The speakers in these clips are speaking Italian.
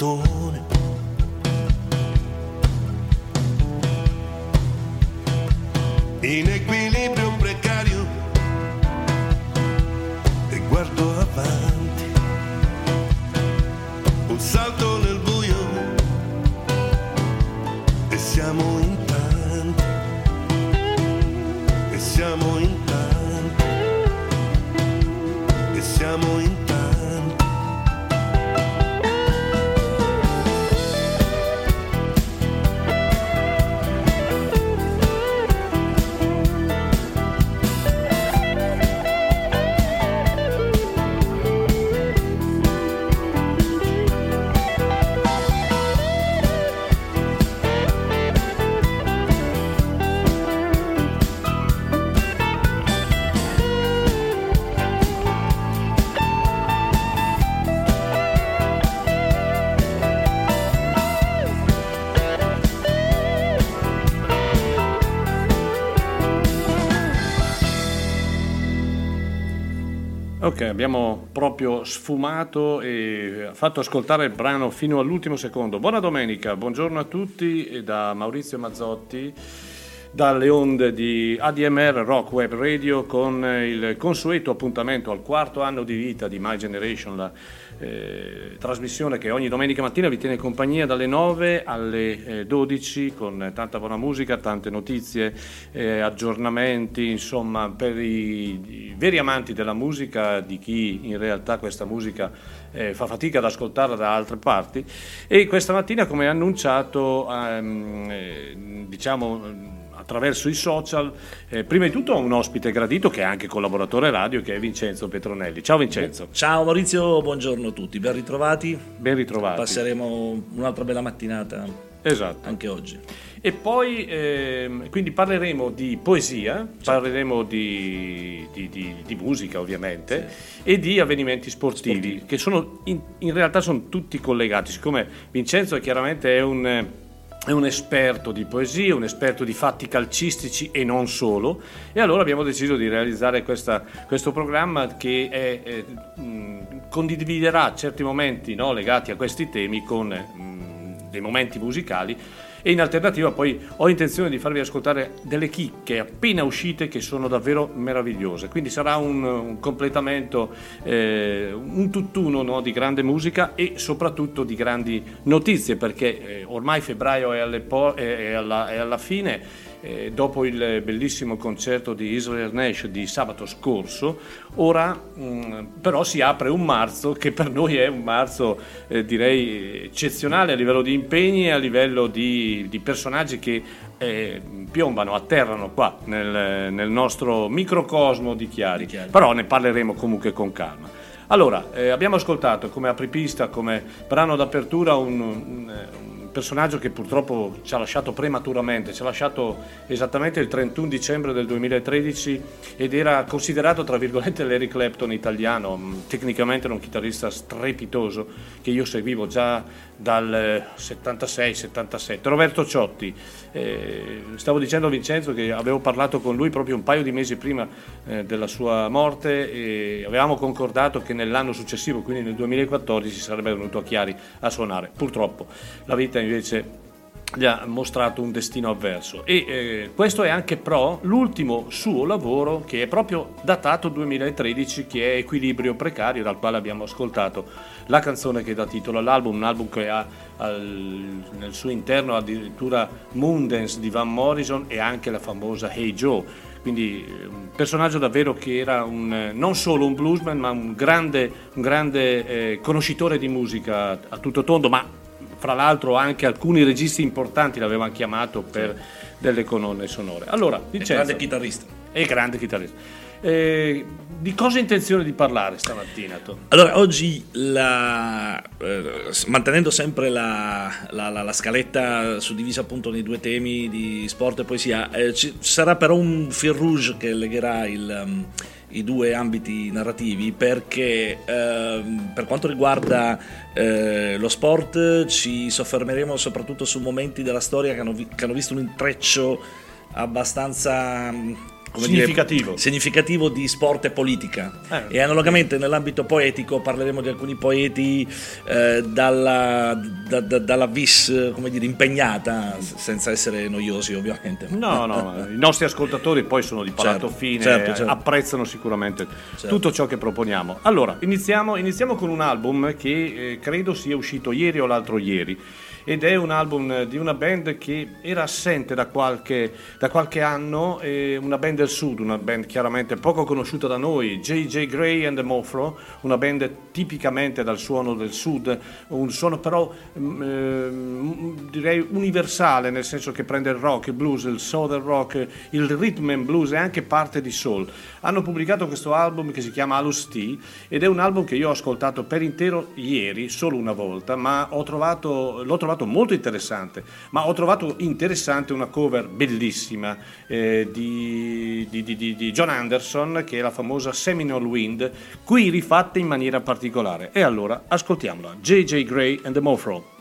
Ok, abbiamo proprio sfumato e fatto ascoltare il brano fino all'ultimo secondo. Buona domenica, buongiorno a tutti da Maurizio Mazzotti dalle onde di ADMR Rock Web Radio con il consueto appuntamento al quarto anno di vita di My Generation, la eh, trasmissione che ogni domenica mattina vi tiene compagnia dalle 9 alle eh, 12 con tanta buona musica, tante notizie, eh, aggiornamenti, insomma per i, i, veri amanti della musica, di chi in realtà questa musica eh, fa fatica ad ascoltarla da altre parti. E questa mattina come annunciato ehm, eh, diciamo attraverso i social. Eh, prima di tutto un ospite gradito che è anche collaboratore radio, che è Vincenzo Petronelli. Ciao Vincenzo. Ciao Maurizio, buongiorno a tutti, ben ritrovati. Ben ritrovati. Passeremo un'altra bella mattinata. Esatto. Anche oggi. E poi ehm, quindi parleremo di poesia, parleremo di, di, di, di, musica ovviamente sì. e di avvenimenti sportivi, sportivi. che sono in, in, realtà sono tutti collegati, siccome Vincenzo chiaramente è un è un esperto di poesia, un esperto di fatti calcistici e non solo, e allora abbiamo deciso di realizzare questa, questo programma che è, è, condividerà certi momenti no, legati a questi temi con mh, dei momenti musicali e in alternativa poi ho intenzione di farvi ascoltare delle chicche appena uscite che sono davvero meravigliose. Quindi sarà un, un completamento, eh, un tutt'uno no, di grande musica e soprattutto di grandi notizie perché eh, ormai febbraio è, po- è, alla, è alla fine eh, dopo il bellissimo concerto di Israel Nash di sabato scorso, ora mh, mm, però si apre un marzo che per noi è un marzo eh, direi eccezionale a livello di impegni e a livello di, di personaggi che eh, piombano, atterrano qua nel, nel, nostro microcosmo di Chiari. di Chiari, però ne parleremo comunque con calma. Allora, eh, abbiamo ascoltato come apripista, come brano d'apertura un, un, un personaggio che purtroppo ci ha lasciato prematuramente, ci ha lasciato esattamente il 31 dicembre del 2013 ed era considerato tra virgolette l'Eric Clapton italiano, tecnicamente era un chitarrista strepitoso che io seguivo già dal 76-77. Roberto Ciotti, eh, stavo dicendo a Vincenzo che avevo parlato con lui proprio un paio di mesi prima eh, della sua morte e avevamo concordato che nell'anno successivo, quindi nel 2014, sarebbe venuto a Chiari a suonare. Purtroppo la vita invece gli ha mostrato un destino avverso e eh, questo è anche però l'ultimo suo lavoro che è proprio datato 2013 che è Equilibrio Precario dal quale abbiamo ascoltato la canzone che dà titolo all'album un album che ha al, nel suo interno addirittura Moondance di Van Morrison e anche la famosa Hey Joe quindi eh, un personaggio davvero che era un, non solo un bluesman ma un grande, un grande eh, conoscitore di musica a tutto tondo ma fra l'altro anche alcuni registi importanti l'avevano chiamato per delle colonne sonore. Allora, Vincenzo, grande chitarrista. E grande chitarrista. Eh, di cosa hai intenzione di parlare stamattina? Tu? Allora, oggi la, eh, mantenendo sempre la, la, la, scaletta suddivisa appunto nei due temi di sport e poesia, eh, ci sarà però un fil rouge che legherà il, um, i due ambiti narrativi perché eh, per quanto riguarda eh, lo sport ci soffermeremo soprattutto su momenti della storia che hanno, vi- che hanno visto un intreccio abbastanza significativo. Dire, significativo. di sport e politica. Eh, e analogamente nell'ambito poetico parleremo di alcuni poeti eh, dalla, da, da, dalla vis come dire, impegnata, senza essere noiosi ovviamente. No, no, i nostri ascoltatori poi sono di palato certo, fine, certo, certo. apprezzano sicuramente certo. tutto ciò che proponiamo. Allora, iniziamo, iniziamo con un album che eh, credo sia uscito ieri o l'altro ieri ed è un album di una band che era assente da qualche, da qualche anno, una band del sud, una band chiaramente poco conosciuta da noi, J.J. Gray and the Mofro, una band tipicamente dal suono del sud, un suono però eh, direi universale, nel senso che prende il rock, il blues, il southern rock, il rhythm and blues e anche parte di soul. Hanno pubblicato questo album che si chiama Alus T ed è un album che io ho ascoltato per intero ieri, solo una volta, ma ho trovato, l'ho trovato trovato molto interessante, ma ho trovato interessante una cover bellissima eh, di, di, di, di, John Anderson, che è la famosa Seminole Wind, qui rifatta in maniera particolare. E allora ascoltiamola, J.J. Gray and the Mofro.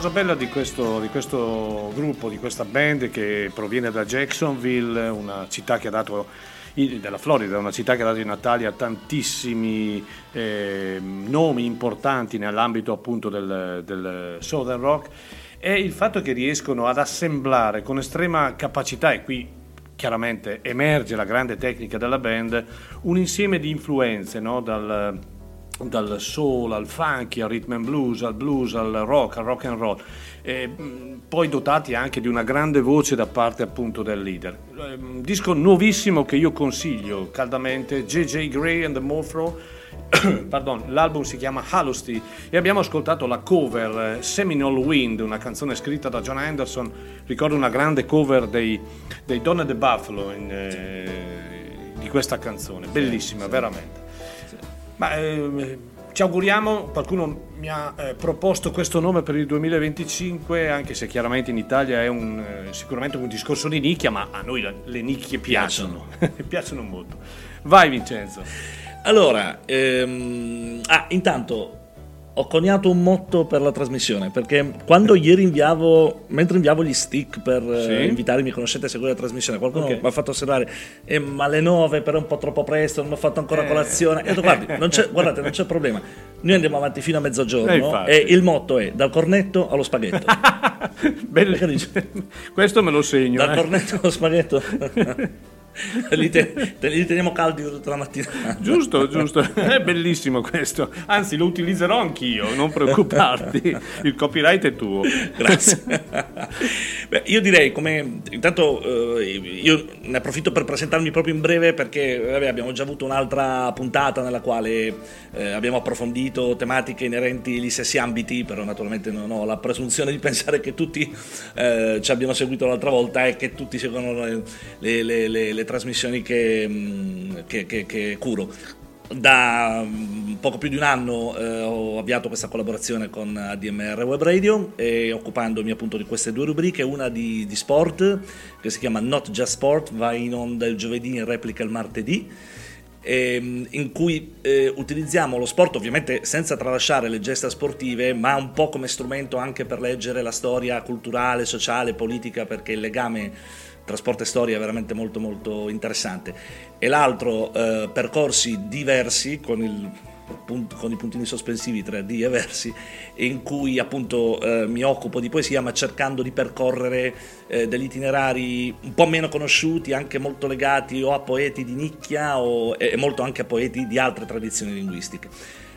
Cosa bella di questo, di questo gruppo, di questa band che proviene da Jacksonville, una città che ha dato della Florida, una città che ha dato in Italia tantissimi eh, nomi importanti nell'ambito appunto del, del Southern Rock, è il fatto che riescono ad assemblare con estrema capacità, e qui chiaramente emerge la grande tecnica della band, un insieme di influenze, no? dal, dal soul al funky, al rhythm and blues, al blues, al rock, al rock and roll, e, mh, poi dotati anche di una grande voce da parte appunto del leader. Un disco nuovissimo che io consiglio caldamente, JJ Gray and the Morphro, Pardon, l'album si chiama Hallousty e abbiamo ascoltato la cover eh, Seminole Wind, una canzone scritta da John Anderson, ricordo una grande cover dei, dei Donna the Buffalo in, eh, di questa canzone, bellissima veramente. Ma eh, ci auguriamo, qualcuno mi ha eh, proposto questo nome per il 2025, anche se chiaramente in Italia è un, eh, sicuramente un discorso di nicchia, ma a noi la- le nicchie piacciono, piacciono molto. Vai Vincenzo. Allora, ehm, ah, intanto ho coniato un motto per la trasmissione perché quando ieri inviavo, mentre inviavo gli stick per eh, Sì. invitare i miei conoscenti a seguire la trasmissione, qualcuno Ok. mi ha fatto osservare, eh, ma alle 9 però è un po' troppo presto, non ho fatto ancora Eh. colazione. E ho detto, guardi, non c'è, guardate, non c'è problema, noi andiamo avanti fino a Eh, mezzogiorno infatti. e il motto è dal cornetto allo spaghetto. Bello. Questo me lo segno. dal eh. cornetto allo spaghetto. li, te- te- li teniamo caldi tutta la mattina. Giusto, giusto, è bellissimo questo. Anzi, lo utilizzerò anch'io, non preoccuparti. Il copyright è tuo. Grazie. Beh, io direi come intanto eh, io ne approfitto per presentarmi proprio in breve perché vabbè, abbiamo già avuto un'altra puntata nella quale eh, abbiamo approfondito tematiche inerenti agli stessi ambiti, però naturalmente non ho la presunzione di pensare che tutti eh, ci abbiano seguito l'altra volta e che tutti seguono le, le, le, le trasmissioni che, mm, che, che, che curo. Da mm, poco più di un anno eh, ho avviato questa collaborazione con ADMR Web Radio e occupandomi appunto di queste due rubriche, una di, di sport che si chiama Not Just Sport, va in onda il giovedì in replica il martedì ehm, in cui eh, utilizziamo lo sport ovviamente senza tralasciare le gesta sportive, ma un po' come strumento anche per leggere la storia culturale, sociale, politica, perché il legame trasporto e storia veramente molto molto interessante e l'altro eh, percorsi diversi con il con i puntini sospensivi 3D e versi, in cui appunto eh, mi occupo di poesia, ma cercando di percorrere eh, degli itinerari un po' meno conosciuti, anche molto legati o a poeti di nicchia o, e molto anche a poeti di altre tradizioni linguistiche.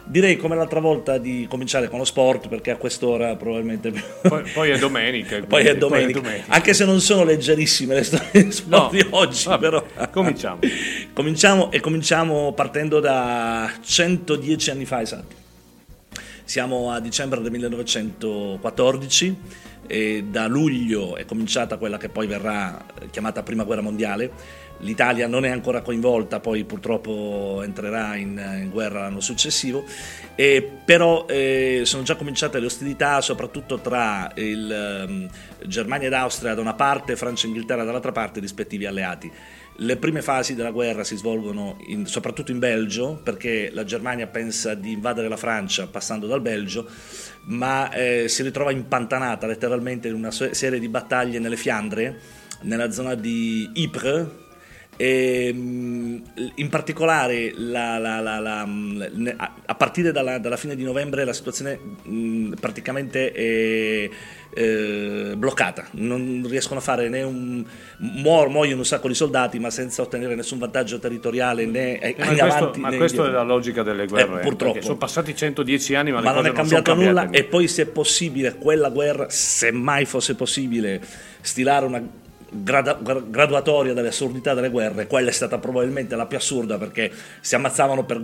Direi come l'altra volta di cominciare con lo sport perché a quest'ora probabilmente poi, poi è domenica poi, è domenica. poi, è domenica. anche se non sono leggerissime le storie di sport no, di oggi vabbè, però. cominciamo. Cominciamo e cominciamo partendo da 110 anni fa esatti. Siamo a dicembre del 1914 e da luglio è cominciata quella che poi verrà chiamata prima guerra mondiale L'Italia non è ancora coinvolta, poi purtroppo entrerà in, in guerra l'anno successivo, eh, però eh, sono già cominciate le ostilità soprattutto tra il, um, Germania ed Austria da una parte, Francia e Inghilterra dall'altra parte, rispettivi alleati. Le prime fasi della guerra si svolgono in, soprattutto in Belgio, perché la Germania pensa di invadere la Francia passando dal Belgio, ma eh, si ritrova impantanata letteralmente in una serie di battaglie nelle Fiandre, nella zona di Ypres, e, ehm, in particolare la, la, la, a partire dalla, dalla, fine di novembre la situazione mh, praticamente è eh, bloccata, non riescono a fare né un muor, muoiono un sacco di soldati ma senza ottenere nessun vantaggio territoriale né eh, ma questo, avanti, ma questa è la logica delle guerre eh, purtroppo. sono passati 110 anni ma, ma non è cambiato non nulla e poi se è possibile quella guerra se mai fosse possibile stilare una grada, graduatoria delle assurdità delle guerre, quella è stata probabilmente la più assurda perché si ammazzavano per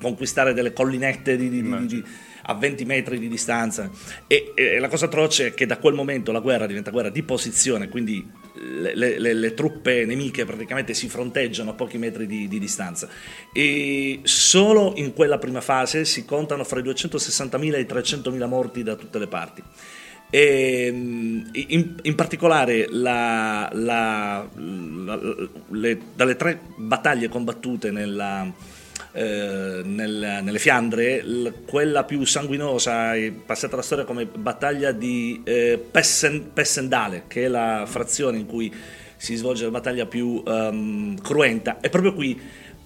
conquistare delle collinette di, di, di, a 20 metri di distanza. E, e, la cosa atroce è che da quel momento la guerra diventa guerra di posizione, quindi le, le, le truppe nemiche praticamente si fronteggiano a pochi metri di, di, distanza. E solo in quella prima fase si contano fra i 260.000 e i 300.000 morti da tutte le parti. E, ehm, in, in, particolare la, la, la, le, dalle tre battaglie combattute nella, eh, nel, nelle Fiandre, l, quella più sanguinosa è passata alla storia come battaglia di eh, Pessen, Pessendale, che è la frazione in cui si svolge la battaglia più um, cruenta. E proprio qui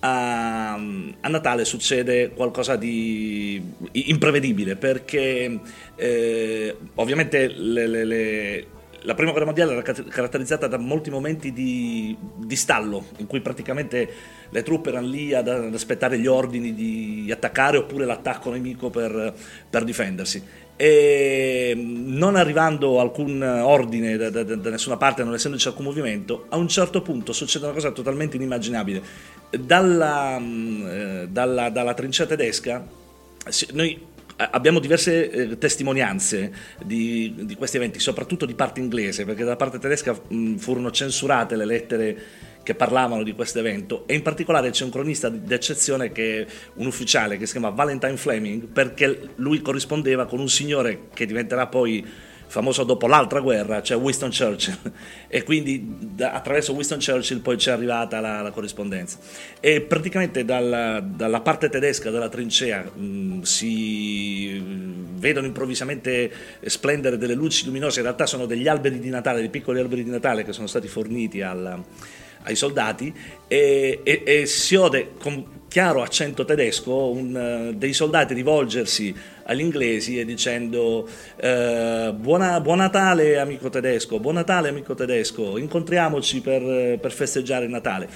a, a, Natale succede qualcosa di imprevedibile perché eh, ovviamente le, le, le, la prima guerra mondiale era caratterizzata da molti momenti di, di stallo in cui praticamente le truppe erano lì ad, ad, aspettare gli ordini di attaccare oppure l'attacco nemico per, per difendersi e non arrivando alcun ordine da, da, da, nessuna parte, non essendoci alcun movimento, a un certo punto succede una cosa totalmente inimmaginabile. Dalla, mm, eh, dalla, dalla trincea tedesca, noi abbiamo diverse eh, testimonianze di, di, questi eventi, soprattutto di parte inglese, perché da parte tedesca mh, furono censurate le lettere che parlavano di questo evento e in particolare c'è un cronista d'eccezione che è un ufficiale che si chiama Valentine Fleming perché lui corrispondeva con un signore che diventerà poi famoso dopo l'altra guerra, cioè Winston Churchill, e quindi da, attraverso Winston Churchill poi c'è arrivata la, la corrispondenza. E praticamente dalla, dalla, parte tedesca della trincea mh, si vedono improvvisamente splendere delle luci luminose, in realtà sono degli alberi di Natale, dei piccoli alberi di Natale che sono stati forniti al ai soldati e, e, e si ode con chiaro accento tedesco un, dei soldati rivolgersi agli inglesi e dicendo eh, buona, buon Natale amico tedesco, buon Natale amico tedesco, incontriamoci per, per festeggiare Natale.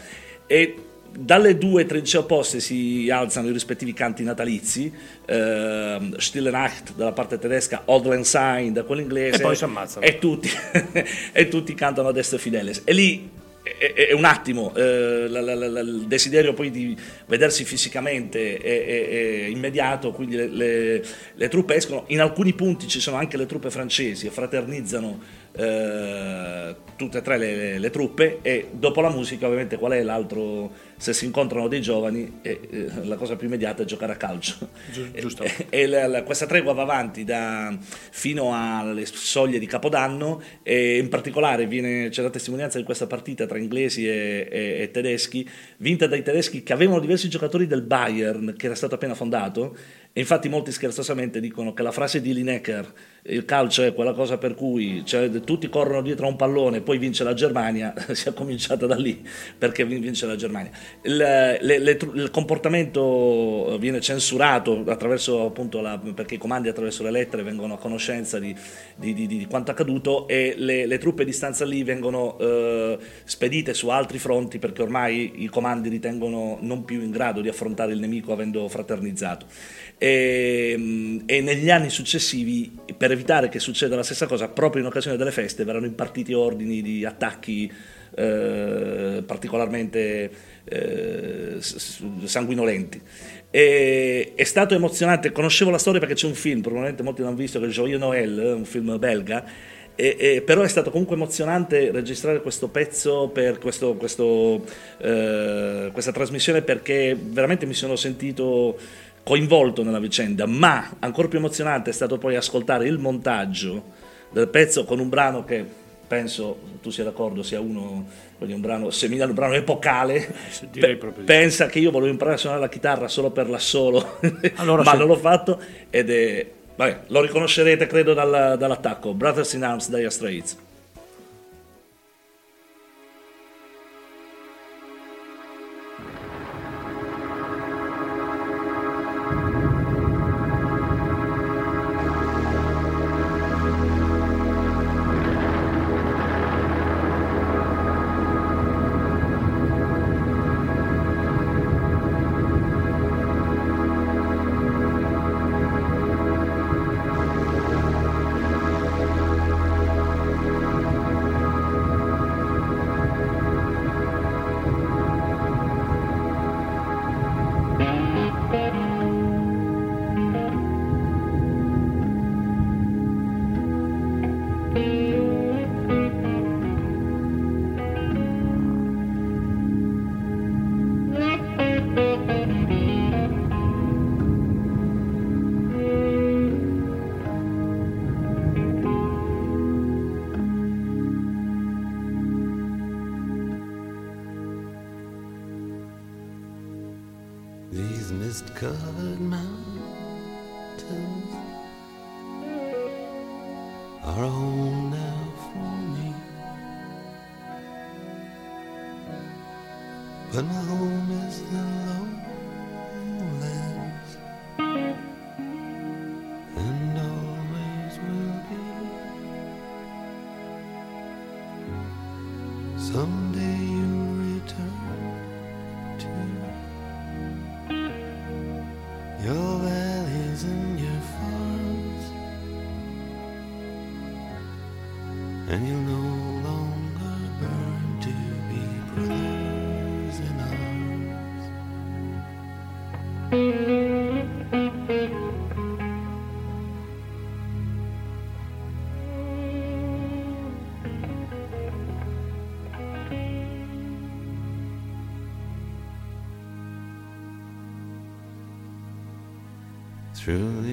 E dalle due trincee opposte si alzano i rispettivi canti natalizi, eh, Stille Nacht dalla parte tedesca, Old Lang Syne da quella inglese, E poi si ammazzano. e tutti, e tutti cantano a destra Fideles. E lì è, è- un attimo, eh, la- la- la- il desiderio poi di vedersi fisicamente è, è- è immediato, quindi le, le- le truppe escono, in alcuni punti ci sono anche le truppe francesi e fraternizzano eh, tutte e tre le, le- le truppe e dopo la musica ovviamente qual è l'altro, se si incontrano dei giovani eh, eh, la cosa più immediata è giocare a calcio. Giu- giusto. E, e la- la- questa tregua va avanti da- fino alle soglie di Capodanno e in particolare viene, c'è la testimonianza di questa partita tra inglesi e, e- e tedeschi, vinta dai tedeschi che avevano diversi giocatori del Bayern che era stato appena fondato e infatti molti scherzosamente dicono che la frase di Lineker, il calcio è quella cosa per cui cioè, tutti corrono dietro a un pallone poi vince la Germania, si è cominciata da lì perché vin- vince la Germania. Il, le- le il comportamento viene censurato la, perché i comandi attraverso le lettere vengono a conoscenza di, di- di- di quanto accaduto e le, le truppe di stanza lì vengono eh, spedite su altri fronti perché ormai i comandi ritengono non più in grado di affrontare il nemico avendo fraternizzato. E, e negli anni successivi, per evitare che succeda la stessa cosa, proprio in occasione delle feste verranno impartiti ordini di attacchi eh, particolarmente eh, sanguinolenti. E, è stato emozionante, conoscevo la storia perché c'è un film, probabilmente molti l'hanno visto, che è Joyeux Noël, un film belga, e- e- però è stato comunque emozionante registrare questo pezzo per questo- questo, eh, questa trasmissione perché veramente mi sono sentito coinvolto nella vicenda, ma ancora più emozionante è stato poi ascoltare il montaggio del pezzo con un brano che penso tu sia d'accordo sia uno quindi un brano seminale, un brano epocale. Sì, direi proprio pensa che io volevo imparare a suonare la chitarra solo per l'assolo, Allora ma se- non l'ho fatto ed è vabbè, lo riconoscerete credo dal- dall'attacco Brothers in Arms Dire Straits.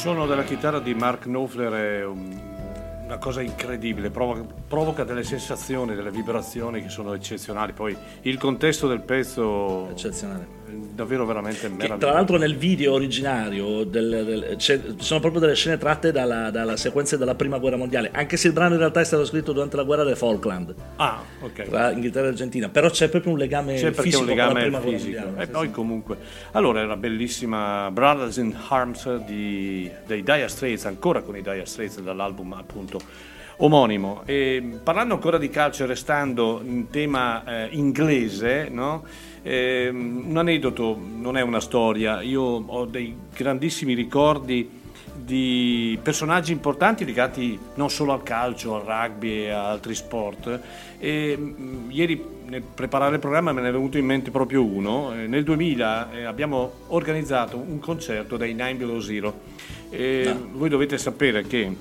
suono della chitarra di Mark Knopfler è un- una cosa incredibile, provoca, provoca delle sensazioni, delle vibrazioni che sono eccezionali. Poi il contesto del pezzo Eccezionale. Davvero veramente Che, meraviglioso. tra l'altro nel video originario del- del- ci sono proprio delle scene tratte dalla, dalla sequenza della prima guerra mondiale, anche se il brano in realtà è stato scritto durante la guerra delle Falkland Ah, ok. tra Inghilterra e Argentina, però c'è proprio un legame C'è fisico un con la legame prima guerra fisico. mondiale. E Sì, poi sì. comunque. Allora era bellissima Brothers in Arms di, dei Dire Straits, ancora con i Dire Straits dall'album appunto omonimo. E parlando ancora di calcio restando in tema eh, inglese, no? Ehm, un aneddoto, non è una storia, io ho dei grandissimi ricordi di personaggi importanti legati non solo al calcio, al rugby e a altri sport. E, mh, ieri nel preparare il programma me ne è venuto in mente proprio uno. Eh, nel 2000 eh, abbiamo organizzato un concerto dei Nine Below Zero. E Voi dovete sapere che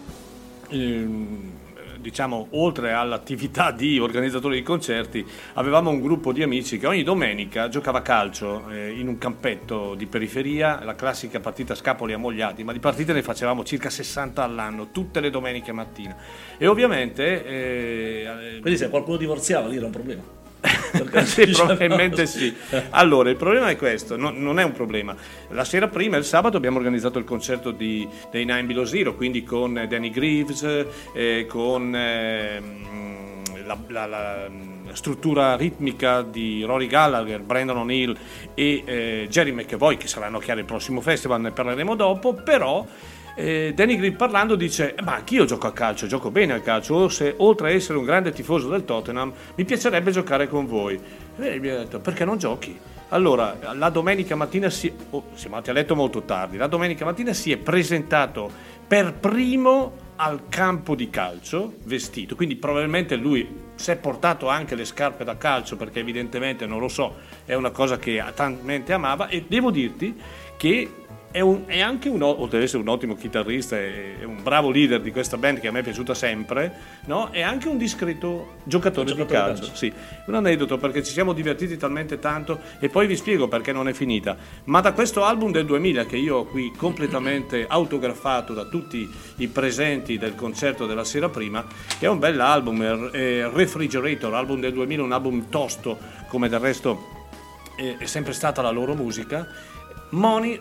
ehm, diciamo oltre all'attività di organizzatore di concerti avevamo un gruppo di amici che ogni domenica giocava a calcio eh, in un campetto di periferia la classica partita scapoli ammogliati ma di partite ne facevamo circa 60 all'anno tutte le domeniche mattina e ovviamente eh, Quindi se qualcuno divorziava lì era un problema. sì, probabilmente sì. Allora, il problema è questo, no- non è un problema. La sera prima, il sabato, abbiamo organizzato il concerto di- dei Nine Below Zero, quindi con eh, Danny Greaves, eh, con ehm, la, la- la- struttura ritmica di Rory Gallagher, Brandon O'Neill e eh, Jerry McEvoy, che saranno chiari al prossimo festival, ne parleremo dopo, però eh, Danny Green parlando dice ma anch'io gioco a calcio, gioco bene a calcio, se oltre a essere un grande tifoso del Tottenham mi piacerebbe giocare con voi. E mi ha detto perché non giochi? Allora, la domenica mattina si, oh, siamo andati a letto molto tardi, la domenica mattina si è presentato per primo al campo di calcio vestito, quindi probabilmente lui si è portato anche le scarpe da calcio perché evidentemente non lo so, è una cosa che talmente amava e devo dirti che è, un, è, anche un, oltre ad essere un ottimo chitarrista e un bravo leader di questa band che a me è piaciuta sempre, no? è anche un discreto giocatore, giocatore di calcio. calcio. Sì. Un aneddoto perché ci siamo divertiti talmente tanto e poi vi spiego perché non è finita. Ma da questo album del 2000 che io ho qui completamente autografato da tutti i presenti del concerto della sera prima, che è un bell'album, è Refrigerator, album del 2000, un album tosto come del resto è sempre stata la loro musica. Money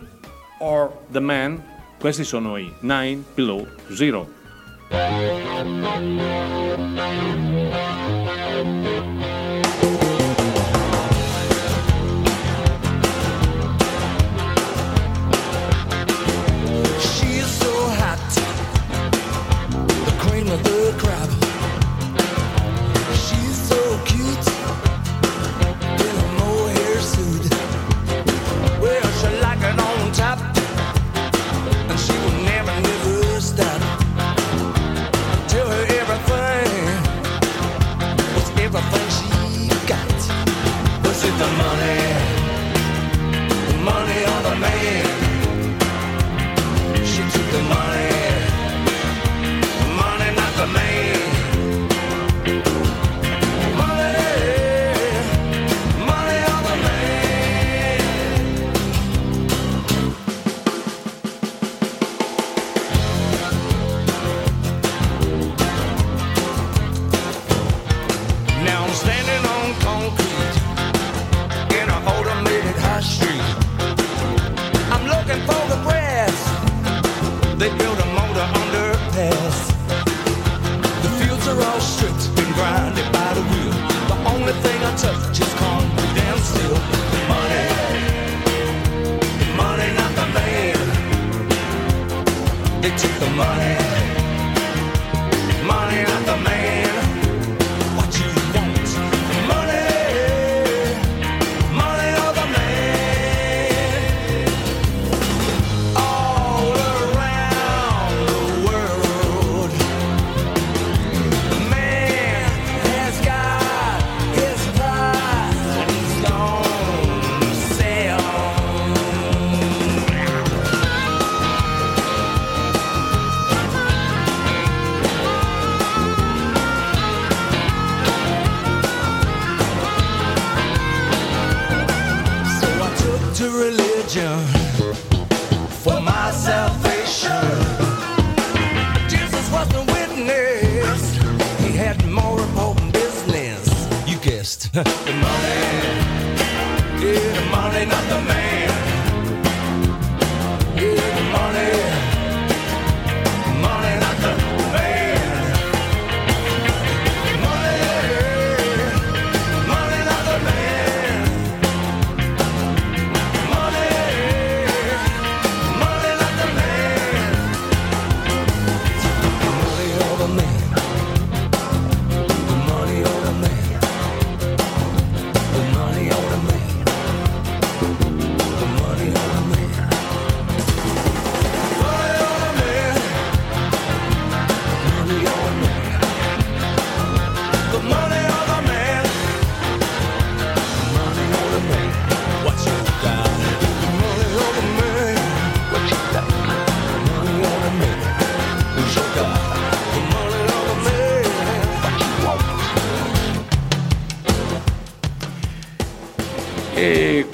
or the Man, questi sono i 9 Below Zero. She's so hot, the cream of the crop. The money? The money on the man? She took the money stripped and grinded by the wheel. The only thing I touch is concrete and steel. Money, money, not the man. They took the money, money,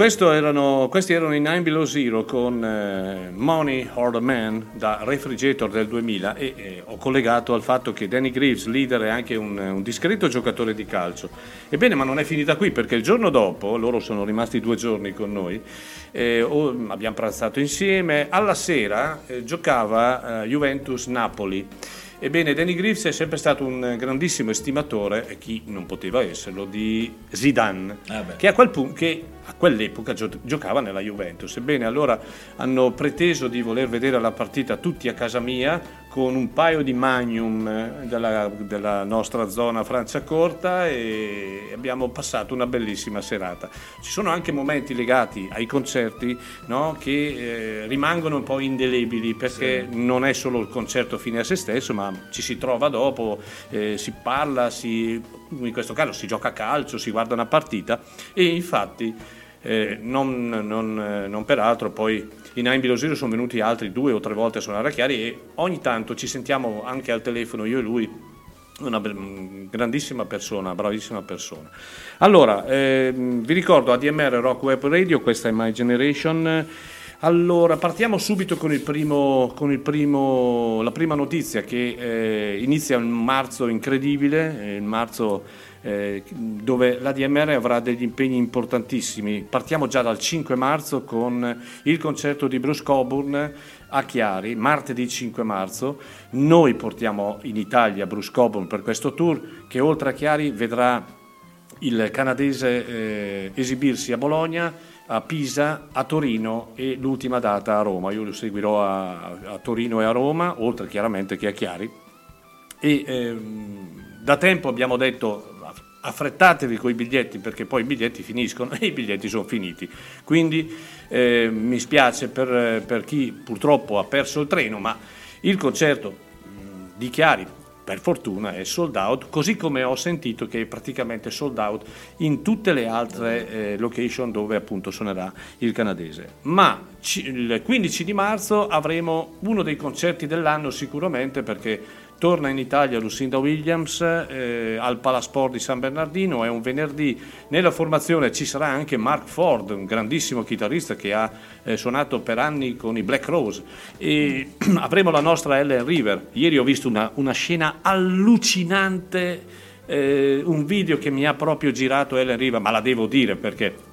erano- questi erano i 9 Below Zero con eh, Money or the Man da Refrigerator del 2000 e eh, ho collegato al fatto che Danny Greaves, leader, è anche un, un discreto giocatore di calcio. Ebbene, ma non è finita qui perché il giorno dopo, loro sono rimasti due giorni con noi, eh, o- abbiamo pranzato insieme, alla sera eh, giocava eh, Juventus-Napoli. Ebbene, Danny Griffiths è sempre stato un grandissimo estimatore, e chi non poteva esserlo, di Zidane, Ah, che, a quel pu- che a quell'epoca gio- giocava nella Juventus. Ebbene, allora hanno preteso di voler vedere la partita tutti a casa mia con un paio di magnum eh, della, della nostra zona Franciacorta e abbiamo passato una bellissima serata. Ci sono anche momenti legati ai concerti no, che eh, rimangono un po' indelebili perché non è solo il concerto fine a se stesso, ma ci si trova dopo, eh, si parla, si, in questo caso si gioca a calcio, si guarda una partita e infatti eh, non, non, eh, non peraltro poi in Aimbi lo Zero sono venuti altri due o tre volte a suonare a Chiari e ogni tanto ci sentiamo anche al telefono io e lui una mm, grandissima persona, bravissima persona. Allora, ehm, vi ricordo ADMR Rock Web Radio, questa è My Generation. Allora, partiamo subito con, il primo, con il primo, la prima notizia che eh, inizia un marzo incredibile, eh, il marzo eh, dove l'ADMR avrà degli impegni importantissimi. Partiamo già dal 5 marzo con il concerto di Bruce Coburn a Chiari, martedì 5 marzo. Noi portiamo in Italia Bruce Coburn per questo tour che oltre a Chiari vedrà il canadese eh, esibirsi a Bologna, a Pisa, a Torino e l'ultima data a Roma. Io lo seguirò a, a Torino e a Roma, oltre chiaramente che a Chiari. E ehm, da tempo abbiamo detto affrettatevi con i biglietti perché poi i biglietti finiscono e i biglietti sono finiti. Quindi eh, mi spiace per, per chi purtroppo ha perso il treno, ma il concerto di Chiari per fortuna è sold out, così come ho sentito che è praticamente sold out in tutte le altre eh, location dove appunto suonerà il canadese. Ma ci- il 15 di marzo avremo uno dei concerti dell'anno sicuramente perché torna in Italia Lucinda Williams eh, al Palasport di San Bernardino, è un venerdì, nella formazione ci sarà anche Mark Ford, un grandissimo chitarrista che ha eh, suonato per anni con i Black Rose e avremo la nostra Ellen River. Ieri ho visto una, una scena allucinante, eh, un video che mi ha proprio girato Ellen River, ma la devo dire perché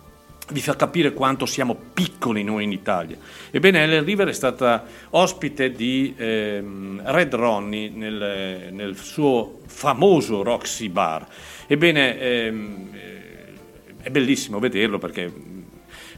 vi fa capire quanto siamo piccoli noi in Italia. Ebbene, Ellen River è stata ospite di ehm, Red Ronnie nel, nel suo famoso Roxy Bar. Ebbene, ehm, eh, è bellissimo vederlo perché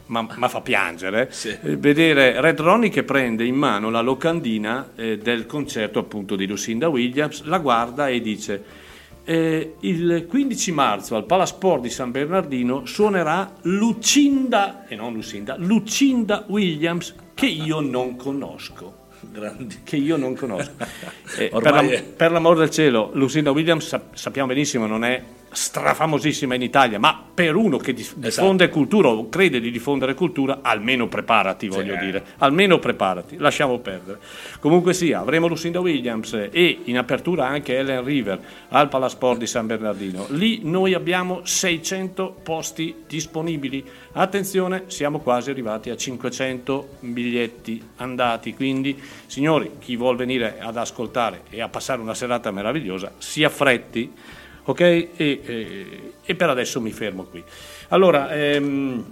ma, ma fa piangere eh, vedere Red Ronnie che prende in mano la locandina eh, del concerto appunto di Lucinda Williams, la guarda e dice eh, il 15 marzo al Palasport di San Bernardino suonerà Lucinda, e non Lucinda, Lucinda Williams che io non conosco. Grandi. Che io non conosco. Eh, per, è- per l'amor del cielo, Lucinda Williams sap- sappiamo benissimo non è strafamosissima in Italia, ma per uno che dif- diffonde cultura o crede di diffondere cultura, almeno preparati, voglio dire, almeno preparati, lasciamo perdere. Comunque sia, avremo Lucinda Williams e in apertura anche Ellen River al Palasport di San Bernardino. Lì noi abbiamo 600 posti disponibili. Attenzione, siamo quasi arrivati a 500 biglietti andati, quindi signori, chi vuol venire ad ascoltare e a passare una serata meravigliosa, si affretti. Ok? E, e- e per adesso mi fermo qui. Allora, ehm,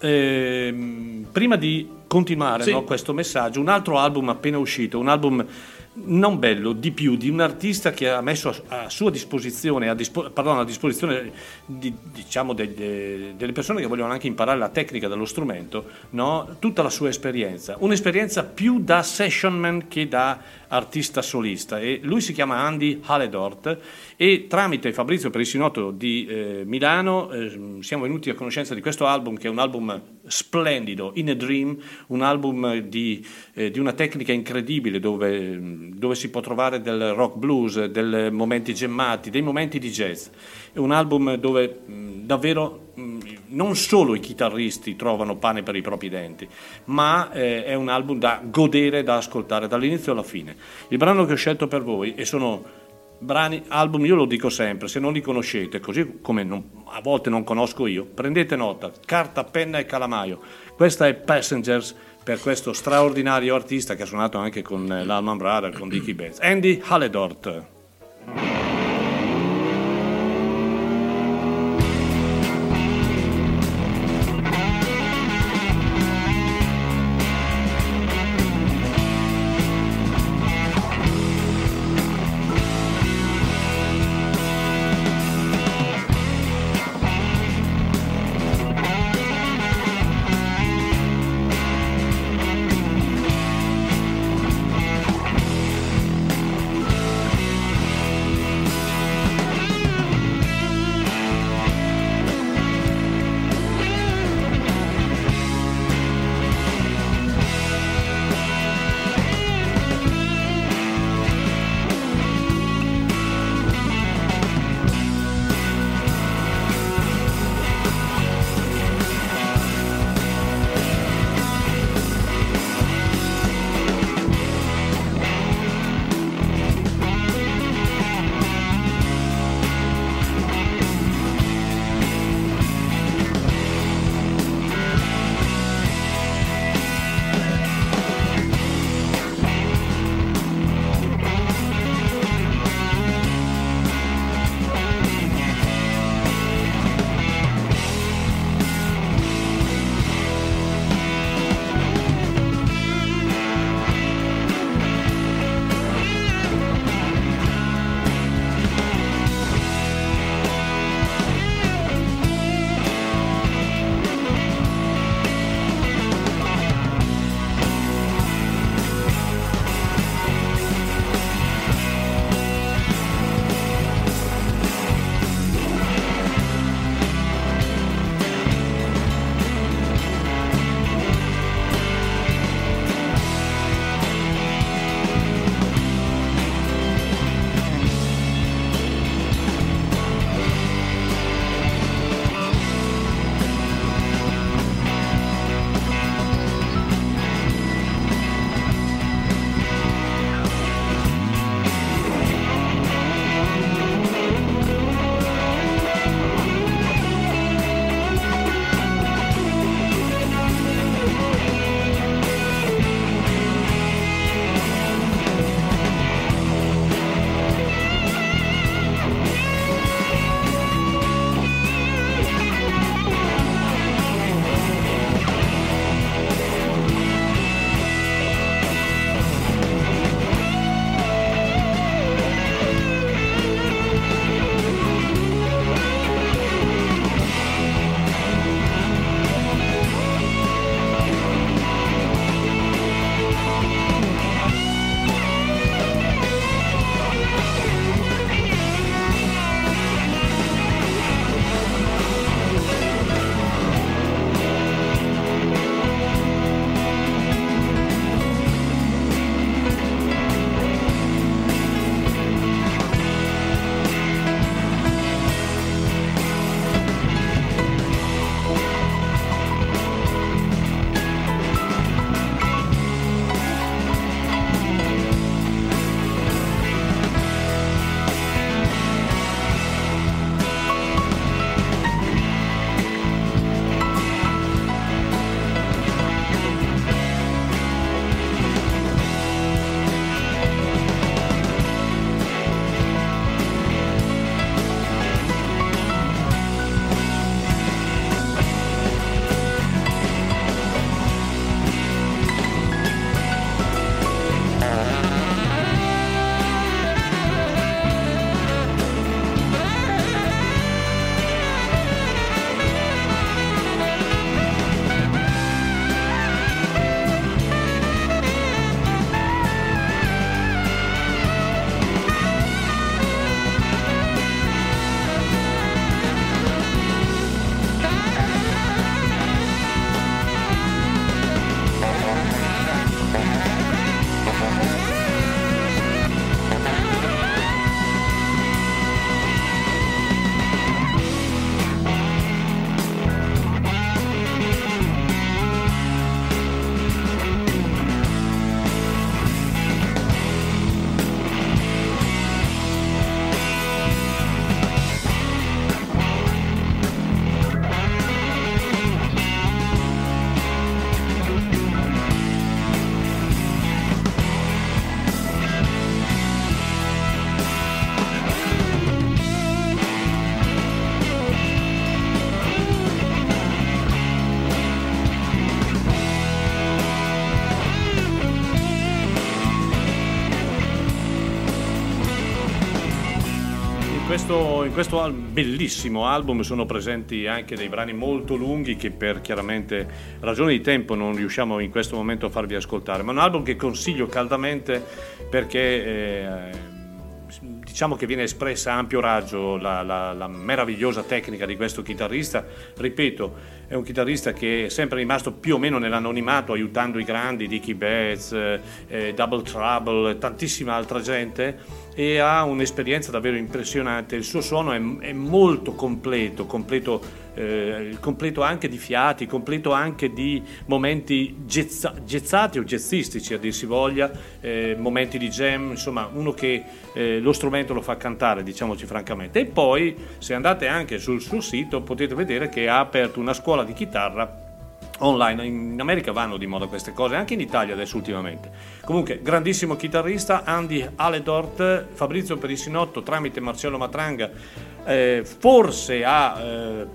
ehm, prima di continuare Sì. no, questo messaggio, un altro album appena uscito, un album non bello, di più, di un artista che ha messo a, sua disposizione, a, dispo- pardon, a disposizione di- diciamo degli- delle persone che vogliono anche imparare la tecnica dello strumento, no, tutta la sua esperienza. Un'esperienza più da sessionman che da artista solista. E lui si chiama Andy Haledort e tramite Fabrizio Perissinotto di eh, Milano eh, siamo venuti a conoscenza di questo album che è un album splendido, In a Dream, un album di, eh, di una tecnica incredibile dove, dove si può trovare del rock blues, dei momenti gemmati, dei momenti di jazz. È un album dove davvero non solo i chitarristi trovano pane per i propri denti, ma eh, è un album da godere, da ascoltare dall'inizio alla fine. Il brano che ho scelto per voi e sono brani, album, io lo dico sempre, se non li conoscete, così come non- a volte non conosco io, prendete nota, carta, penna e calamaio. Questa è Passengers per questo straordinario artista che ha suonato anche con eh, l'Alman Brother, con Dickie Betts, Andy Haledort. In questo bellissimo album sono presenti anche dei brani molto lunghi che per chiaramente ragioni di tempo non riusciamo in questo momento a farvi ascoltare, ma è un album che consiglio caldamente perché eh, diciamo che viene espressa a ampio raggio la, la- la meravigliosa tecnica di questo chitarrista. Ripeto, è un chitarrista che è sempre rimasto più o meno nell'anonimato, aiutando i grandi, Dickie Betts, eh, eh, Double Trouble, tantissima altra gente e ha un'esperienza davvero impressionante. Il suo suono è, è molto completo, completo, eh, completo anche di fiati, completo anche di momenti jazza- jazzati o jazzistici a dir si voglia, eh, momenti di jam, insomma uno che eh, lo strumento lo fa cantare, diciamoci francamente. E poi se andate anche sul suo sito potete vedere che ha aperto una scuola di chitarra online. In America vanno di moda queste cose, anche in Italia adesso ultimamente. Comunque, grandissimo chitarrista, Andy Aledort, Fabrizio Perissinotto tramite Marcello Matranga, eh, forse ha eh,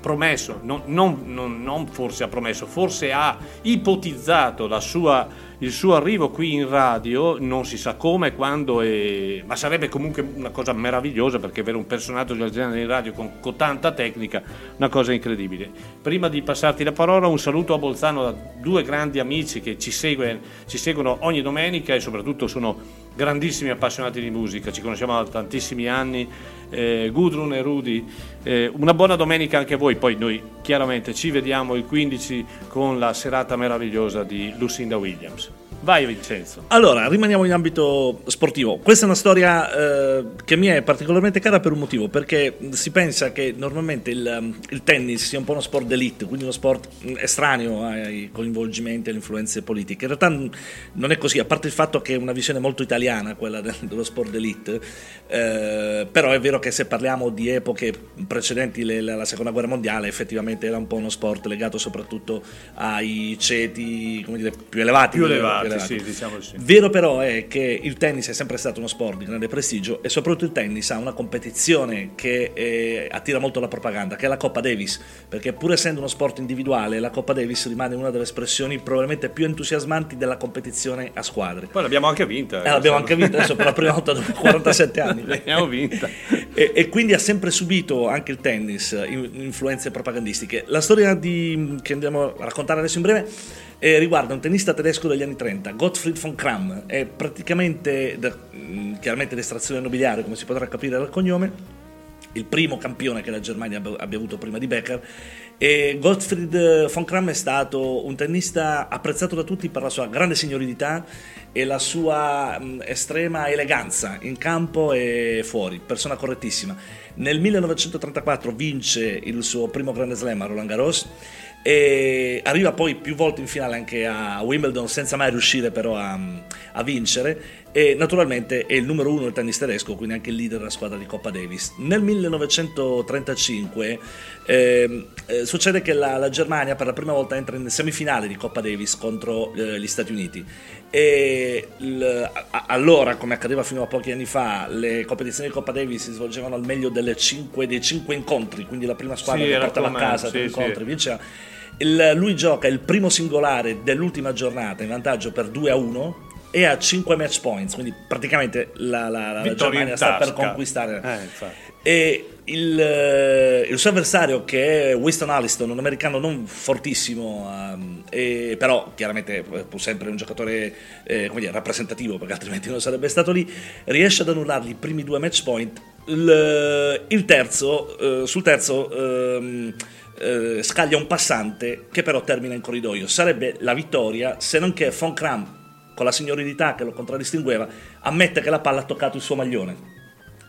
promesso, non, non- non- non forse ha promesso, forse ha ipotizzato sua- il suo arrivo qui in radio, non si sa come, quando, e- ma sarebbe comunque una cosa meravigliosa perché avere un personaggio del genere in radio con, con tanta tecnica, una cosa incredibile. Prima di passarti la parola, un saluto a Bolzano da due grandi amici che ci, segue- ci seguono ogni domenica e soprattutto sono grandissimi appassionati di musica, ci conosciamo da tantissimi anni, eh, Gudrun e Rudy. Eh, una buona domenica anche a voi, poi noi chiaramente ci vediamo il 15 con la serata meravigliosa di Lucinda Williams. Vai Vincenzo. Allora, rimaniamo in ambito sportivo. Questa è una storia eh, che mi è particolarmente cara per un motivo, perché si pensa che normalmente il, il tennis sia un po' uno sport d'elite, quindi uno sport mh, estraneo ai coinvolgimenti e alle influenze politiche. In realtà mh, non è così, a parte il fatto che è una visione molto italiana quella del- dello sport d'elite, eh, però è vero che se parliamo di epoche precedenti le- la, la seconda guerra mondiale, effettivamente era un po' uno sport legato soprattutto ai ceti dire, più elevati. Più elevati, sì, diciamo di sì. Vero però è che il tennis è sempre stato uno sport di grande prestigio e soprattutto il tennis ha una competizione che eh, attira molto la propaganda, che è la Coppa Davis, perché pur essendo uno sport individuale, la Coppa Davis rimane una delle espressioni probabilmente più entusiasmanti della competizione a squadre. Poi l'abbiamo anche vinta. Eh, l'abbiamo anche vinta adesso per la prima volta dopo 47 anni. L'abbiamo vinta. E, e quindi ha sempre subito anche il tennis in- influenze propagandistiche. La storia di- che andiamo a raccontare adesso in breve eh, riguarda un tennista tedesco degli anni 30, Gottfried von Kram, è praticamente, da- mh, chiaramente d'estrazione nobiliare, come si potrà capire dal cognome, il primo campione che la Germania abbia avuto prima di Becker. E Gottfried von Kram è stato un tennista apprezzato da tutti per la sua grande signorilità e la sua mh, estrema eleganza in campo e fuori, persona correttissima. Nel 1934 vince il suo primo grande slam a Roland Garros e arriva poi più volte in finale anche a Wimbledon senza mai riuscire però a, a vincere e naturalmente è il numero uno del tennis tedesco, quindi anche il leader della squadra di Coppa Davis. Nel 1935 ehm, eh, succede che la, la Germania per la prima volta entra in semifinale di Coppa Davis contro eh, gli Stati Uniti e il- a- allora, come accadeva fino a pochi anni fa, le competizioni di Coppa Davis si svolgevano al meglio delle cinque- dei cinque incontri, quindi la prima squadra Sì, che portava a casa sì, tre sì. incontri vinceva. Il- lui gioca il primo singolare dell'ultima giornata in vantaggio per 2 a 1 e ha 5 match points, quindi praticamente la, la- la Germania sta per conquistare. Eh. E il, eh, il suo avversario, che è Winston Alliston, un americano non fortissimo, ehm, e però chiaramente pur sempre un giocatore eh, come dire, rappresentativo, perché altrimenti non sarebbe stato lì, riesce ad annullargli i primi due match point. Il, il terzo, eh, sul terzo. ehm, eh, scaglia un passante che però termina in corridoio. Sarebbe la vittoria se non che Von Kram, con la signorilità che lo contraddistingueva, ammette che la palla ha toccato il suo maglione.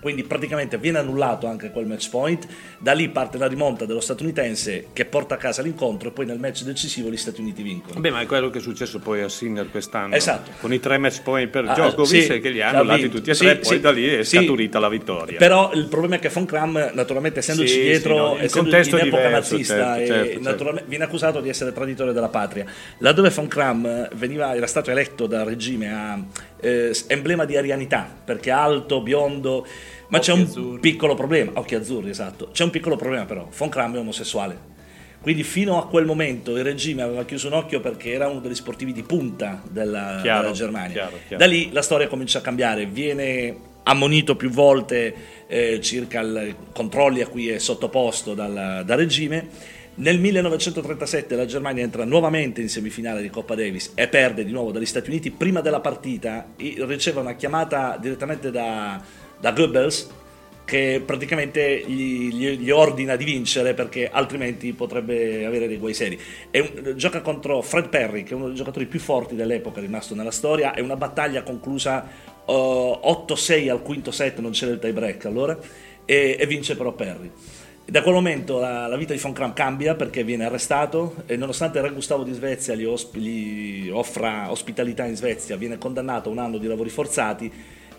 Quindi praticamente viene annullato anche quel match point, da lì parte la rimonta dello statunitense che porta a casa l'incontro e poi nel match decisivo gli Stati Uniti vincono. Beh, ma è quello che è successo poi a Sinner quest'anno. Esatto. Con i tre match point per Ah, Djokovic sì, che li ha hanno vinto. tutti e Sì, tre, poi sì, da lì è sì. scaturita la vittoria. Però il problema è che Von Kram, naturalmente essendoci Sì, dietro, sì, no, essendo in epoca diverso, nazista, certo, e certo, certo. viene accusato di essere traditore della patria. Laddove Von Kram veniva, era stato eletto dal regime a eh, emblema di arianità, perché alto, biondo, ma c'è un azzurri. piccolo problema, occhi azzurri, esatto. C'è un piccolo problema però, Von Kram è omosessuale. Quindi fino a quel momento il regime aveva chiuso un occhio perché era uno degli sportivi di punta della, Chiaro, della Germania. chiaro, chiaro. Da lì la storia comincia a cambiare, viene ammonito più volte eh, circa i controlli a cui è sottoposto dal, dal regime. Nel 1937 la Germania entra nuovamente in semifinale di Coppa Davis e perde di nuovo dagli Stati Uniti. Prima della partita riceve una chiamata direttamente da, da Goebbels che praticamente gli, gli- gli ordina di vincere perché altrimenti potrebbe avere dei guai seri. Un- gioca contro Fred Perry, che è uno dei giocatori più forti dell'epoca rimasto nella storia. È una battaglia conclusa eh, 8-6 al quinto set, non c'era il tie break allora, e, e vince però Perry. Da quel momento la, la vita di von Kram cambia perché viene arrestato e nonostante il re Gustavo di Svezia gli, osp- gli offra ospitalità in Svezia, viene condannato a un anno di lavori forzati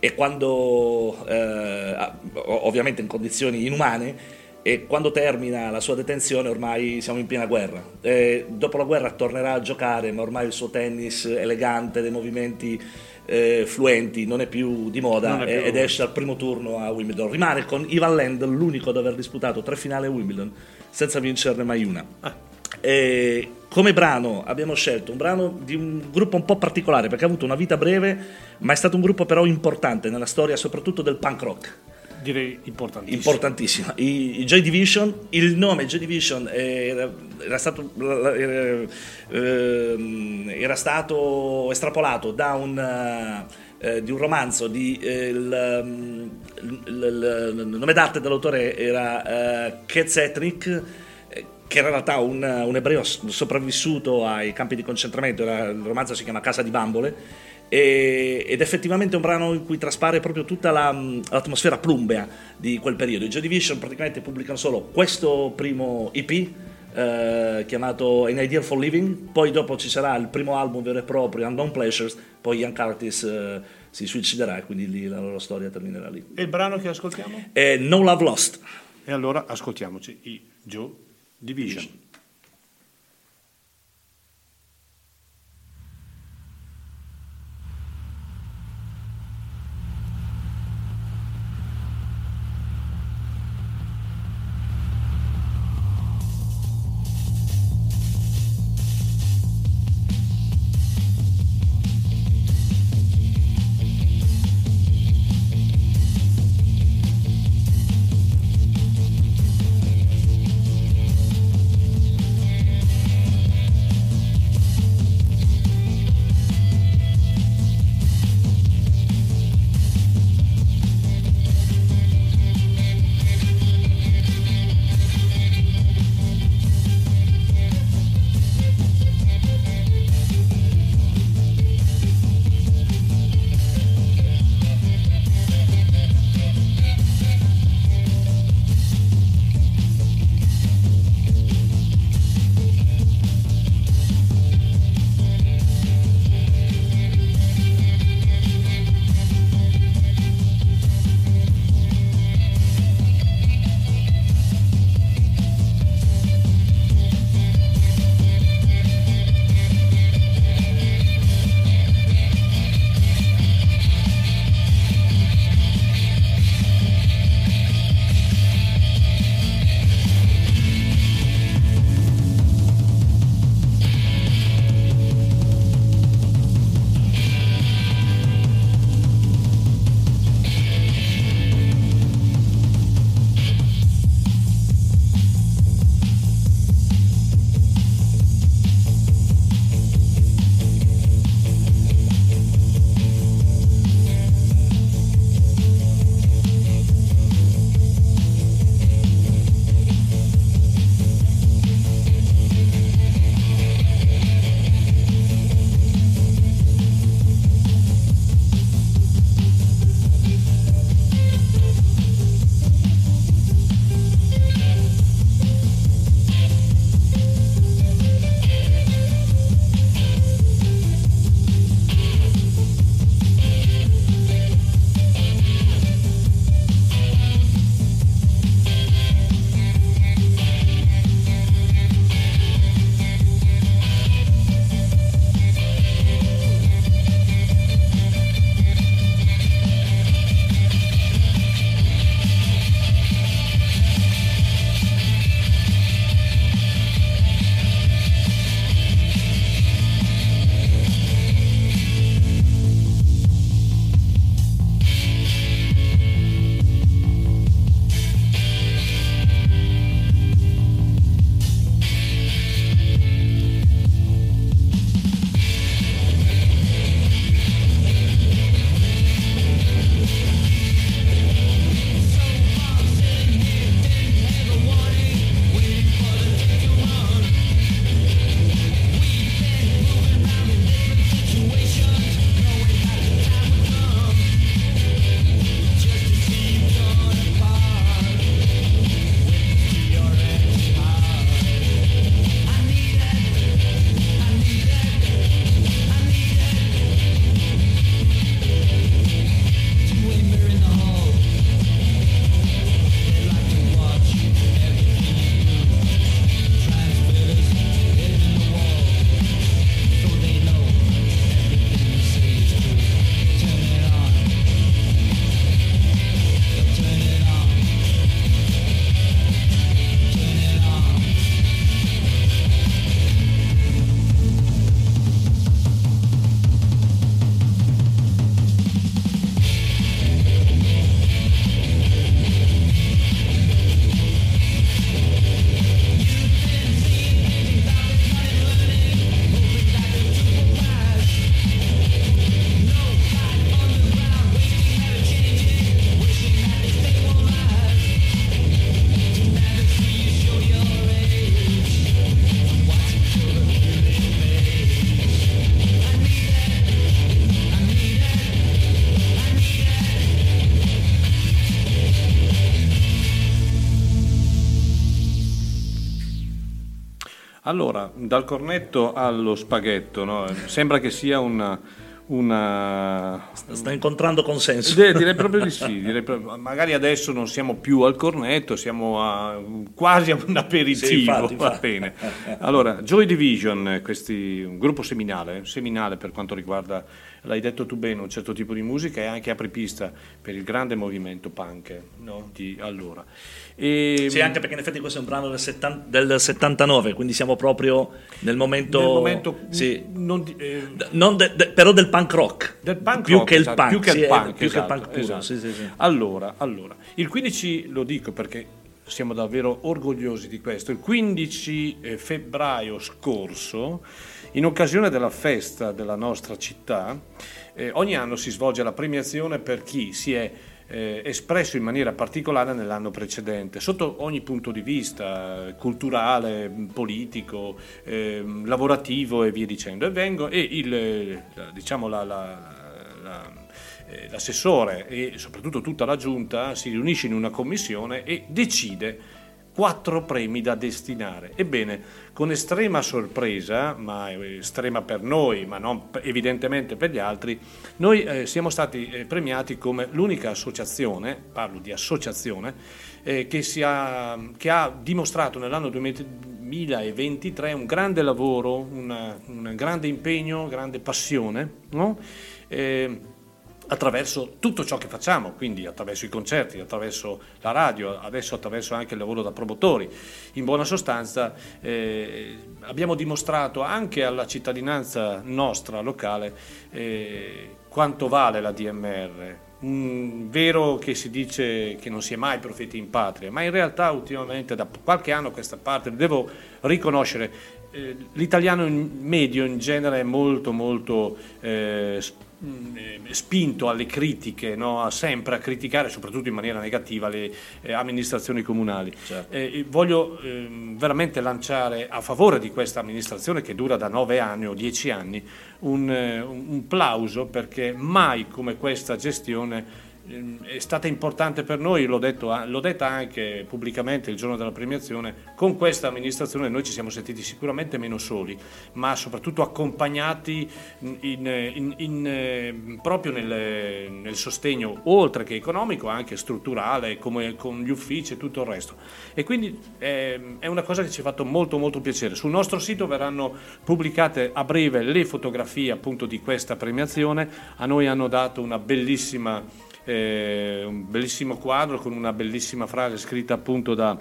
e quando, eh, ovviamente in condizioni inumane, e quando termina la sua detenzione ormai siamo in piena guerra. E dopo la guerra tornerà a giocare, ma ormai il suo tennis elegante, dei movimenti eh, fluenti, non è più di moda più- ed esce al primo turno a Wimbledon. Rimane con Ivan Lendl l'unico ad aver disputato tre finali a Wimbledon senza vincerne mai una. E come brano abbiamo scelto un brano di un gruppo un po' particolare perché ha avuto una vita breve, ma è stato un gruppo però importante nella storia soprattutto del punk rock. Direi importantissimo. Importantissima. I, i Joy Division, il nome Joy Division era, era stato, era, ehm, era stato estrapolato da un, eh, di un romanzo di, eh, il, il- il- il nome d'arte dell'autore era eh, Ketz Etnik eh, che era in realtà un, un ebreo sopravvissuto ai campi di concentramento, era- il romanzo si chiama Casa di Bambole, e- ed effettivamente è un brano in cui traspare proprio tutta la, mh, l'atmosfera plumbea di quel periodo. I Joy Division praticamente pubblicano solo questo primo EP eh, chiamato An Idea for Living, poi dopo ci sarà il primo album vero e proprio, Unknown Pleasures, poi Ian Curtis eh, si suiciderà e quindi lì la loro storia terminerà lì. E il brano che ascoltiamo? E No Love Lost. E allora ascoltiamoci i Joe Division. Thank Allora, dal cornetto allo spaghetto, no? sembra che sia una... una... Sta incontrando consenso. Direi proprio di sì, direi proprio- magari adesso non siamo più al cornetto, siamo a- quasi a un aperitivo, Sì, infatti, va infatti. bene. Allora, Joy Division, questi, un gruppo seminale, seminale per quanto riguarda, l'hai detto tu bene, un certo tipo di musica e anche apripista per il grande movimento punk no, di allora. E, Sì, anche perché in effetti questo è un brano del, 70 del 79, quindi siamo proprio nel momento... nel momento sì. non di- eh, Non de- de- però del punk rock. Del punk più rock, che il esatto, punk. più che il sì, è- punk, più che il esatto, punk puro, esatto. sì, sì, sì. Allora, allora, il 15 lo dico perché siamo davvero orgogliosi di questo. Il 15 eh, febbraio scorso, in occasione della festa della nostra città, eh, ogni anno si svolge la premiazione per chi si è eh, espresso in maniera particolare nell'anno precedente, sotto ogni punto di vista, eh, culturale, politico, ehm, lavorativo e via dicendo. E vengo e il, eh, diciamo la- la- la- eh, l'assessore e soprattutto tutta la giunta si riunisce in una commissione e decide quattro premi da destinare. Ebbene, con estrema sorpresa, ma estrema per noi, ma non evidentemente per gli altri, noi eh, siamo stati eh, premiati come l'unica associazione, parlo di associazione, eh, che, ha, che ha dimostrato nell'anno 2023 un grande lavoro, una- un grande impegno, grande passione, no? Attraverso tutto ciò che facciamo, quindi attraverso i concerti, attraverso la radio, adesso attraverso anche il lavoro da promotori. In buona sostanza eh, abbiamo dimostrato anche alla cittadinanza nostra locale eh, quanto vale la DMR. Mm, vero che si dice che non si è mai profeti in patria, ma in realtà ultimamente da qualche anno a questa parte devo riconoscere eh, l'italiano in- medio in genere è molto molto eh, mh, eh, spinto alle critiche, no? Sempre a criticare, soprattutto in maniera negativa, le eh, amministrazioni comunali. Eh, e voglio ehm, veramente lanciare a favore di questa amministrazione che dura da nove anni o dieci anni un, eh, un plauso perché mai come questa gestione ehm, è stata importante per noi, l'ho, detto, l'ho detta anche pubblicamente il giorno della premiazione, con questa amministrazione noi ci siamo sentiti sicuramente meno soli, ma soprattutto accompagnati in- in- in- eh, proprio nel, nel sostegno, oltre che economico, anche strutturale, come con gli uffici e tutto il resto. E quindi ehm, è una cosa che ci ha fatto molto molto piacere. Sul nostro sito verranno pubblicate a breve le fotografie appunto di questa premiazione, a noi hanno dato una bellissima eh, un bellissimo quadro con una bellissima frase scritta appunto da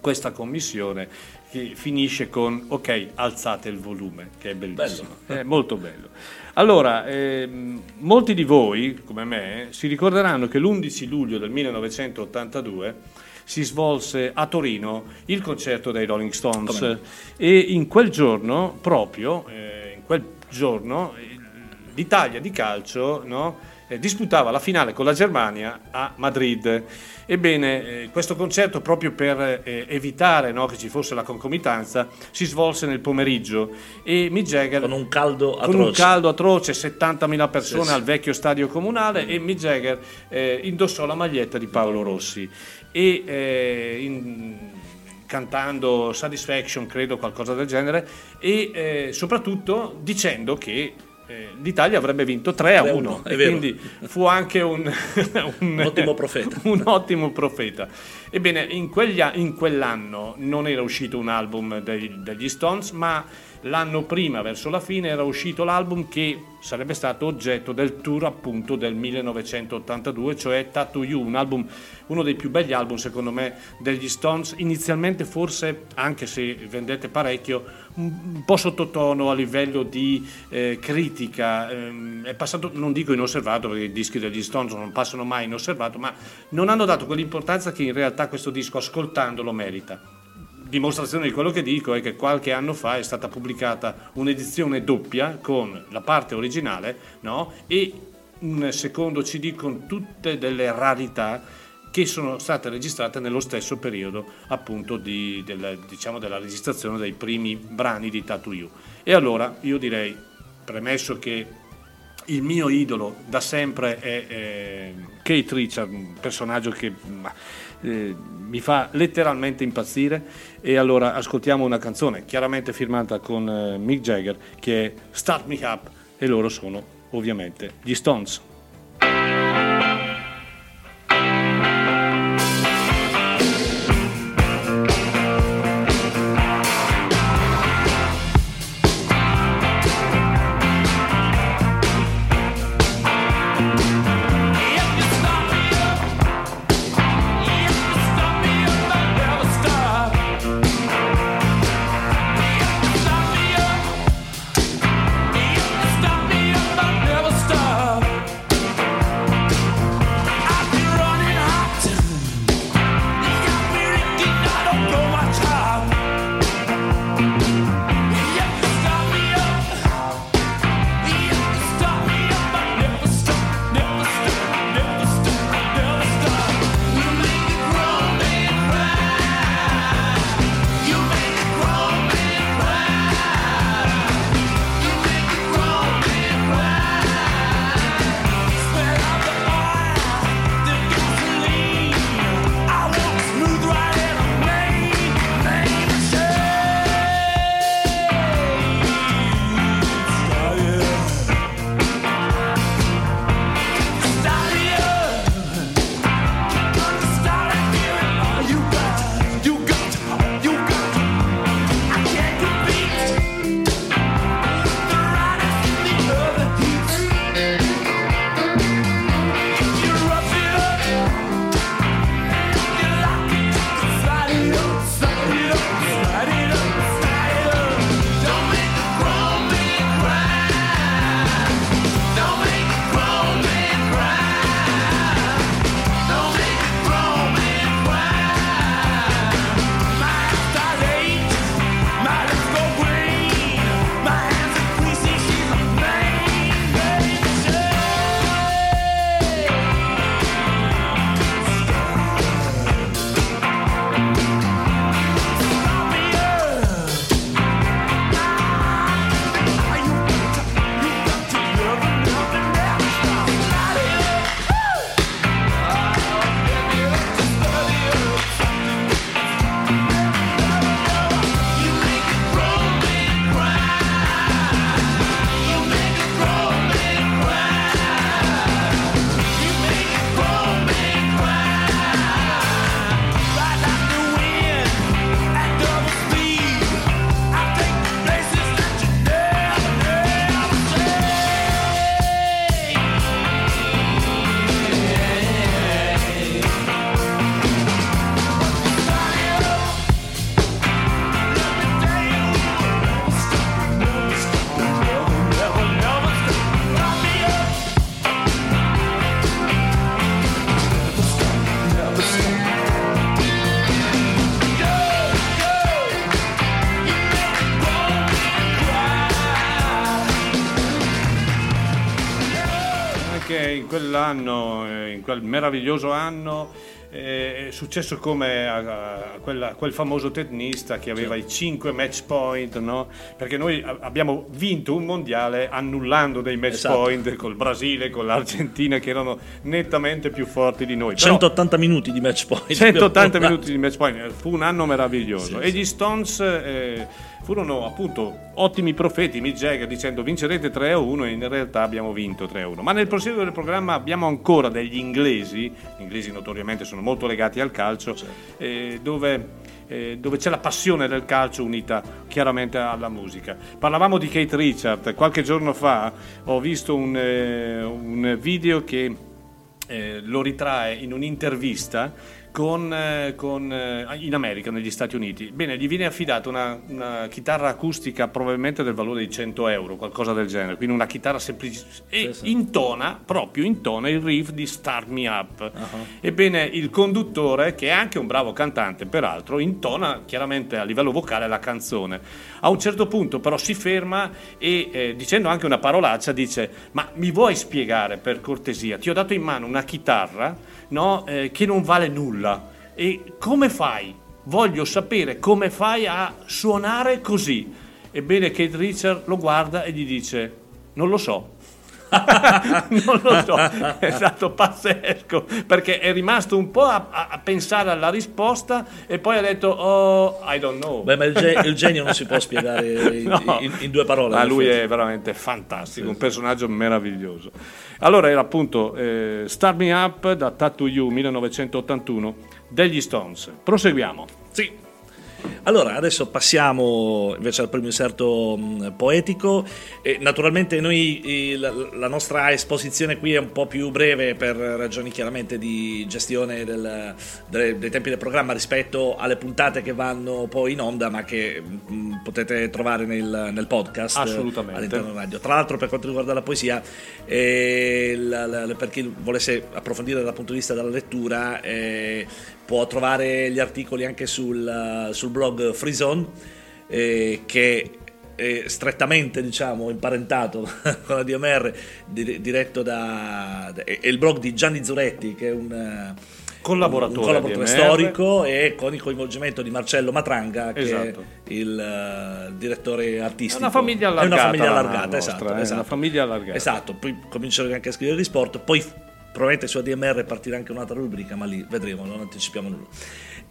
questa commissione che finisce con ok alzate il volume che è bellissimo. È molto bello. Allora ehm, molti di voi come me si ricorderanno che l'11 luglio del 1982 si svolse a Torino il concerto dei Rolling Stones. E in quel giorno proprio eh, in quel giorno eh, l'Italia di calcio no, eh, disputava la finale con la Germania a Madrid. Ebbene, eh, questo concerto, proprio per eh, evitare no, che ci fosse la concomitanza, si svolse nel pomeriggio e Mick Jagger Con un caldo con un atroce. caldo atroce, 70.000 persone sì. al vecchio stadio comunale e Mick Jagger eh, indossò la maglietta di Paolo Rossi e eh, in- cantando Satisfaction, credo qualcosa del genere e eh, soprattutto dicendo che eh, l'Italia avrebbe vinto 3 a 3 a 1 1, è e quindi fu anche un, un- ottimo profeta. un ottimo profeta. Ebbene, in, quegli in quell'anno non era uscito un album dei- degli Stones, ma l'anno prima, verso la fine, era uscito l'album che sarebbe stato oggetto del tour appunto del 1982, cioè Tattoo You, un album, uno dei più belli album secondo me degli Stones, inizialmente forse, anche se vendete parecchio, un un po' sottotono a livello di eh, critica, ehm, è passato, non dico inosservato perché i dischi degli Stones non passano mai inosservato, ma non hanno dato quell'importanza che in realtà questo disco ascoltandolo merita. Dimostrazione di quello che dico è che qualche anno fa è stata pubblicata un'edizione doppia con la parte originale no? e un secondo CD con tutte delle rarità che sono state registrate nello stesso periodo appunto di- del- diciamo, della registrazione dei primi brani di Tattoo You. E allora io direi, premesso che il mio idolo da sempre è, è Kate Richard, un personaggio che ma, eh, mi fa letteralmente impazzire e allora ascoltiamo una canzone chiaramente firmata con eh, Mick Jagger che è Start Me Up e loro sono ovviamente gli Stones. Meraviglioso anno, eh, è successo come a, a quella- a quel famoso tennista che aveva i 5 match point, no? Perché noi a- abbiamo vinto un mondiale annullando dei match Esatto. point col Brasile, con l'Argentina che erano nettamente più forti di noi. Però- 180 minuti di match point. 180 minuti di match point, fu un anno meraviglioso. Sì, e sì. gli Stones eh, furono appunto ottimi profeti, Mick Jagger dicendo vincerete 3-1 e in realtà abbiamo vinto 3-1. Ma nel proseguo del programma abbiamo ancora degli inglesi, gli inglesi notoriamente sono molto legati al calcio, eh, dove, eh, dove c'è la passione del calcio unita chiaramente alla musica. Parlavamo di Kate Richard, qualche giorno fa ho visto un, eh, un video che eh, lo ritrae in un'intervista con, eh, con, eh, in America, negli Stati Uniti. Bene, gli viene affidata una, una chitarra acustica probabilmente del valore di 100 euro, qualcosa del genere, quindi una chitarra semplice e Sì, sì. intona, proprio intona il riff di Start Me Up. Uh-huh. Ebbene, il conduttore, che è anche un bravo cantante peraltro, intona chiaramente a livello vocale la canzone. A un certo punto però si ferma e eh, dicendo anche una parolaccia dice ma mi vuoi spiegare per cortesia? Ti ho dato in mano una chitarra no, eh, che non vale nulla e come fai? Voglio sapere come fai a suonare così. Ebbene Kate Richard lo guarda e gli dice non lo so. non lo so, è stato pazzesco perché è rimasto un po' a, a- pensare alla risposta e poi ha detto oh I don't know. Beh, ma il, ge- il genio non si può spiegare in, No. in- in due parole. Ma lui effetti. è veramente fantastico, un personaggio meraviglioso. Allora era appunto eh, Start Me Up da Tattoo You 1981 degli Stones. Proseguiamo. Sì. Allora, adesso passiamo invece al primo inserto mh, poetico. E naturalmente noi la, nostra esposizione qui è un po' più breve per ragioni chiaramente di gestione del- dei tempi del programma rispetto alle puntate che vanno poi in onda, ma che mh, potete trovare nel, nel podcast Assolutamente. all'interno della radio. Tra l'altro, per quanto riguarda la poesia, eh, la- la- per chi volesse approfondire dal punto di vista della lettura, eh, può trovare gli articoli anche sul, sul blog Freezone, eh, che è strettamente diciamo imparentato con la DMR, di- diretto da. è è il blog di Gianni Zuretti, che è un. eh, Collaboratore un collaboratore storico e con il coinvolgimento di Marcello Matranga che Esatto. è il eh, direttore È artistico una famiglia È allargata. una famiglia la allargata, nostra, esatto, è esatto. una famiglia allargata. Esatto, poi comincerò anche a scrivere di sport, poi probabilmente su ADMR partirà anche un'altra rubrica, ma lì vedremo, non anticipiamo nulla.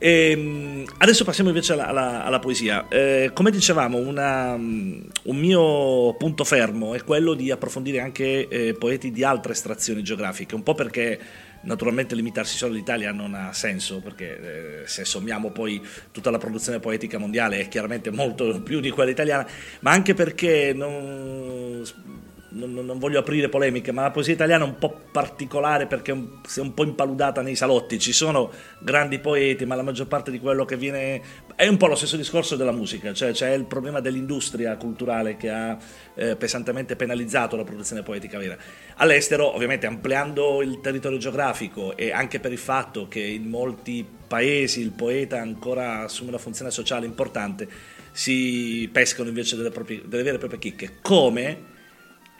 Ehm, adesso passiamo invece alla, alla- alla poesia. Eh, come dicevamo, una, mm, un mio punto fermo è quello di approfondire anche eh, poeti di altre estrazioni geografiche, un po' perché naturalmente limitarsi solo all'Italia non ha senso, perché eh, se sommiamo poi tutta la produzione poetica mondiale è chiaramente molto più di quella italiana, ma anche perché non non, non- voglio aprire polemiche, ma la poesia italiana è un po' particolare perché si è un po' impaludata nei salotti. Ci sono grandi poeti, ma la maggior parte di quello che viene. è un po' lo stesso discorso della musica, cioè c'è il problema dell'industria culturale che ha eh, pesantemente penalizzato la produzione poetica vera. All'estero, ovviamente, ampliando il territorio geografico e anche per il fatto che in molti paesi il poeta ancora assume una funzione sociale importante, si pescano invece delle, proprie- delle vere e proprie chicche. Come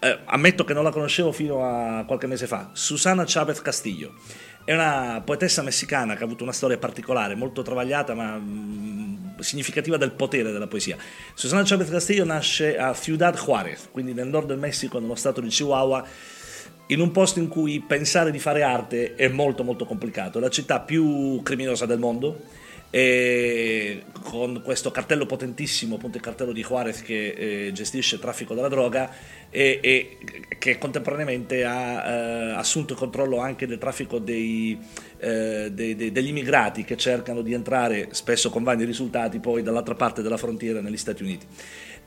eh, ammetto che non la conoscevo fino a qualche mese fa, Susana Chavez Castillo. È una poetessa messicana che ha avuto una storia particolare, molto travagliata ma mm, significativa del potere della poesia. Susana Chavez Castillo nasce a Ciudad Juárez, quindi nel nord del Messico, nello stato di Chihuahua, in un posto in cui pensare di fare arte è molto molto complicato. È la città più criminosa del mondo e con questo cartello potentissimo, appunto il cartello di Juarez che eh, gestisce il traffico della droga e, e che contemporaneamente ha eh, assunto il controllo anche del traffico dei, eh, dei- dei- degli immigrati che cercano di entrare spesso con vani risultati poi dall'altra parte della frontiera negli Stati Uniti.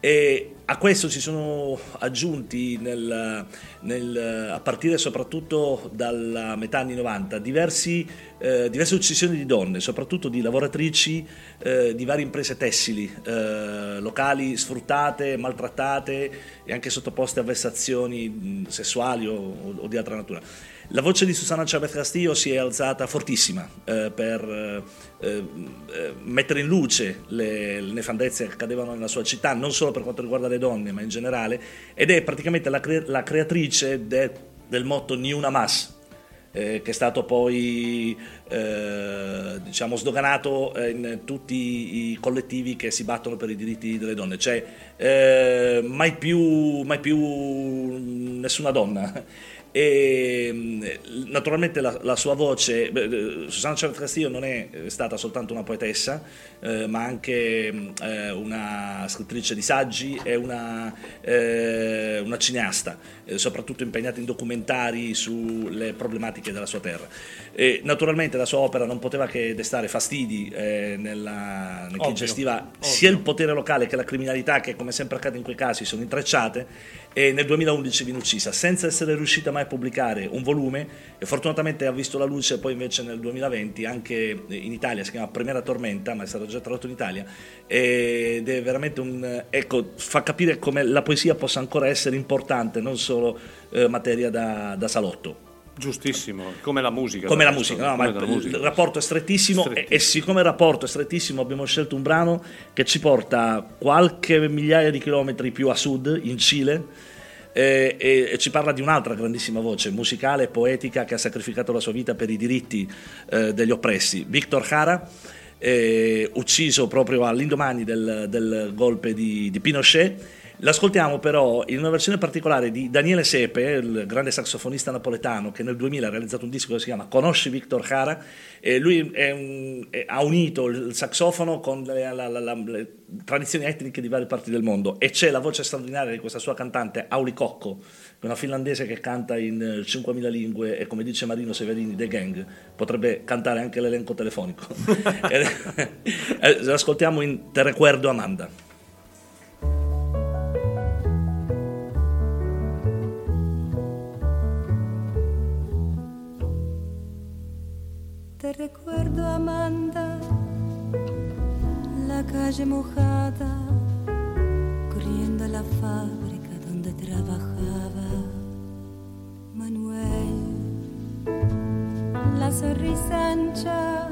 E a questo si sono aggiunti nel- nel- a partire soprattutto dalla metà anni 90 diversi, eh, diverse uccisioni di donne, soprattutto di lavoratrici eh, di varie imprese tessili eh, locali sfruttate, maltrattate e anche sottoposte a vessazioni sessuali o, o di altra natura. La voce di Susana Chavez Castillo si è alzata fortissima eh, per eh, eh, mettere in luce le, le nefandezze che accadevano nella sua città, non solo per quanto riguarda le donne, ma in generale, ed è praticamente la, cre- la creatrice de- del motto Ni una más, eh, che è stato poi eh, diciamo sdoganato eh, in tutti i collettivi che si battono per i diritti delle donne, cioè eh, mai, più, mai più nessuna donna. E mh, naturalmente la, la sua voce, eh, Susana Chavez Castillo non è eh, stata soltanto una poetessa, eh, ma anche mh, eh, una scrittrice di saggi e una, eh, una cineasta, eh, soprattutto impegnata in documentari sulle problematiche della sua terra. E naturalmente la sua opera non poteva che destare fastidi eh, nella, in chi gestiva sia il potere locale che la criminalità, che come sempre accade in quei casi sono intrecciate, e nel 2011 viene uccisa. Senza essere riuscita mai a pubblicare un volume e fortunatamente ha visto la luce poi invece nel 2020 anche in Italia, si chiama Primera Tormenta, ma è stato già tradotto in Italia ed è veramente un... ecco, fa capire come la poesia possa ancora essere importante, non solo eh, materia da, da salotto. Giustissimo, come la musica. Come la musica, no, ma come il, musica. il rapporto è strettissimo, Strettissimo. E, e siccome il rapporto è strettissimo abbiamo scelto un brano che ci porta qualche migliaia di chilometri più a sud, in Cile, eh, e, e ci parla di un'altra grandissima voce musicale e poetica che ha sacrificato la sua vita per i diritti eh, degli oppressi, Victor Jara, eh, ucciso proprio all'indomani del, del golpe di, di Pinochet L'ascoltiamo però in una versione particolare di Daniele Sepe, il grande saxofonista napoletano che nel 2000 ha realizzato un disco che si chiama Conosci Victor Jara e lui è un- è- ha unito il saxofono con le, la- la- la- le tradizioni etniche di varie parti del mondo e c'è la voce straordinaria di questa sua cantante Auli Cocco, una finlandese che canta in eh, 5.000 lingue e come dice Marino Severini The Gang potrebbe cantare anche l'elenco telefonico. Ed- eh, L'ascoltiamo in Te recuerdo Amanda. Te recuerdo, Amanda, la calle mojada, corriendo a la fábrica donde trabajaba Manuel. La sonrisa ancha,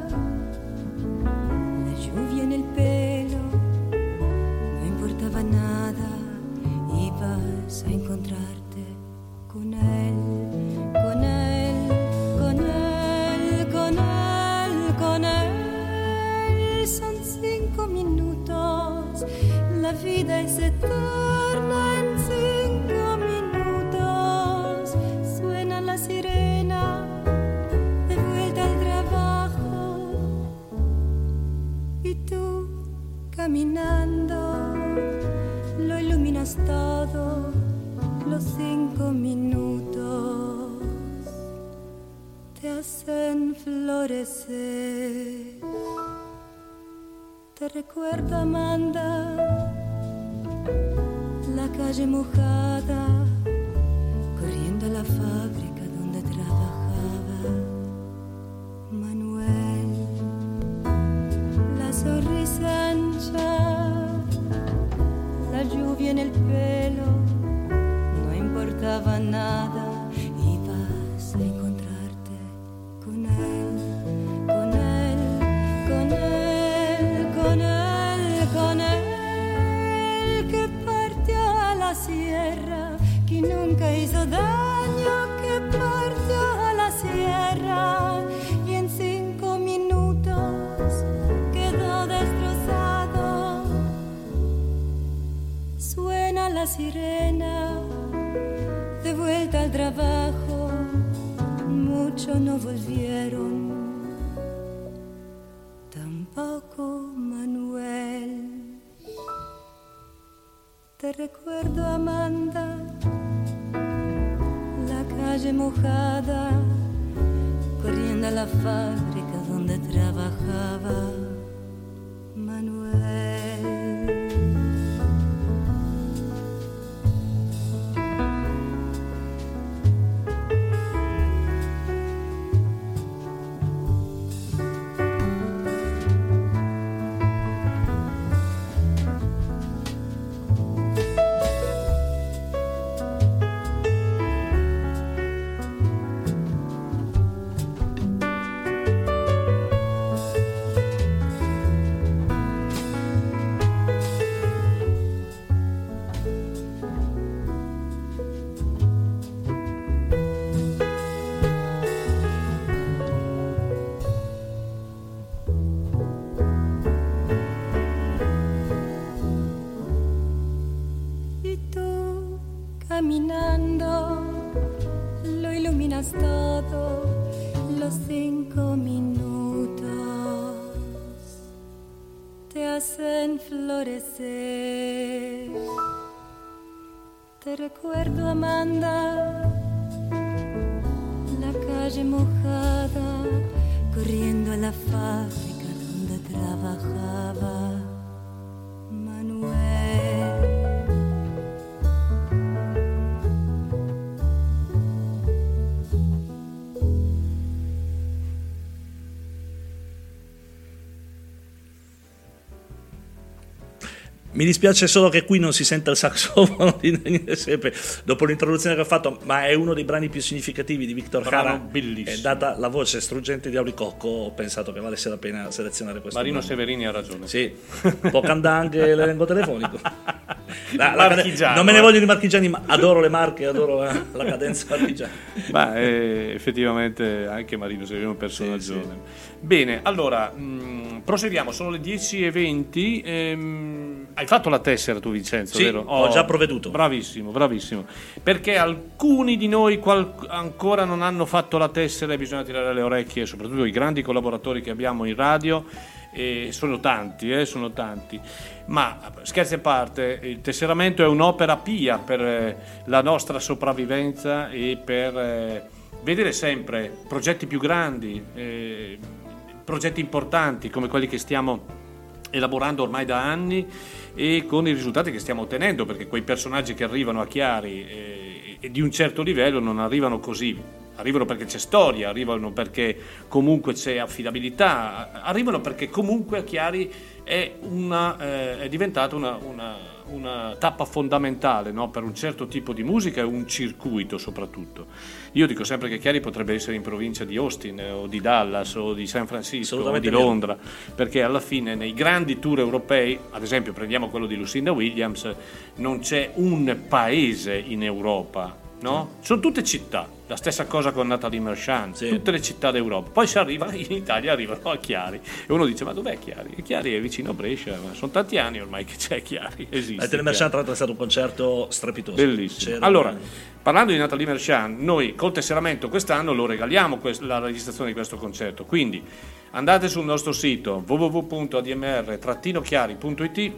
recuerdo, Amanda, Mi dispiace solo che qui non si senta il saxofono di Daniele Sepe dopo l'introduzione che ho fatto, ma è uno dei brani più significativi di Victor Jara. bellissimo. E data la voce struggente di Auricocco, ho pensato che valesse la pena selezionare questo Marino brano. Severini ha ragione. Sì, un po' candanghe l'elenco telefonico. La- la- non me ne eh. voglio di marchigiani, ma adoro le marche, adoro la, la cadenza marchigiana. Ma eh, effettivamente anche Marino Severino è un personaggio. Bene, allora mh, proseguiamo, sono le 10.20. ehm, hai fatto la tessera tu Vincenzo, Sì, vero? ho già provveduto. Bravissimo, bravissimo. Perché alcuni di noi qual- ancora non hanno fatto la tessera e bisogna tirare le orecchie, soprattutto i grandi collaboratori che abbiamo in radio. E sono tanti, eh, sono tanti. Ma scherzi a parte, il tesseramento è un'opera pia per eh, la nostra sopravvivenza e per eh, vedere sempre progetti più grandi, eh, progetti importanti come quelli che stiamo elaborando ormai da anni e con i risultati che stiamo ottenendo, perché quei personaggi che arrivano a Chiari eh, e di un certo livello non arrivano così, arrivano perché c'è storia, arrivano perché comunque c'è affidabilità, arrivano perché comunque a Chiari è, una, eh, è diventata una, una- una tappa fondamentale no? per un certo tipo di musica e un circuito soprattutto. Io dico sempre che Chiari potrebbe essere in provincia di Austin eh, o di Dallas o di San Francisco o di. Londra, perché alla fine nei grandi tour europei, ad esempio prendiamo quello di Lucinda Williams, non c'è un paese in Europa, no? Sono tutte città, la stessa cosa con Natalie Merchant, Sì. tutte le città d'Europa. Poi si arriva in Italia, arrivano a Chiari e uno dice ma dov'è Chiari? E Chiari è vicino a Brescia, ma sono tanti anni ormai che c'è Chiari, esiste. La Telemerchant tra l'altro è stato un concerto strepitoso. Bellissimo. C'era- Allora, parlando di Natalie Merchant, noi col tesseramento quest'anno lo regaliamo la registrazione di questo concerto. Quindi andate sul nostro sito www.admr-chiari.it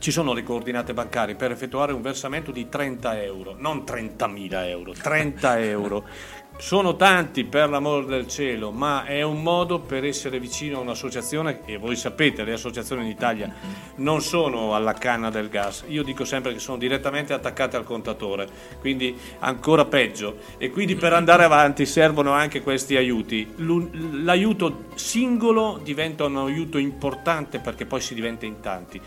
ci sono le coordinate bancarie per effettuare un versamento di 30 euro, non 30.000 euro, 30 euro. Sono tanti per l'amor del cielo, ma è un modo per essere vicino a un'associazione e voi sapete, le associazioni in Italia non sono alla canna del gas. Io dico sempre che sono direttamente attaccate al contatore, quindi ancora peggio. E quindi per andare avanti servono anche questi aiuti. L'aiuto singolo diventa un aiuto importante perché poi si diventa in tanti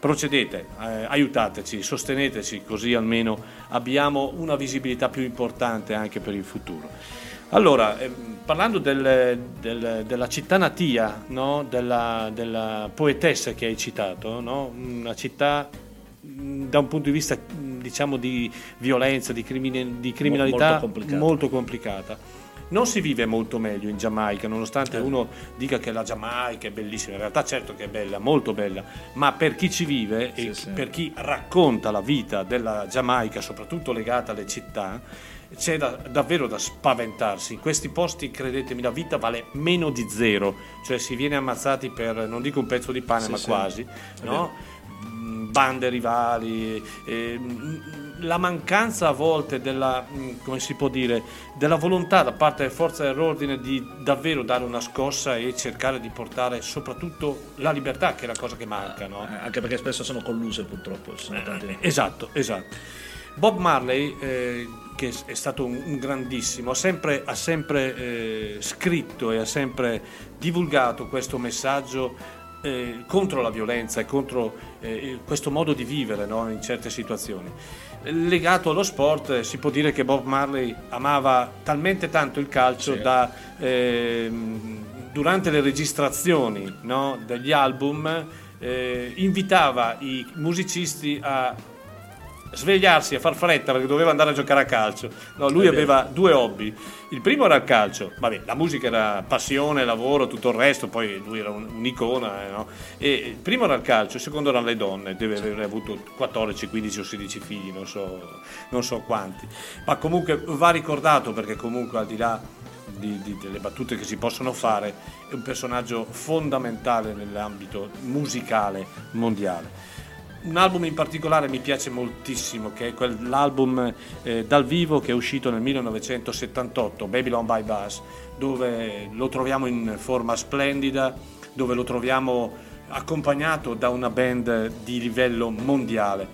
procedete, eh, aiutateci, sosteneteci, così almeno abbiamo una visibilità più importante anche per il futuro. Allora, ehm, parlando del- del- della città natia, no? della, della poetessa che hai citato, no? una città mh, da un punto di vista mh, diciamo di violenza, di, crimine- di criminalità molto complicata. molto complicata. Non si vive molto meglio in Giamaica, nonostante uno dica che la Giamaica è bellissima, in realtà certo che è bella, molto bella, ma per chi ci vive e Sì, sì. per chi racconta la vita della Giamaica, soprattutto legata alle città, c'è da- davvero da spaventarsi. In questi posti, credetemi, la vita vale meno di zero, cioè si viene ammazzati per, non dico un pezzo di pane, Sì, ma sì. quasi, no? Mm, bande rivali, ehm, la mancanza a volte della, mm, come si può dire, della volontà da parte delle forze dell'ordine di davvero dare una scossa e cercare di portare soprattutto la libertà, che è la cosa che manca, no? Eh, Anche perché spesso sono colluse purtroppo. sono tanti- Esatto, esatto. Bob Marley, eh, che è stato un, un grandissimo, ha sempre, ha sempre, eh, scritto e ha sempre divulgato questo messaggio eh, contro la violenza e contro eh, questo modo di vivere no, in certe situazioni. Legato allo sport, eh, si può dire che Bob Marley amava talmente tanto il calcio Sì. da ehm, durante le registrazioni no, degli album eh, invitava i musicisti a svegliarsi a far fretta perché doveva andare a giocare a calcio. No, lui È vero. aveva due hobby. Il primo era il calcio, vabbè, la musica era passione, lavoro, tutto il resto, poi lui era un- un'icona. eh, no? E il primo era il calcio, il secondo erano le donne, deve aver avuto 14, 15 o 16 figli, non so, non so quanti. Ma comunque va ricordato perché comunque al di là di- di- delle battute che si possono fare, è un personaggio fondamentale nell'ambito musicale mondiale. Un album in particolare mi piace moltissimo, che è quell'album eh, dal vivo che è uscito nel 1978, Babylon by Bus, dove lo troviamo in forma splendida, dove lo troviamo accompagnato da una band di livello mondiale.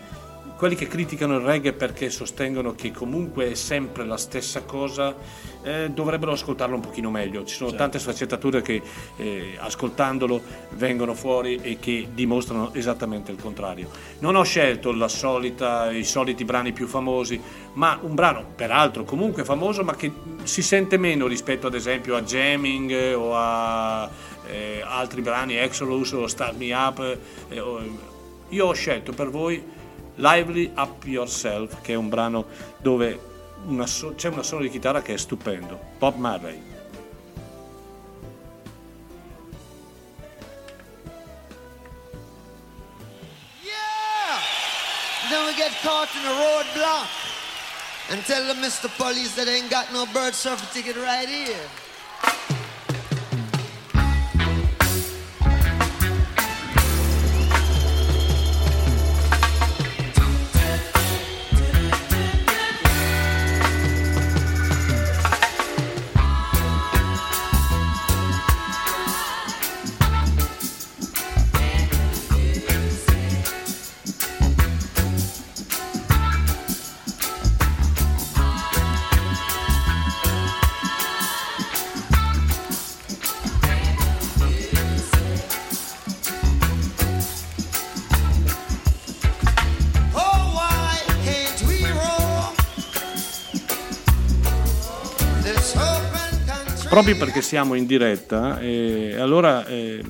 Quelli che criticano il reggae perché sostengono che comunque è sempre la stessa cosa, eh, dovrebbero ascoltarlo un pochino meglio. Ci sono tante sfaccettature che eh, ascoltandolo vengono fuori e che dimostrano esattamente il contrario. Non ho scelto la solita, i soliti brani più famosi, ma un brano peraltro comunque famoso, ma che si sente meno rispetto ad esempio a Jamming eh, o a eh, altri brani, Exodus o Start Me Up. eh, io ho scelto per voi Lively Up Yourself, che è un brano dove una c'è una solo di chitarra che è stupendo. Bob Marley. Yeah! Then we get caught in a roadblock and tell the Mr. Police that ain't got no bird surfer ticket right here. Proprio perché siamo in diretta, e allora eh,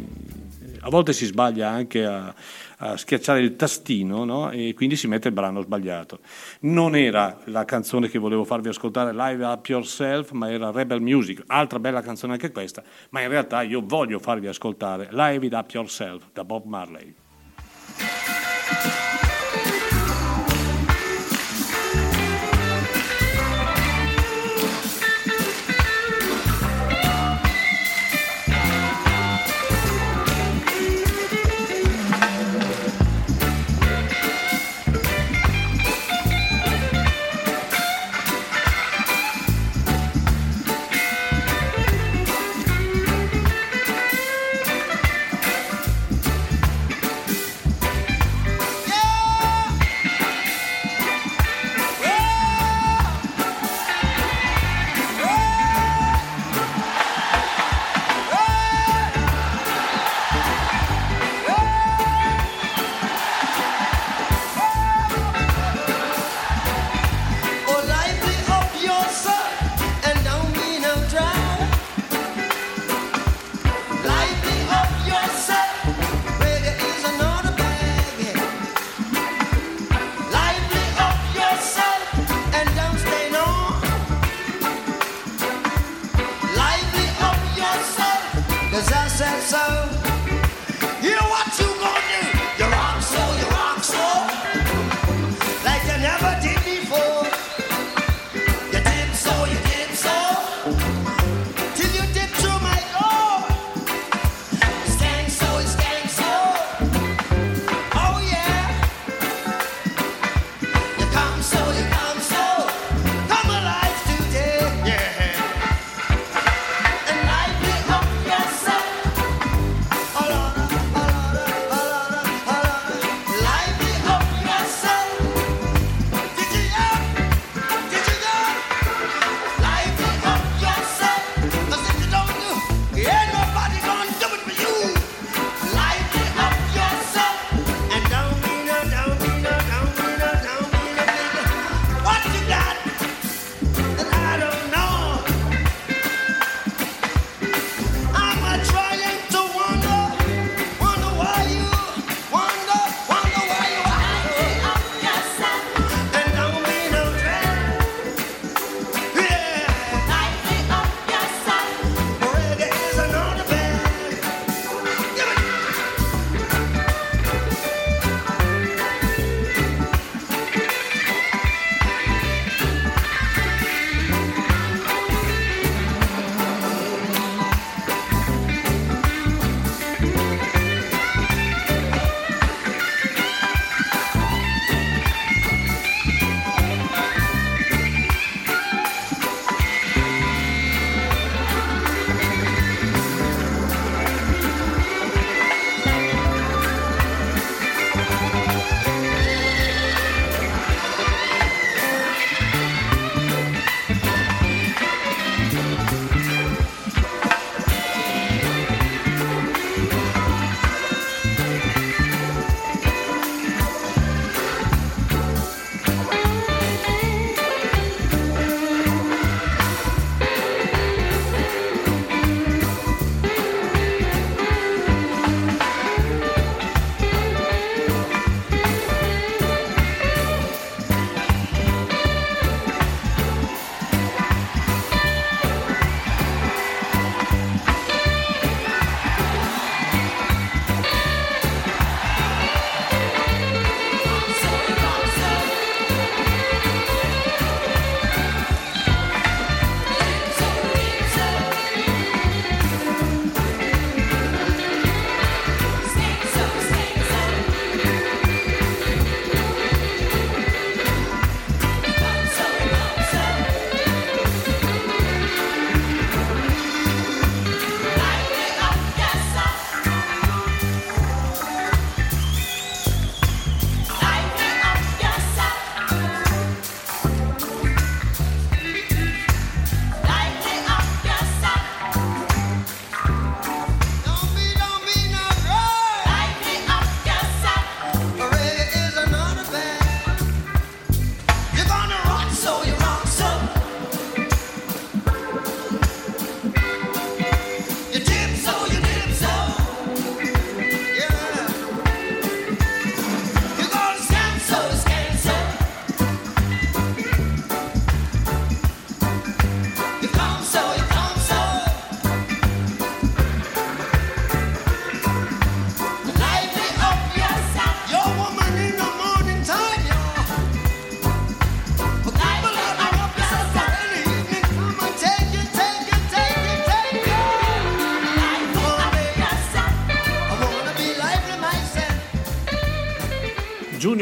a volte si sbaglia anche a, a schiacciare il tastino no? e quindi si mette il brano sbagliato. Non era la canzone che volevo farvi ascoltare, Live Up Yourself, ma era Rebel Music, altra bella canzone anche questa, ma in realtà io voglio farvi ascoltare Live It Up Yourself da Bob Marley.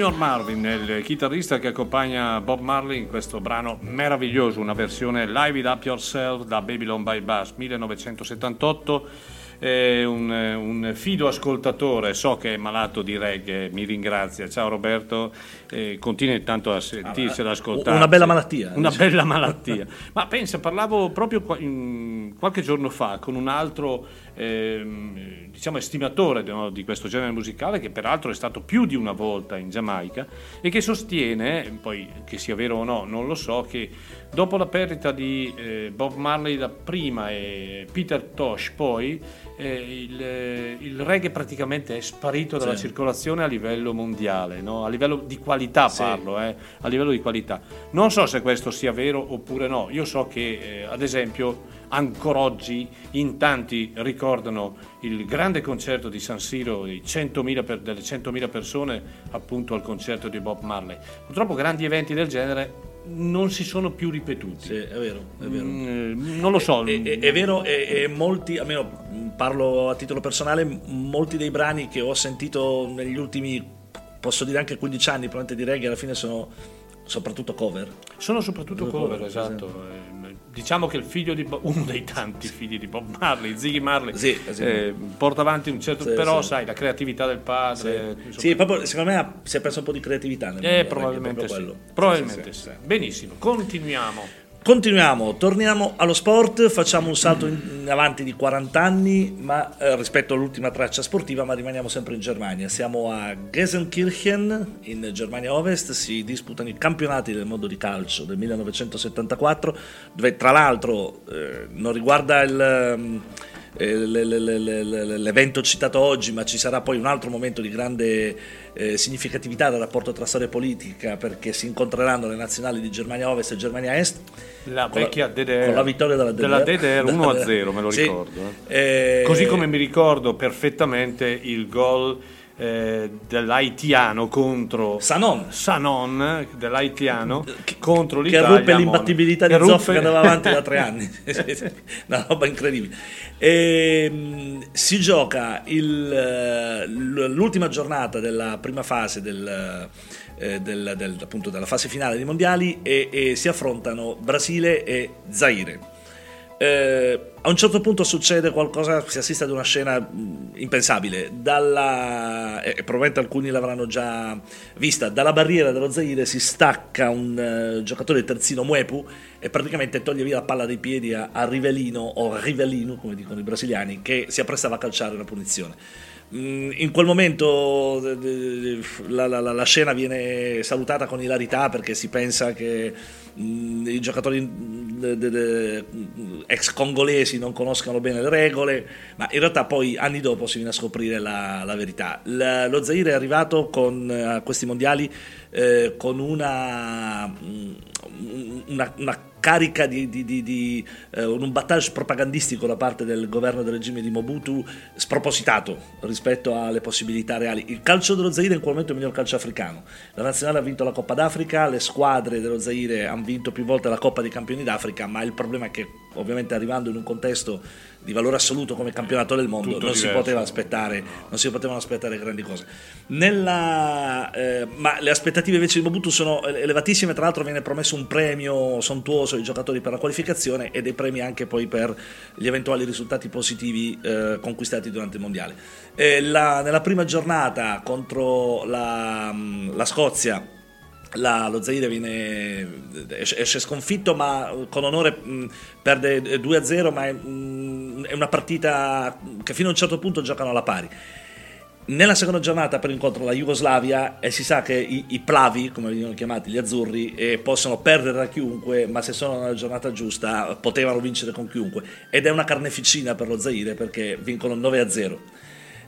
Junior Marvin, il chitarrista che accompagna Bob Marley in questo brano meraviglioso, una versione Live It Up Yourself da Babylon by Bass 1978. È un, un fido ascoltatore, so che è malato di reggae, mi ringrazia. Ciao Roberto, eh, continua intanto a sentirsi, ad ascoltare. Una bella malattia. Una bella malattia. Ma pensa, parlavo proprio qualche giorno fa con un altro ehm, diciamo estimatore no, di questo genere musicale che peraltro è stato più di una volta in Giamaica e che sostiene, poi che sia vero o no, non lo so, che dopo la perdita di eh, Bob Marley da prima e Peter Tosh poi eh, il, eh, il reggae praticamente è sparito dalla Sì. circolazione a livello mondiale, no? a livello di qualità Sì. parlo, eh, a livello di qualità. Non so se questo sia vero oppure no, io so che eh, ad esempio ancora oggi in tanti ricordano il grande concerto di San Siro di 100.000 per- delle 100.000 persone appunto al concerto di Bob Marley. Purtroppo grandi eventi del genere non si sono più ripetuti. Sì, è vero, è vero. Mm, non lo so. È, è- è vero, e, molti, almeno parlo a titolo personale, molti dei brani che ho sentito negli ultimi, posso dire anche 15 anni, probabilmente di reggae, alla fine sono soprattutto cover. Sono soprattutto cover, cover, esatto. Eh, Diciamo che il figlio di Bob, uno dei tanti figli di Bob Marley, Ziggy Marley, Sì, sì. eh, porta avanti un certo... Sì, però sai, la creatività del padre... Sì, proprio, secondo me ha- si è perso un po' di creatività nel Eh, probabilmente sì. Probabilmente Sì, sì, sì. Benissimo, continuiamo. Continuiamo, torniamo allo sport, facciamo un salto in avanti di 40 anni ma, eh, rispetto all'ultima traccia sportiva, ma rimaniamo sempre in Germania. Siamo a Gelsenkirchen, in Germania Ovest, si disputano i campionati del mondo di calcio del 1974, dove tra l'altro eh, non riguarda il... ehm, eh, le- le- le- le- le- l'evento citato oggi, ma ci sarà poi un altro momento di grande eh, significatività del rapporto tra storia e politica, perché si incontreranno le nazionali di Germania Ovest e Germania Est. La vecchia DDR. con la vittoria della DDR. Della DDR 1-0, Della- me lo Sì. ricordo. eh. Eh, Così come mi ricordo perfettamente il gol eh, dell'haitiano contro Sanon. Sanon dell'haitiano contro che l'Italia ruppe l'imbattibilità di Che Zoff che ruppe- andava avanti da tre anni. Una roba incredibile. Ehm, si gioca il, eh, l'ultima giornata della prima fase del, eh, del- del- appunto della fase finale dei mondiali e, e si affrontano Brasile e Zaire Eh, a un certo punto succede qualcosa, si assiste ad una scena mh, impensabile, dalla, e probabilmente alcuni l'avranno già vista, dalla barriera dello Zaire si stacca un eh, giocatore terzino Muepu e praticamente toglie via la palla dai piedi a, a Rivelino o Rivelino, come dicono i brasiliani, che si apprestava a calciare una punizione. Mm, In quel momento la, la- la- la scena viene salutata con ilarità perché si pensa che mm, i giocatori mm, de- de- de- ex congolesi non conoscano bene le regole, ma in realtà poi anni dopo si viene a scoprire la, la verità. La- lo Zaire è arrivato con a questi mondiali eh, con una, mm, una, una carica di, di- di- di, eh, un battage propagandistico da parte del governo del regime di Mobutu spropositato rispetto alle possibilità reali. Il calcio dello Zaire in quel momento è il miglior calcio africano. La nazionale ha vinto la Coppa d'Africa, le squadre dello Zaire hanno vinto più volte la Coppa dei Campioni d'Africa, ma il problema è che ovviamente arrivando in un contesto di valore assoluto come campionato del mondo non si, aspettare, non si potevano aspettare grandi cose. Nella, eh, ma le aspettative invece di Mobutu sono elevatissime, tra l'altro viene promesso un premio sontuoso ai giocatori per la qualificazione e dei premi anche poi per gli eventuali risultati positivi eh, conquistati durante il mondiale. Eh, la- nella prima giornata contro la, mm, la Scozia la- lo Zaire viene, esce, sconfitto ma con onore mh, perde 2-0 ma è, mh, è una partita che fino a un certo punto giocano alla pari nella seconda giornata per incontro la Jugoslavia e si sa che i, i plavi, come venivano chiamati, gli azzurri, eh, possono perdere da chiunque, ma se sono nella giornata giusta potevano vincere con chiunque. Ed è una carneficina per lo Zaire perché vincono 9-0.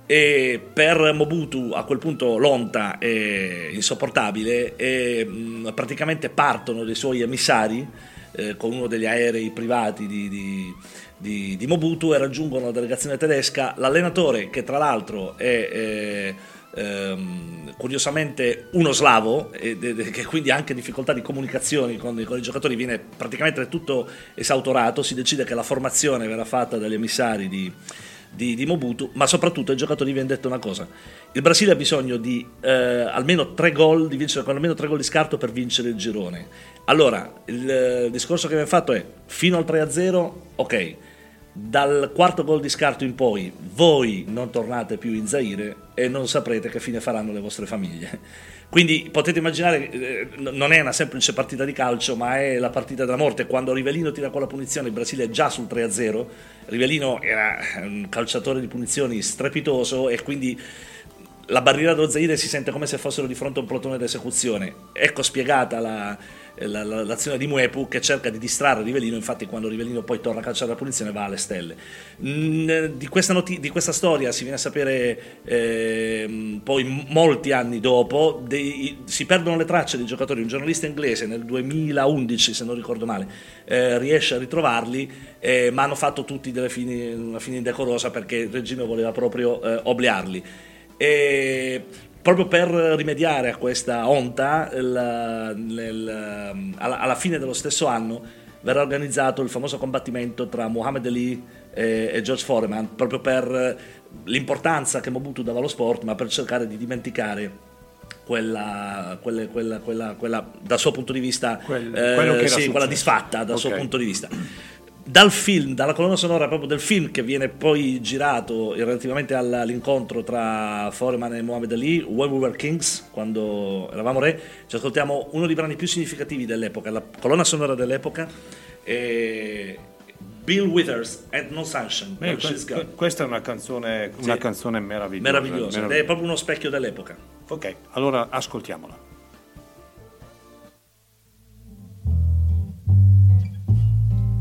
E per Mobutu a quel punto l'onta è insopportabile e mh, praticamente partono dei suoi emissari eh, con uno degli aerei privati di, di- di- di Mobutu e raggiungono la delegazione tedesca. L'allenatore, che tra l'altro è eh, ehm, curiosamente uno slavo, e de- de- che quindi ha anche difficoltà di comunicazione con, con i giocatori, viene praticamente tutto esautorato. Si decide che la formazione verrà fatta dagli emissari di di, di Mobutu, ma soprattutto ai giocatori viene detto una cosa. Il Brasile ha bisogno di eh, almeno tre gol, di vincere con almeno tre gol di scarto per vincere il girone. Allora, il eh, discorso che abbiamo fatto è fino al 3-0, ok, dal quarto gol di scarto in poi voi non tornate più in Zaire e non saprete che fine faranno le vostre famiglie. Quindi potete immaginare, eh, non è una semplice partita di calcio, ma è la partita della morte. Quando Rivellino tira quella punizione, il Brasile è già sul 3-0. Rivellino era un calciatore di punizioni strepitoso e quindi la barriera dello Zaire si sente come se fossero di fronte a un plotone d'esecuzione. Ecco spiegata la, la, la, l'azione di Muepu che cerca di distrarre Rivellino, infatti quando Rivellino poi torna a calciare la punizione va alle stelle. Mm, di, questa noti- di, questa storia si viene a sapere eh, poi molti anni dopo, dei, si perdono le tracce dei giocatori, un giornalista inglese nel 2011 se non ricordo male eh, riesce a ritrovarli, eh, ma hanno fatto tutti fini, una fine indecorosa perché il regime voleva proprio eh, obliarli. E proprio per rimediare a questa onta, il, nel, alla, alla, fine dello stesso anno verrà organizzato il famoso combattimento tra Muhammad Ali e, e George Foreman, proprio per l'importanza che Mobutu dava allo sport, ma per cercare di dimenticare quella, quella, quella, quella, dal suo punto di vista, Quel, eh, sì, quella disfatta dal okay. suo punto di vista dal film, dalla colonna sonora proprio del film che viene poi girato relativamente all'incontro tra Foreman e Muhammad Ali, When We Were Kings, quando eravamo re, ci ascoltiamo uno dei brani più significativi dell'epoca, la colonna sonora dell'epoca, e Bill Withers and No Sunshine. Beh, que- questa è una canzone, una Sì. canzone meravigliosa. meravigliosa, ed è proprio uno specchio dell'epoca. Ok, allora ascoltiamola.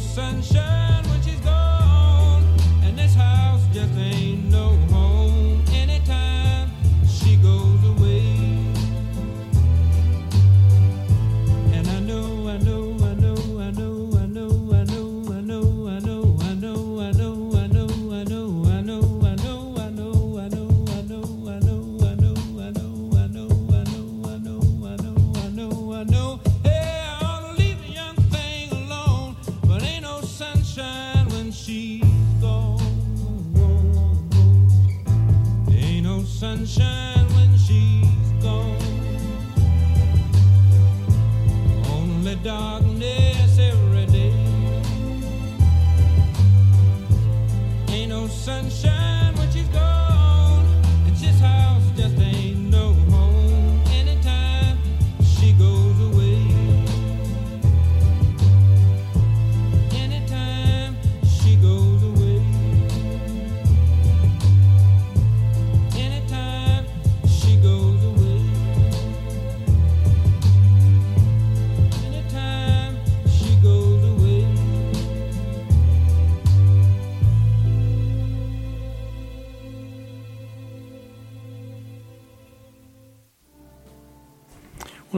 Sunshine when she's gone, and this house just ain't no home.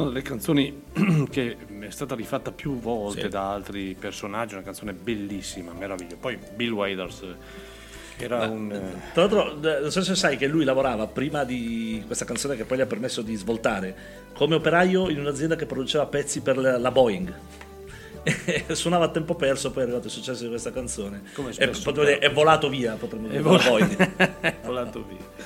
Una delle canzoni che è stata rifatta più volte Sì. da altri personaggi, una canzone bellissima, meravigliosa. Poi Bill Waders era un... eh, Tra l'altro, eh, non so se sai che lui lavorava prima di questa canzone che poi gli ha permesso di svoltare come operaio in un'azienda che produceva pezzi per la Boeing. Suonava a tempo perso, poi è arrivato il successo di questa canzone. Come potremmo dire, è volato via, potremmo dire, È con la volato- Boeing. È volato via.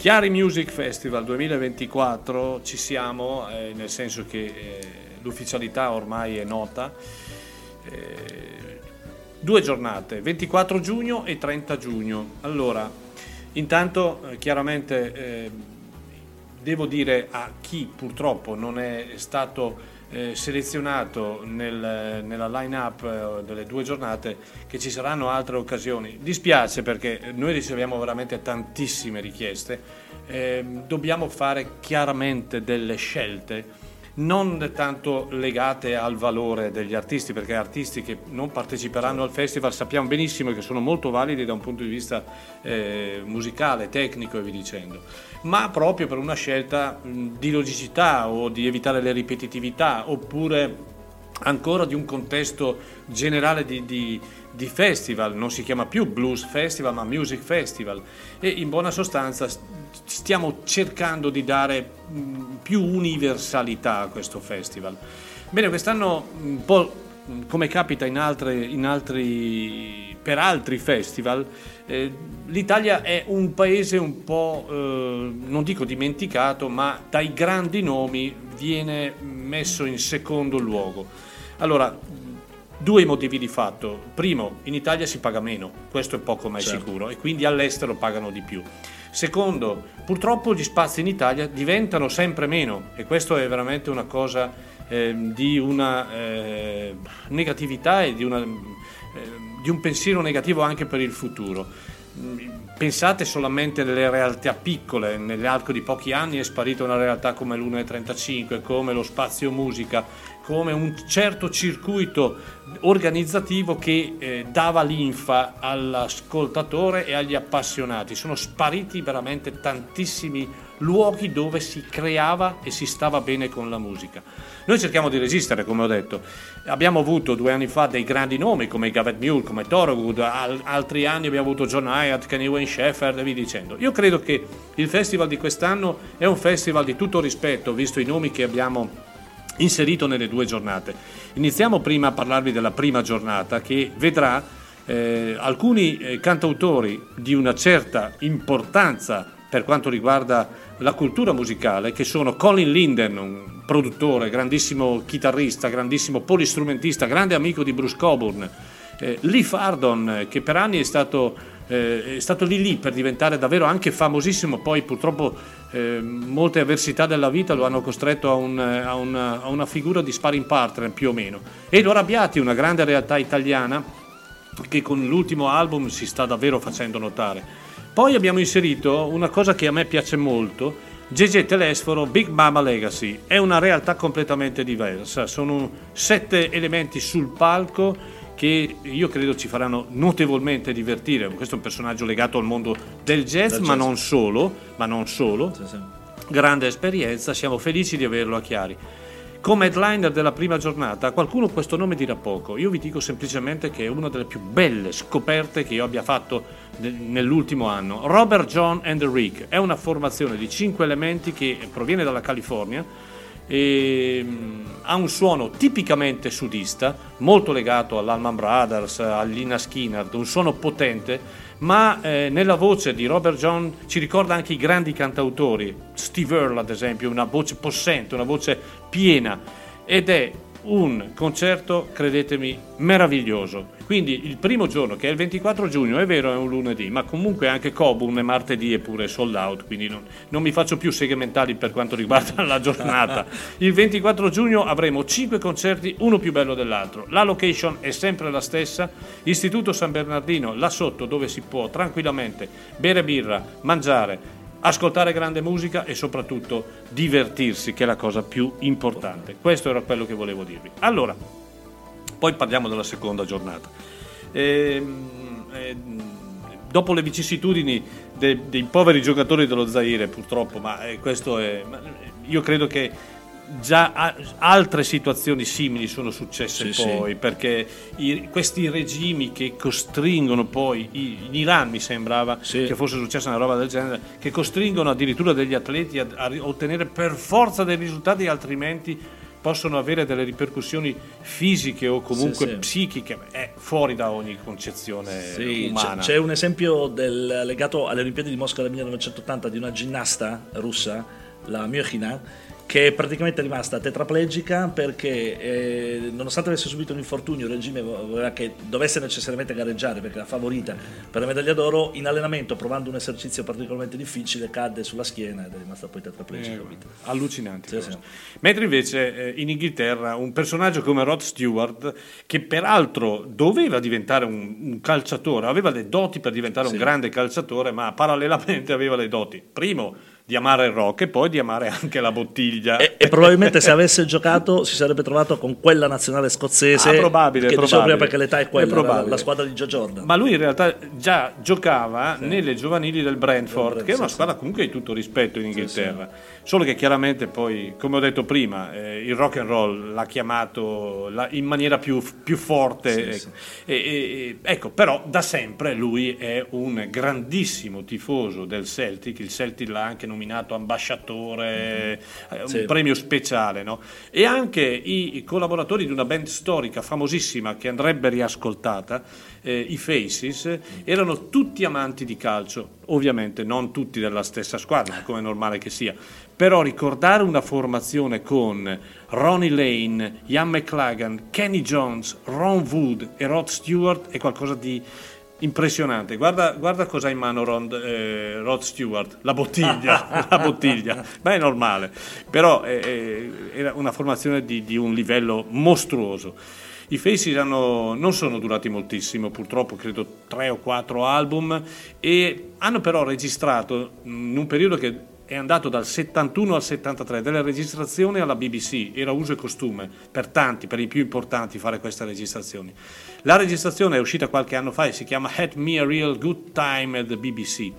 Chiari Music Festival 2024 ci siamo, eh, nel senso che eh, l'ufficialità ormai è nota. Eh, due giornate, 24 giugno e 30 giugno. Allora, intanto eh, chiaramente eh, devo dire a chi purtroppo non è stato eh, selezionato nel- nella line-up eh, delle due giornate che ci saranno altre occasioni. Dispiace perché noi riceviamo veramente tantissime richieste, Ehm, dobbiamo fare chiaramente delle scelte non tanto legate al valore degli artisti, perché artisti che non parteciperanno al festival sappiamo benissimo che sono molto validi da un punto di vista eh, musicale, tecnico e via dicendo, ma proprio per una scelta di logicità o di evitare le ripetitività oppure ancora di un contesto generale di, di, di, festival, non si chiama più blues festival ma music festival e in buona sostanza stiamo cercando di dare più universalità a questo festival. Bene, quest'anno un po' come capita in altre, in altri, per altri festival, eh, l'Italia è un paese un po', eh, non dico dimenticato, ma dai grandi nomi viene messo in secondo luogo. Allora, due motivi di fatto. Primo, in Italia si paga meno, questo è poco ma è certo. sicuro, e quindi all'estero pagano di più. Secondo, purtroppo gli spazi in Italia diventano sempre meno e questo è veramente una cosa eh, di una eh, negatività e di, una, eh, di un pensiero negativo anche per il futuro pensate solamente alle realtà piccole, nell'arco di pochi anni è sparita una realtà come l'1.35, come lo spazio musica, come un certo circuito organizzativo che eh, dava linfa all'ascoltatore e agli appassionati. Sono spariti veramente tantissimi luoghi dove si creava e si stava bene con la musica. Noi cerchiamo di resistere, come ho detto. Abbiamo avuto due anni fa dei grandi nomi come Gavet Mule, come Thorogood, al- altri anni abbiamo avuto John Hyatt, Kenny Wayne Shepherd e via dicendo. Io credo che il festival di quest'anno è un festival di tutto rispetto, visto i nomi che abbiamo inserito nelle due giornate. Iniziamo prima a parlarvi della prima giornata che vedrà eh, alcuni eh, cantautori di una certa importanza per quanto riguarda la cultura musicale, che sono Colin Linden, un produttore, grandissimo chitarrista, grandissimo polistrumentista, grande amico di Bruce Coburn, eh, Lee Fardon, che per anni è stato, eh, è stato, lì lì per diventare davvero anche famosissimo, poi purtroppo eh, molte avversità della vita lo hanno costretto a, un, a, una, a una figura di sparring partner più o meno. E Loro Abbiati, una grande realtà italiana, che con l'ultimo album si sta davvero facendo notare. Poi abbiamo inserito una cosa che a me piace molto, GG Telesforo Big Mama Legacy. È una realtà completamente diversa, sono sette elementi sul palco che io credo ci faranno notevolmente divertire. Questo è un personaggio legato al mondo del jazz, del ma, jazz. Non solo, ma non solo. Sì, sì. Grande esperienza, siamo felici di averlo a Chiari. Come headliner della prima giornata, qualcuno questo nome dirà poco, io vi dico semplicemente che è una delle più belle scoperte che io abbia fatto nell'ultimo anno. Robert John and the Rick è una formazione di cinque elementi che proviene dalla California e mm, ha un suono tipicamente sudista, molto legato all'Alman Brothers, all'Ina Skinner, un suono potente ma eh, nella voce di Robert John ci ricorda anche i grandi cantautori, Steve Earle ad esempio, una voce possente, una voce piena ed è un concerto, credetemi, meraviglioso. Quindi il primo giorno, che è il 24 giugno, è vero è un lunedì, ma comunque anche Coburn è martedì e pure sold out, quindi non, non, mi faccio più segmentali per quanto riguarda la giornata. Il 24 giugno avremo 5 concerti, uno più bello dell'altro. La location è sempre la stessa, Istituto San Bernardino, là sotto dove si può tranquillamente bere birra, mangiare, ascoltare grande musica e soprattutto divertirsi, che è la cosa più importante. Questo era quello che volevo dirvi. Allora, poi parliamo della seconda giornata. E, e, dopo le vicissitudini de, dei poveri giocatori dello Zaire, purtroppo, ma eh, questo è. Io credo che già altre situazioni simili sono successe sì, poi, sì. perché i, questi regimi che costringono poi, in Iran mi sembrava sì. che fosse successa una roba del genere, che costringono addirittura degli atleti a, a ottenere per forza dei risultati, altrimenti possono avere delle ripercussioni fisiche o comunque sì, sì. psichiche, è fuori da ogni concezione sì, umana. C'è, c'è un esempio del, legato alle Olimpiadi di Mosca del 1980 di una ginnasta russa, la Myokhina, che è praticamente rimasta tetraplegica perché eh, nonostante avesse subito un infortunio il regime voleva che dovesse necessariamente gareggiare perché era favorita per la medaglia d'oro in allenamento provando un esercizio particolarmente difficile cadde sulla schiena ed è rimasta poi tetraplegica eh, allucinante sì, sì. mentre invece eh, in Inghilterra un personaggio come Rod Stewart che peraltro doveva diventare un, un calciatore aveva le doti per diventare sì. un grande calciatore ma parallelamente aveva le doti primo di amare il rock e poi di amare anche la bottiglia. E, e probabilmente se avesse giocato si sarebbe trovato con quella nazionale scozzese. Ah, probabile, Che probabile. prima perché l'età è quella, È la, la squadra di Joe Jordan. Ma lui in realtà già giocava nelle giovanili del Brentford, Del Brent, che è una sì, squadra comunque di tutto rispetto in Inghilterra. Solo che chiaramente poi, come ho detto prima, eh, il rock and roll l'ha chiamato la- in maniera più, più forte. ecco. E- e- e- ecco, però da sempre lui è un grandissimo tifoso del Celtic. Il Celtic l'ha anche nominato ambasciatore, eh, un Sì. premio speciale. no? E anche i, i collaboratori di una band storica famosissima che andrebbe riascoltata, eh, i Faces, erano tutti amanti di calcio, ovviamente non tutti della stessa squadra, come è normale che sia, però ricordare una formazione con Ronnie Lane, Ian McLagan, Kenny Jones, Ron Wood e Rod Stewart è qualcosa di impressionante. Guarda, guarda cosa ha in mano Ron- eh, Rod Stewart, la bottiglia, la bottiglia, ma è normale, però eh, eh, era una formazione di, di un livello mostruoso. I Faces hanno- non sono durati moltissimo, purtroppo credo tre o quattro album e hanno però registrato in un periodo che è andato dal 71 al 73 delle registrazioni alla BBC, era uso e costume per tanti, per i più importanti fare queste registrazioni. La registrazione è uscita qualche anno fa e si chiama Had Me a Real Good Time at the BBC. Ci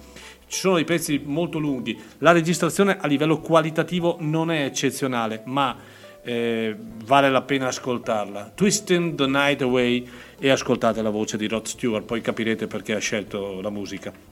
sono dei pezzi molto lunghi, la registrazione a livello qualitativo non è eccezionale, ma eh, vale la pena ascoltarla. Twisting the Night Away e ascoltate la voce di Rod Stewart, poi capirete perché ha scelto la musica.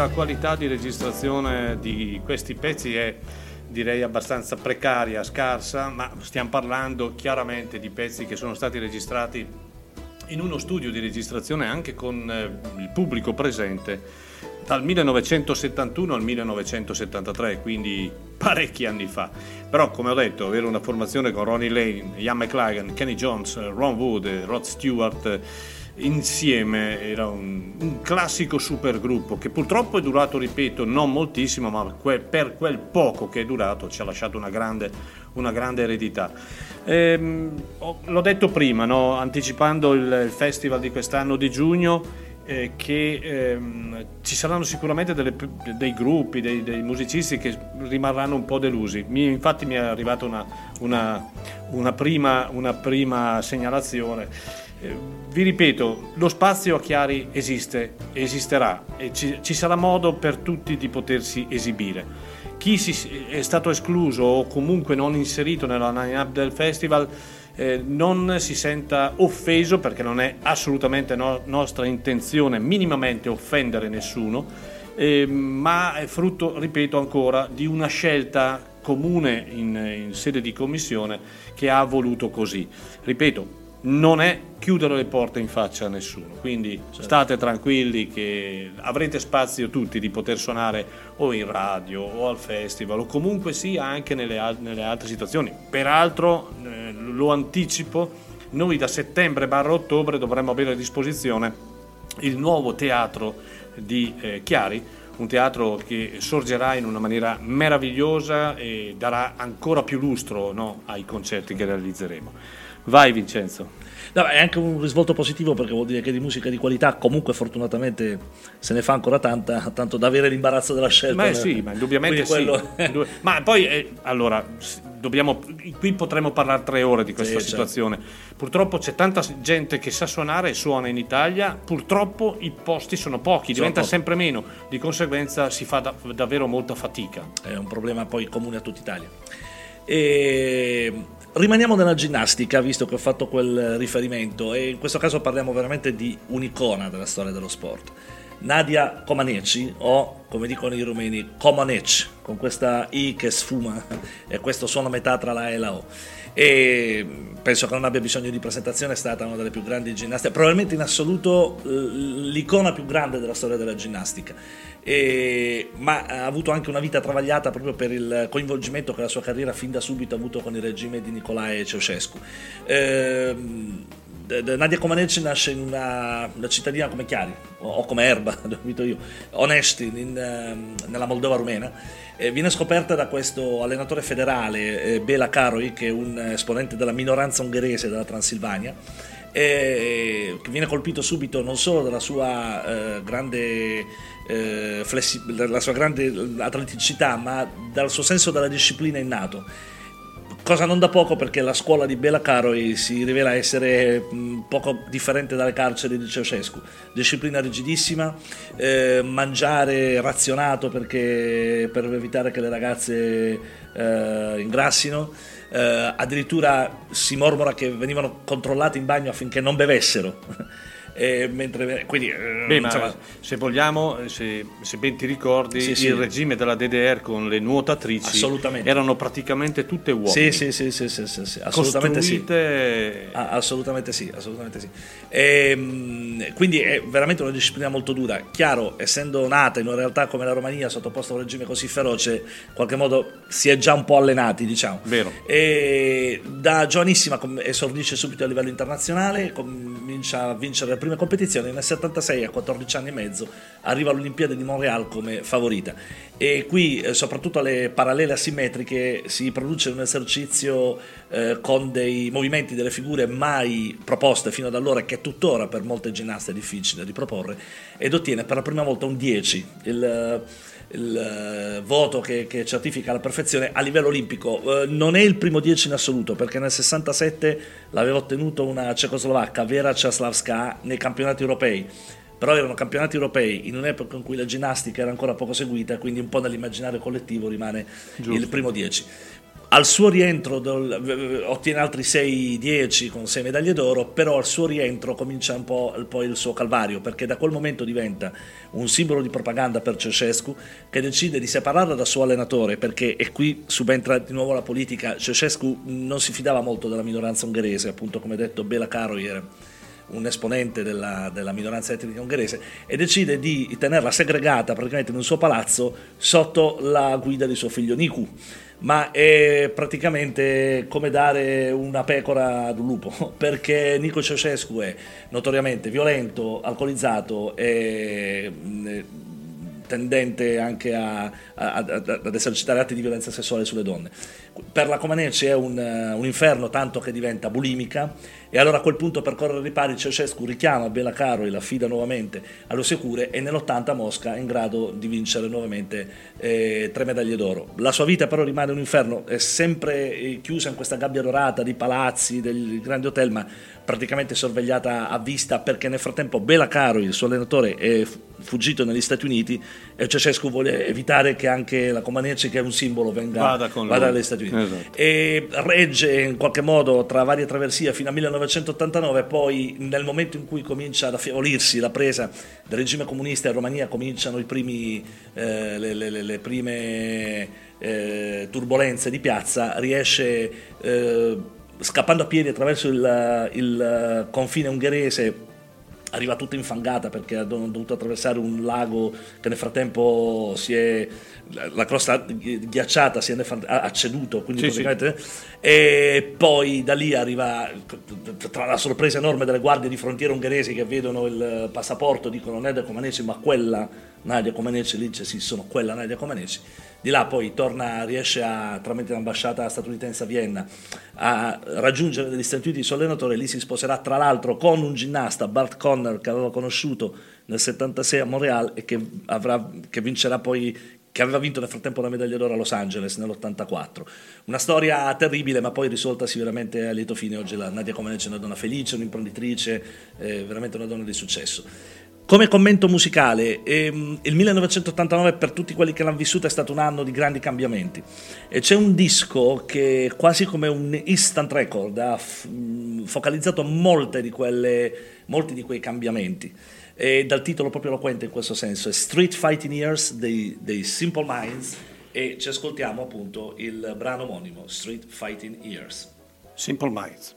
La qualità di registrazione di questi pezzi è direi abbastanza precaria, scarsa, ma stiamo parlando chiaramente di pezzi che sono stati registrati in uno studio di registrazione anche con eh, il pubblico presente dal 1971 al 1973, quindi parecchi anni fa. Però, come ho detto, avere una formazione con Ronnie Lane, Ian McLagan, Kenny Jones, Ron Wood, Rod Stewart insieme era un, un, classico supergruppo che purtroppo è durato, ripeto, non moltissimo, ma que, per quel poco che è durato ci ha lasciato una grande, una grande eredità. Ehm, l'ho detto prima, no? anticipando il, il festival di quest'anno di giugno, eh, che ehm, ci saranno sicuramente delle, dei gruppi, dei, dei, musicisti che rimarranno un po' delusi. Mi, infatti mi è arrivata una, una, una, prima, una prima segnalazione. Eh, vi ripeto, lo spazio a Chiari esiste, esisterà e ci, ci sarà modo per tutti di potersi esibire. Chi si, è stato escluso o comunque non inserito nella line-up del festival eh, non si senta offeso perché non è assolutamente no, nostra intenzione minimamente offendere nessuno, eh, ma è frutto, ripeto ancora, di una scelta comune in, in sede di commissione che ha voluto così. Ripeto, non è chiudere le porte in faccia a nessuno, quindi certo. state tranquilli che avrete spazio tutti di poter suonare o in radio o al festival o comunque sia anche nelle, nelle altre situazioni. Peraltro, eh, lo anticipo, noi da settembre barra ottobre dovremmo avere a disposizione il nuovo teatro di eh, Chiari, un teatro che sorgerà in una maniera meravigliosa e darà ancora più lustro no, ai concerti che realizzeremo. Vai Vincenzo. No, è anche un risvolto positivo perché vuol dire che di musica di qualità comunque fortunatamente se ne fa ancora tanta, tanto da avere l'imbarazzo della scelta. Ma sì, ma indubbiamente quello... sì. ma poi, eh, allora, dobbiamo, qui potremmo parlare tre ore di questa sì, certo. situazione. Certo. Purtroppo c'è tanta gente che sa suonare e suona in Italia, purtroppo i posti sono pochi, sono diventa pochi. sempre meno, di conseguenza si fa da, davvero molta fatica. È un problema poi comune a tutta Italia. E Rimaniamo nella ginnastica, visto che ho fatto quel riferimento, e in questo caso parliamo veramente di un'icona della storia dello sport. Nadia Comaneci, o come dicono i rumeni, Comaneci, con questa I che sfuma, e questo suono metà tra la E e la O. E penso che non abbia bisogno di presentazione, è stata una delle più grandi ginnaste, probabilmente in assoluto l'icona più grande della storia della ginnastica e, ma ha avuto anche una vita travagliata proprio per il coinvolgimento che la sua carriera fin da subito ha avuto con il regime di Nicolae Ceausescu. Eh, Nadia Comaneci nasce in una, una, cittadina come Chiari o, come Erba, dove io, Onesti, in, ehm, nella Moldova rumena. Eh, viene scoperta da questo allenatore federale, eh, Bela Karoi, che è un esponente della minoranza ungherese della Transilvania e viene colpito subito non solo dalla sua eh, grande eh, flessi- dalla sua grande atleticità ma dal suo senso della disciplina innato cosa non da poco perché la scuola di Bela Caroi si rivela essere mh, poco differente dalle carceri di Ceausescu. Disciplina rigidissima eh, mangiare razionato perché, per evitare che le ragazze eh, ingrassino. Eh, addirittura si mormora che venivano controllati in bagno affinché non bevessero. Eh, mentre, quindi, eh, Beh, insomma, se vogliamo, se, se, ben ti ricordi, sì, il sì. regime della DDR con le nuotatrici erano praticamente tutte uomini. Sì, sì, sì, sì, sì, sì, assolutamente sì. Ah, assolutamente sì, assolutamente sì. E, ehm, quindi è veramente una disciplina molto dura. Chiaro, essendo nata in una realtà come la Romania, sottoposta a un regime così feroce, in qualche modo si è già un po' allenati, diciamo. Vero. E da giovanissima esordisce subito a livello internazionale, comincia a vincere prime competizioni, nel 76 a 14 anni e mezzo arriva all'Olimpiade di Montreal come favorita e qui eh, soprattutto alle parallele asimmetriche si produce un esercizio eh, con dei movimenti, delle figure mai proposte fino ad allora che tuttora per molte ginnaste è difficile riproporre ed ottiene per la prima volta un 10. Il, il uh, voto che, che, certifica la perfezione a livello olimpico. Uh, non è il primo 10 in assoluto perché nel 67 l'aveva ottenuto una cecoslovacca, Vera Czaslavska, nei campionati europei. Però erano campionati europei in un'epoca in cui la ginnastica era ancora poco seguita, quindi un po' nell'immaginario collettivo rimane Giusto. il primo 10 al suo rientro del- ottiene altri 6-10 con 6 medaglie d'oro, però al suo rientro comincia un po' poi il suo calvario, perché da quel momento diventa un simbolo di propaganda per Ceausescu che decide di separarla dal suo allenatore, perché e qui subentra di nuovo la politica, Ceausescu non si fidava molto della minoranza ungherese, appunto come detto Bela Karol era un esponente della, della minoranza etnica ungherese e decide di tenerla segregata praticamente in un suo palazzo sotto la guida di suo figlio Niku ma è praticamente come dare una pecora ad un lupo perché Nico Ceausescu è notoriamente violento, alcolizzato e mh, tendente anche a, a- a- ad esercitare atti di violenza sessuale sulle donne. Per la Comaneci è un, un inferno tanto che diventa bulimica e allora a quel punto per correre i pari Ceausescu richiama Bela Caro e la affida nuovamente alle sicure e nell'80 Mosca è in grado di vincere nuovamente eh, tre medaglie d'oro. La sua vita però rimane un inferno, è sempre eh, chiusa in questa gabbia dorata di palazzi, dei grandi hotel, ma praticamente sorvegliata a vista perché nel frattempo Bela Caro, il suo allenatore, è fu- fuggito negli Stati Uniti e Ceausescu vuole evitare che anche la Comaneci, che è un simbolo, venga Vada vada negli Stati Uniti. Esatto. E regge in qualche modo tra varie traversie fino al 1989, poi nel momento in cui comincia ad affievolirsi la presa del regime comunista in Romania cominciano i primi, eh, le, le- le- le prime eh, turbulenze di piazza, riesce eh, scappando a piedi attraverso il, il confine ungherese arriva tutta infangata perché ha do- dovuto attraversare un lago che nel frattempo si è la crosta ghiacciata si è nel frat- ha ha ceduto quindi Sì, sì. praticamente e poi da lì arriva tra la sorpresa enorme delle guardie di frontiera ungheresi che vedono il passaporto dicono Nadia Comaneci ma quella Nadia Comaneci lì dice sì sono quella Nadia Comaneci di là poi torna, riesce a, tramite l'ambasciata statunitense a Vienna a raggiungere negli Stati Uniti il suo allenatore, lì si sposerà tra l'altro con un ginnasta, Bart Conner, che aveva conosciuto nel 76 a Montreal e che, avrà, che vincerà poi che aveva vinto nel frattempo la medaglia d'oro a Los Angeles nell'84. Una storia terribile, ma poi risoltasi veramente a lieto fine. Oggi la Nadia Comaneci è una donna felice, un'imprenditrice, eh, veramente una donna di successo. Come commento musicale, ehm, il 1989 per tutti quelli che l'hanno vissuta è stato un anno di grandi cambiamenti e c'è un disco che quasi come un instant record ha f- mh, focalizzato di quelle, molti di quei cambiamenti e dal titolo proprio eloquente in questo senso è Street Fighting Years dei, dei Simple Minds e ci ascoltiamo appunto il brano omonimo Street Fighting Years. Simple Minds.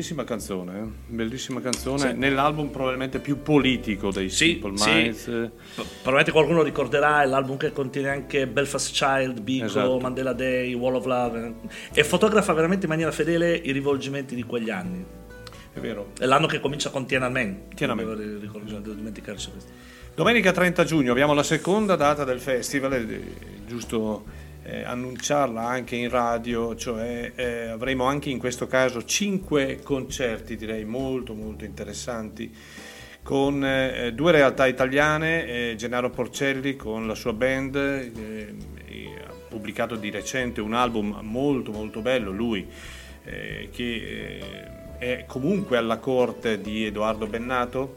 Bellissima canzone, eh? bellissima canzone, nell'album probabilmente più politico dei Sì, Simple sì. Minds. P- Probabilmente qualcuno ricorderà è l'album che contiene anche Belfast Child, Biko, Esatto. Mandela Day, Wall of Love eh, e fotografa veramente in maniera fedele i rivolgimenti di quegli anni. È vero. È l'anno che comincia con Tiananmen. Tiananmen. Ricordare- non devo dimenticarci questo. Domenica 30 giugno abbiamo la seconda data del festival, giusto eh, annunciarla anche in radio, cioè eh, avremo anche in questo caso cinque concerti direi molto molto interessanti con eh, due realtà italiane, eh, Gennaro Porcelli con la sua band, eh, ha pubblicato di recente un album molto molto bello, lui eh, che è comunque alla corte di Edoardo Bennato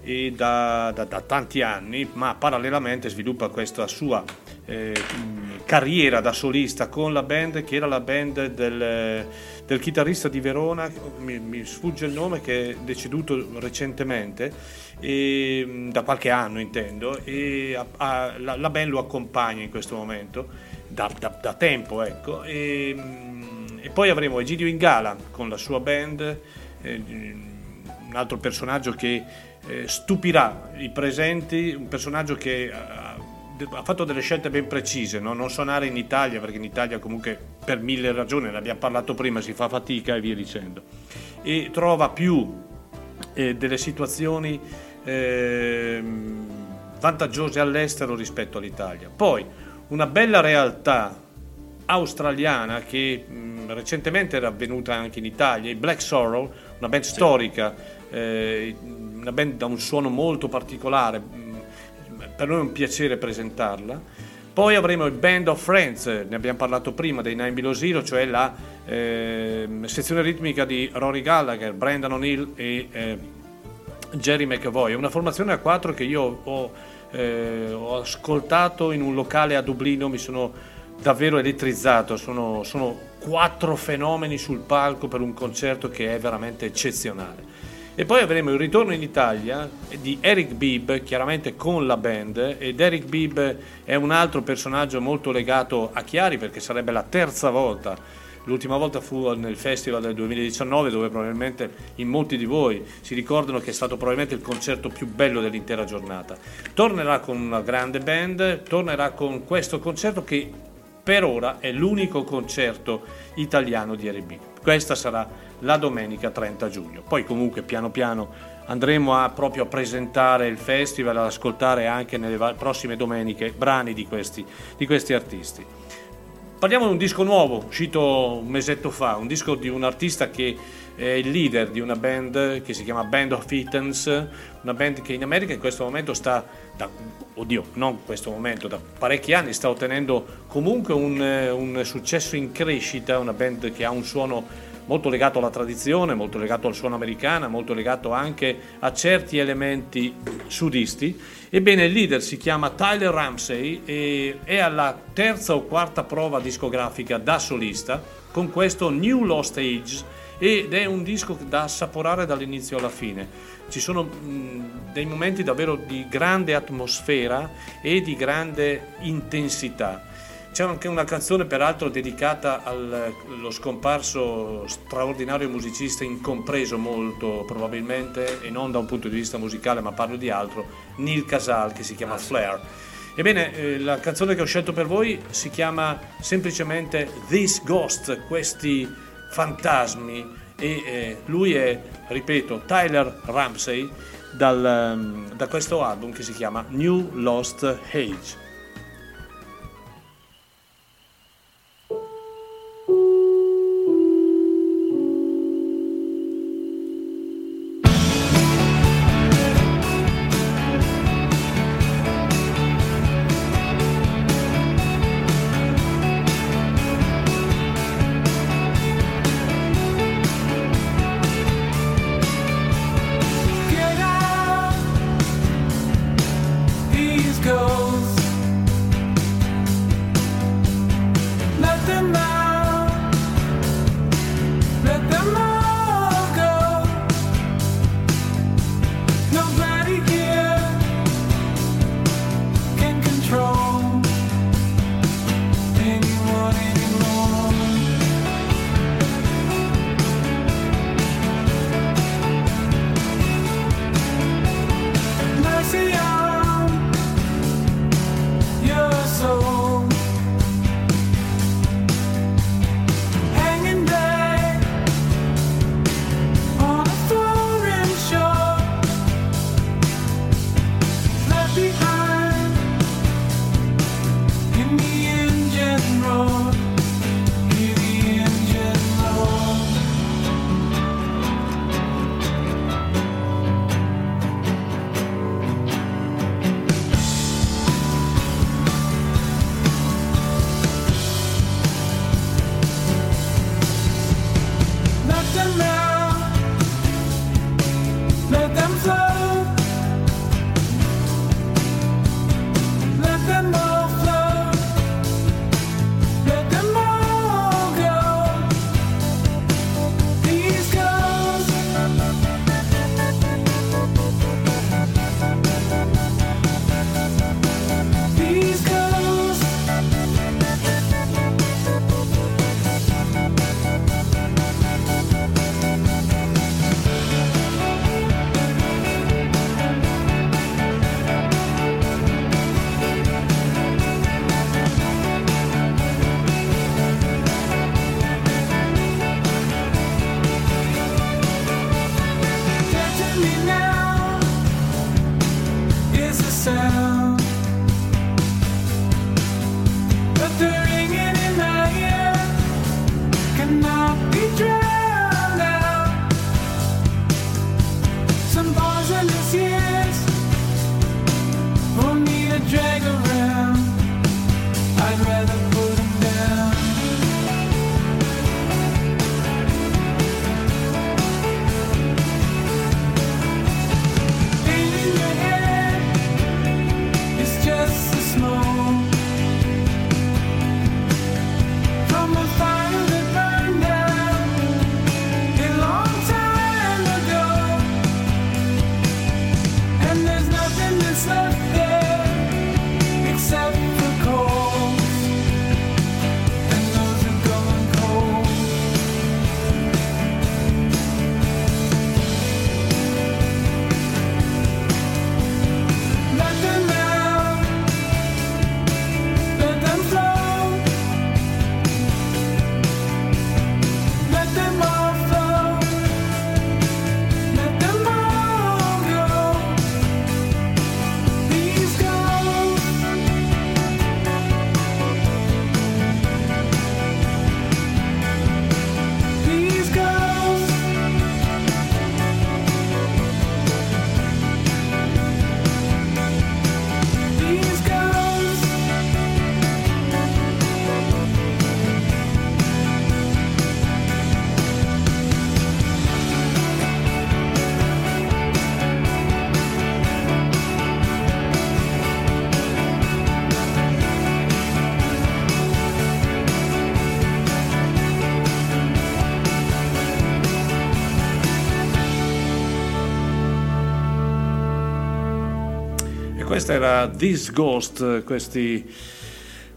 e da, da- da tanti anni, ma parallelamente sviluppa questa sua eh, carriera da solista con la band che era la band del, del chitarrista di Verona, mi, mi sfugge il nome, che è deceduto recentemente, e, mh, da qualche anno intendo, e ha- ha- la, la band lo accompagna in questo momento, da, da- da tempo ecco, e, mh, e poi avremo Egidio Ingala con la sua band, eh, un altro personaggio che eh, stupirà i presenti, un personaggio che ha, fatto delle scelte ben precise, no? non suonare in Italia, perché in Italia comunque per mille ragioni, ne abbiamo parlato prima, si fa fatica e via dicendo, e trova più eh, delle situazioni ehm, vantaggiose all'estero rispetto all'Italia. Poi una bella realtà australiana che mh, recentemente era avvenuta anche in Italia, i Black Sorrow, una band storica, eh, una band da un suono molto particolare, per noi è un piacere presentarla. Poi avremo il Band of Friends, ne abbiamo parlato prima, dei Nine Below Zero, cioè la ehm, sezione ritmica di Rory Gallagher, Brandon O'Neill e eh, Jerry McAvoy. È una formazione a quattro che io ho, eh, ho ascoltato in un locale a Dublino, mi sono davvero elettrizzato. Sono, sono quattro fenomeni sul palco per un concerto che è veramente eccezionale. E poi avremo il ritorno in Italia di Eric Bibb, chiaramente con la band, ed Eric Bibb è un altro personaggio molto legato a Chiari perché sarebbe la terza volta L'ultima volta fu nel festival del 2019 dove probabilmente in molti di voi si ricordano che è stato probabilmente il concerto più bello dell'intera giornata. Tornerà con una grande band, tornerà con questo concerto che per ora è l'unico concerto italiano di RB. Questa sarà la domenica 30 giugno. Poi comunque piano piano andremo a proprio a presentare il festival, ad ascoltare anche nelle prossime domeniche brani di questi, di questi artisti. Parliamo di un disco nuovo, uscito un mesetto fa, un disco di un artista che è il leader di una band che si chiama Band of Kittens, una band che in America in questo momento sta, da, oddio, non in questo momento, da parecchi anni sta ottenendo comunque un, eh, un successo in crescita, una band che ha un suono molto legato alla tradizione, molto legato al suono americano, molto legato anche a certi elementi sudisti. Ebbene, il leader si chiama Tyler Ramsey e è alla terza o quarta prova discografica da solista con questo New Lost Age ed è un disco da assaporare dall'inizio alla fine. Ci sono dei momenti davvero di grande atmosfera e di grande intensità. C'è anche una canzone peraltro dedicata allo scomparso straordinario musicista incompreso molto probabilmente e non da un punto di vista musicale ma parlo di altro, Neil Casal che si chiama Flair. Ebbene, eh, la canzone che ho scelto per voi si chiama semplicemente This Ghost, questi fantasmi e eh, lui è, ripeto, Tyler Ramsey dal, ehm, da questo album che si chiama New Lost Age. time questa era This Ghost, questi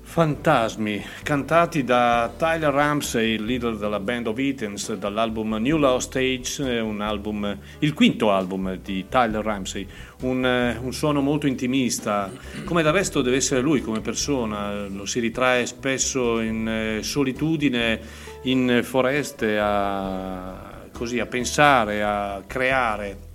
fantasmi cantati da Tyler Ramsey, leader della band of Eatons, dall'album New Law Stage, album, il quinto album di Tyler Ramsey, un, eh, un suono molto intimista, come del resto deve essere lui come persona, lo si ritrae spesso in eh, solitudine, in foreste, a, così, a pensare, a creare.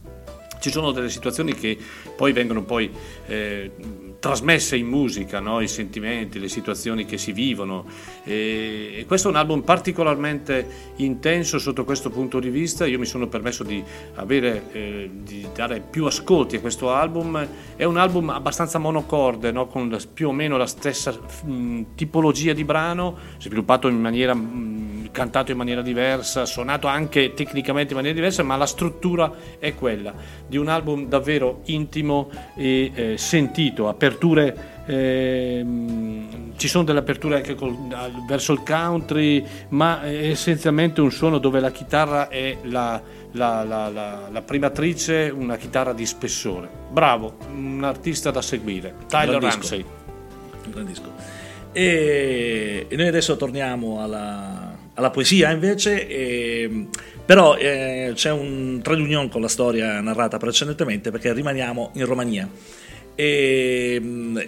Ci sono delle situazioni che poi vengono poi eh, trasmesse in musica, no? i sentimenti, le situazioni che si vivono e, e questo è un album particolarmente intenso sotto questo punto di vista, io mi sono permesso di, avere, eh, di dare più ascolti a questo album, è un album abbastanza monocorde, no? con più o meno la stessa mh, tipologia di brano, sviluppato in maniera, mh, cantato in maniera diversa, suonato anche tecnicamente in maniera diversa, ma la struttura è quella di un album davvero intimo e eh, sentito, aperture. ehm, ci sono delle aperture anche col- verso il country, ma è essenzialmente un suono dove la chitarra è la, la- la- la- la primatrice, una chitarra di spessore. Bravo, un artista da seguire. Tyler Gran. Ramsey. un gran disco. E noi adesso torniamo alla, alla poesia invece, e- però eh, c'è un trade con la storia narrata precedentemente perché rimaniamo in Romania. E, mm,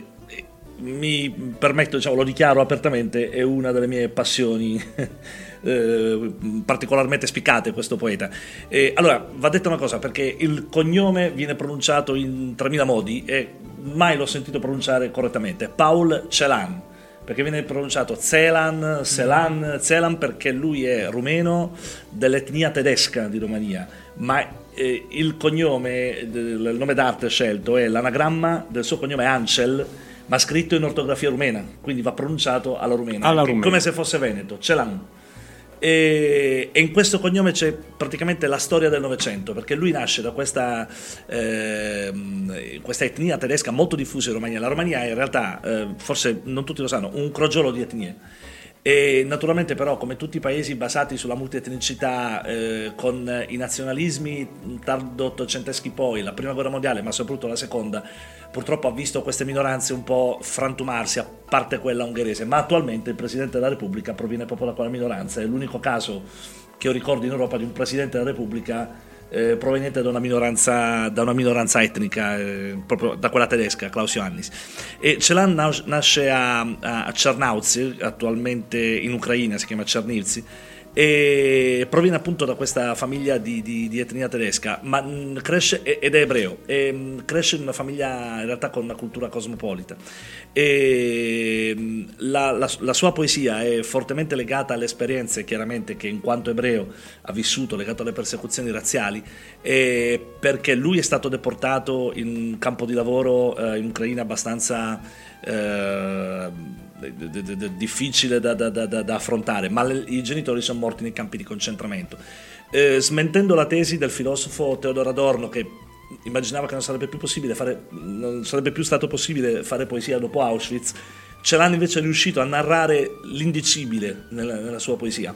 mi permetto, diciamo, lo dichiaro apertamente, è una delle mie passioni eh, particolarmente spiccate questo poeta. E, allora, va detta una cosa, perché il cognome viene pronunciato in 3000 modi e mai l'ho sentito pronunciare correttamente. Paul Celan, perché viene pronunciato Celan, Celan, Celan perché lui è rumeno dell'etnia tedesca di Romania, ma eh, il cognome, il nome d'arte scelto è l'anagramma del suo cognome Ancel, ma scritto in ortografia rumena, quindi va pronunciato alla rumena, Alla rumena. come se fosse veneto, Celan. E, e in questo cognome c'è praticamente la storia del Novecento, perché lui nasce da questa, ehm, questa etnia tedesca molto diffusa in Romania. La Romania è in realtà, eh, forse non tutti lo sanno, un crogiolo di etnie. E naturalmente però come tutti i paesi basati sulla multietnicità eh, con i nazionalismi tardo ottocenteschi poi, la prima guerra mondiale ma soprattutto la seconda, purtroppo ha visto queste minoranze un po' frantumarsi, a parte quella ungherese, ma attualmente il Presidente della Repubblica proviene proprio da quella minoranza, è l'unico caso che io ricordo in Europa di un Presidente della Repubblica eh, proveniente da una minoranza, da una minoranza etnica, eh, proprio da quella tedesca, Klaus Ioannis. E Celan nas- nasce a, a, Cernavtsi, attualmente in Ucraina si chiama Cernivtsi, e proviene appunto da questa famiglia di, di- di etnia tedesca, ma mh, cresce ed è ebreo, e, mh, cresce in una famiglia in realtà con una cultura cosmopolita. E, mh, la, la- la sua poesia è fortemente legata alle esperienze, chiaramente, che in quanto ebreo ha vissuto, legato alle persecuzioni razziali, e perché lui è stato deportato in un campo di lavoro eh, in Ucraina abbastanza eh, difficile da, da- da- da- affrontare, ma le- i genitori sono morti nei campi di concentramento. Eh, smentendo la tesi del filosofo Teodoro Adorno che immaginava che non sarebbe più fare, non sarebbe più stato possibile fare poesia dopo Auschwitz, Celano invece è riuscito a narrare l'indicibile nella, nella sua poesia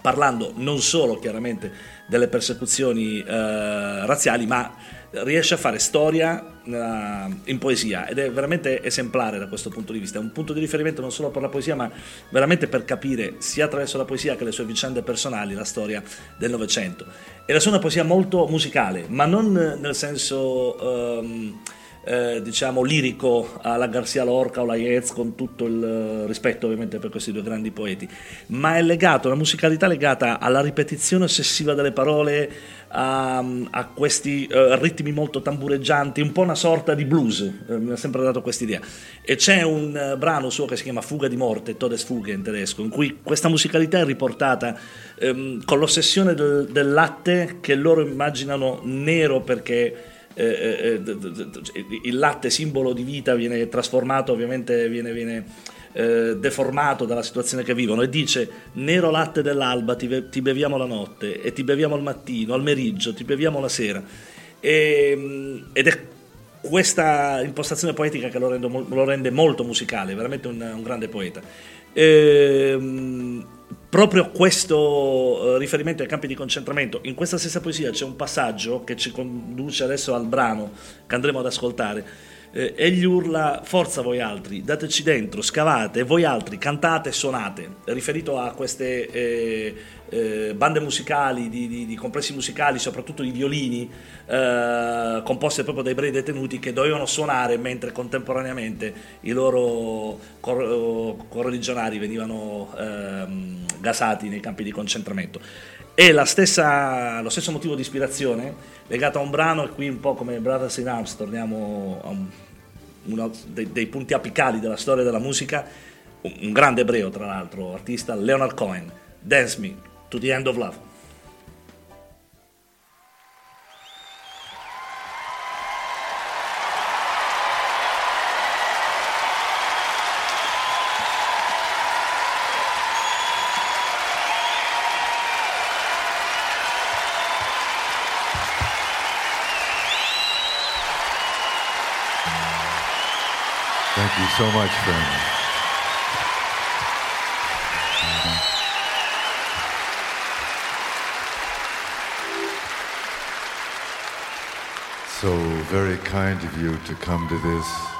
parlando non solo chiaramente delle persecuzioni eh, razziali, ma riesce a fare storia eh, in poesia ed è veramente esemplare da questo punto di vista. È un punto di riferimento non solo per la poesia, ma veramente per capire sia attraverso la poesia che le sue vicende personali la storia del Novecento. E la sua è una poesia molto musicale, ma non nel senso. ehm, eh, diciamo lirico alla Garcia Lorca o la Yates con tutto il eh, rispetto ovviamente per questi due grandi poeti ma è legato, la musicalità legata alla ripetizione ossessiva delle parole a, a questi eh, ritmi molto tambureggianti un po' una sorta di blues eh, mi ha sempre dato questa idea. E c'è un eh, brano suo che si chiama Fuga di morte Todesfuge in tedesco in cui questa musicalità è riportata ehm, con l'ossessione del, del latte che loro immaginano nero perché eh, eh, il latte simbolo di vita viene trasformato ovviamente viene, viene, eh, deformato dalla situazione che vivono e dice nero latte dell'alba ti, be- ti beviamo la notte e ti beviamo al mattino al meriggio ti beviamo la sera E, mm, ed è questa impostazione poetica che lo rende, mo- lo rende molto musicale veramente un, un grande poeta Ehm, proprio questo eh, riferimento ai campi di concentramento, in questa stessa poesia c'è un passaggio che ci conduce adesso al brano che andremo ad ascoltare. Eh, egli urla: Forza voi altri, dateci dentro, scavate, voi altri cantate e suonate. Riferito a queste eh, eh, bande musicali, di, di- di complessi musicali, soprattutto di violini, eh, composte proprio dai ebrei detenuti che dovevano suonare mentre contemporaneamente i loro cor- correligionari venivano ehm, gasati nei campi di concentramento. E stessa- lo stesso motivo di ispirazione legato a un brano, e qui un po' come Brothers in Arms, torniamo a un- uno dei, dei punti apicali della storia della musica, un, un grande ebreo tra l'altro, artista, Leonard Cohen, Dance Me to the End of Love. So much, friend. So very kind of you to come to this.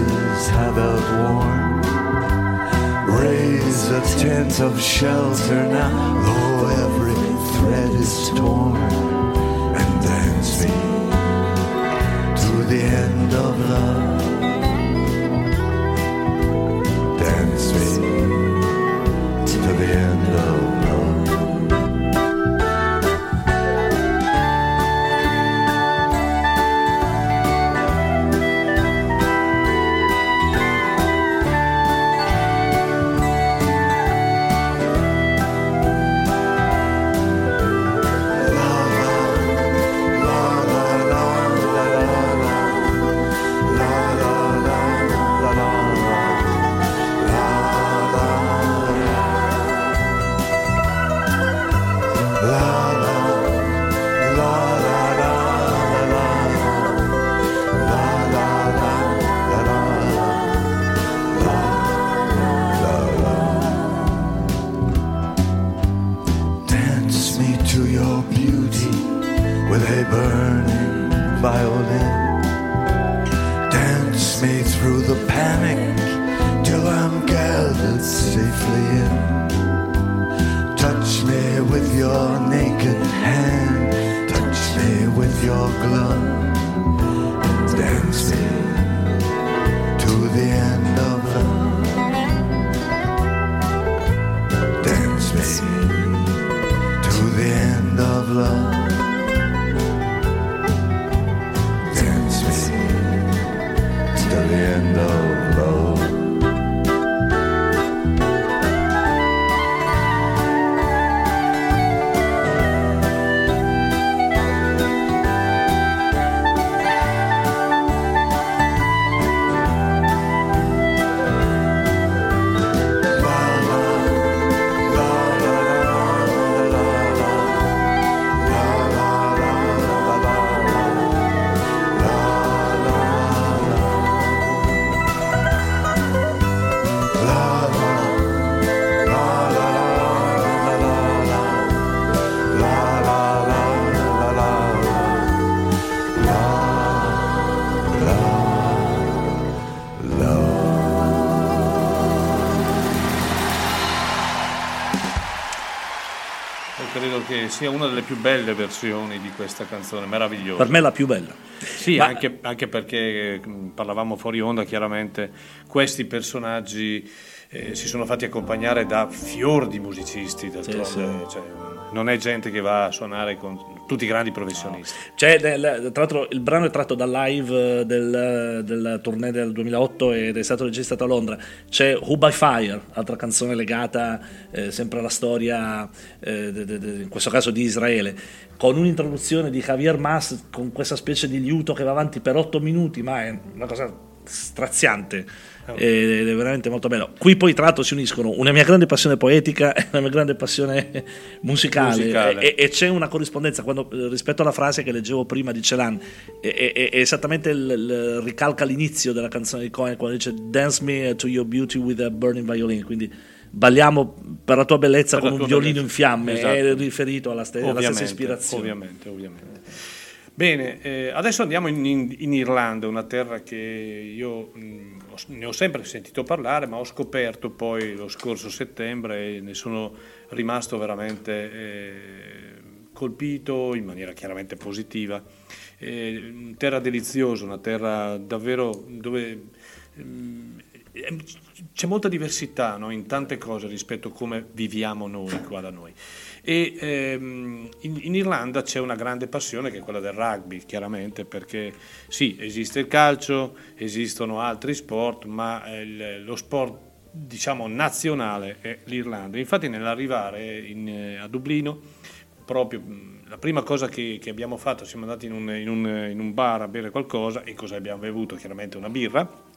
Kisses have outworn. Raise a tent of shelter now, though every thread is torn. And dance me to the end of love. Dance me to the end of che sia una delle più belle versioni di questa canzone, meravigliosa. Per me la più bella. Sì, Ma- anche, anche perché mh, parlavamo fuori onda, chiaramente questi personaggi eh, si sono fatti accompagnare da fior di musicisti, d'altronde, cioè, non è gente che va a suonare con tutti i grandi professionisti. C'è del- tra l'altro il brano è tratto dal live eh, del, del tournée del 2008 ed è stato registrato a Londra. C'è Who by Fire, altra canzone legata eh, sempre alla storia, eh, de- de- de- in questo caso di Israele, con un'introduzione di Javier Mas con questa specie di liuto che va avanti per otto minuti, ma è una cosa straziante ed è veramente molto bello. Qui poi tra l'altro si uniscono una mia grande passione poetica e una mia grande passione musicale, Musicale. E, e c'è una corrispondenza quando, eh, rispetto alla frase che leggevo prima di Celan, è, è- è esattamente il, il- ricalca l'inizio della canzone di Cohen quando dice Dance me to your beauty with a burning violin, quindi balliamo per la tua bellezza Per con un tua violino bellezza. in fiamme, è Esatto. riferito alla, ste- alla stessa ispirazione. ovviamente, ovviamente. Bene, eh, adesso andiamo in, in- in Irlanda, una terra che io mh, ho- ne ho sempre sentito parlare, ma ho scoperto poi lo scorso settembre e ne sono rimasto veramente eh, colpito in maniera chiaramente positiva. Eh, terra deliziosa, una terra davvero dove mh, eh, c'è molta diversità no, in tante cose rispetto a come viviamo noi qua da noi. E ehm, in, in Irlanda c'è una grande passione che è quella del rugby, chiaramente, perché sì, esiste il calcio, esistono altri sport, ma eh, il- lo sport diciamo nazionale è l'Irlanda. Infatti nell'arrivare in, eh, a Dublino, proprio la prima cosa che, che abbiamo fatto, siamo andati in un, in un- in un bar a bere qualcosa e cosa abbiamo bevuto? Chiaramente una birra.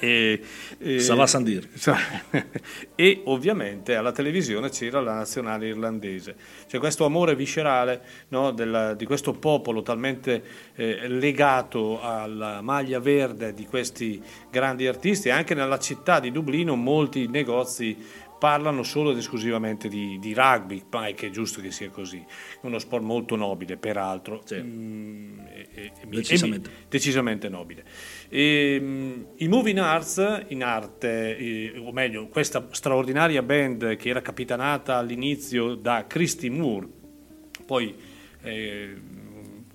E, e- sans dire. e ovviamente alla televisione c'era la nazionale irlandese. C'è questo amore viscerale no, della- di questo popolo talmente eh, legato alla maglia verde di questi grandi artisti. Anche nella città di Dublino molti negozi parlano solo ed esclusivamente di, di rugby, ma è che è giusto che sia così. Uno sport molto nobile, peraltro. Mm, e- e- e- Decisamente. e- decisamente nobile. Mh, I Moving Arts, in arte, eh, o meglio, questa straordinaria band che era capitanata all'inizio da Christy Moore, poi eh,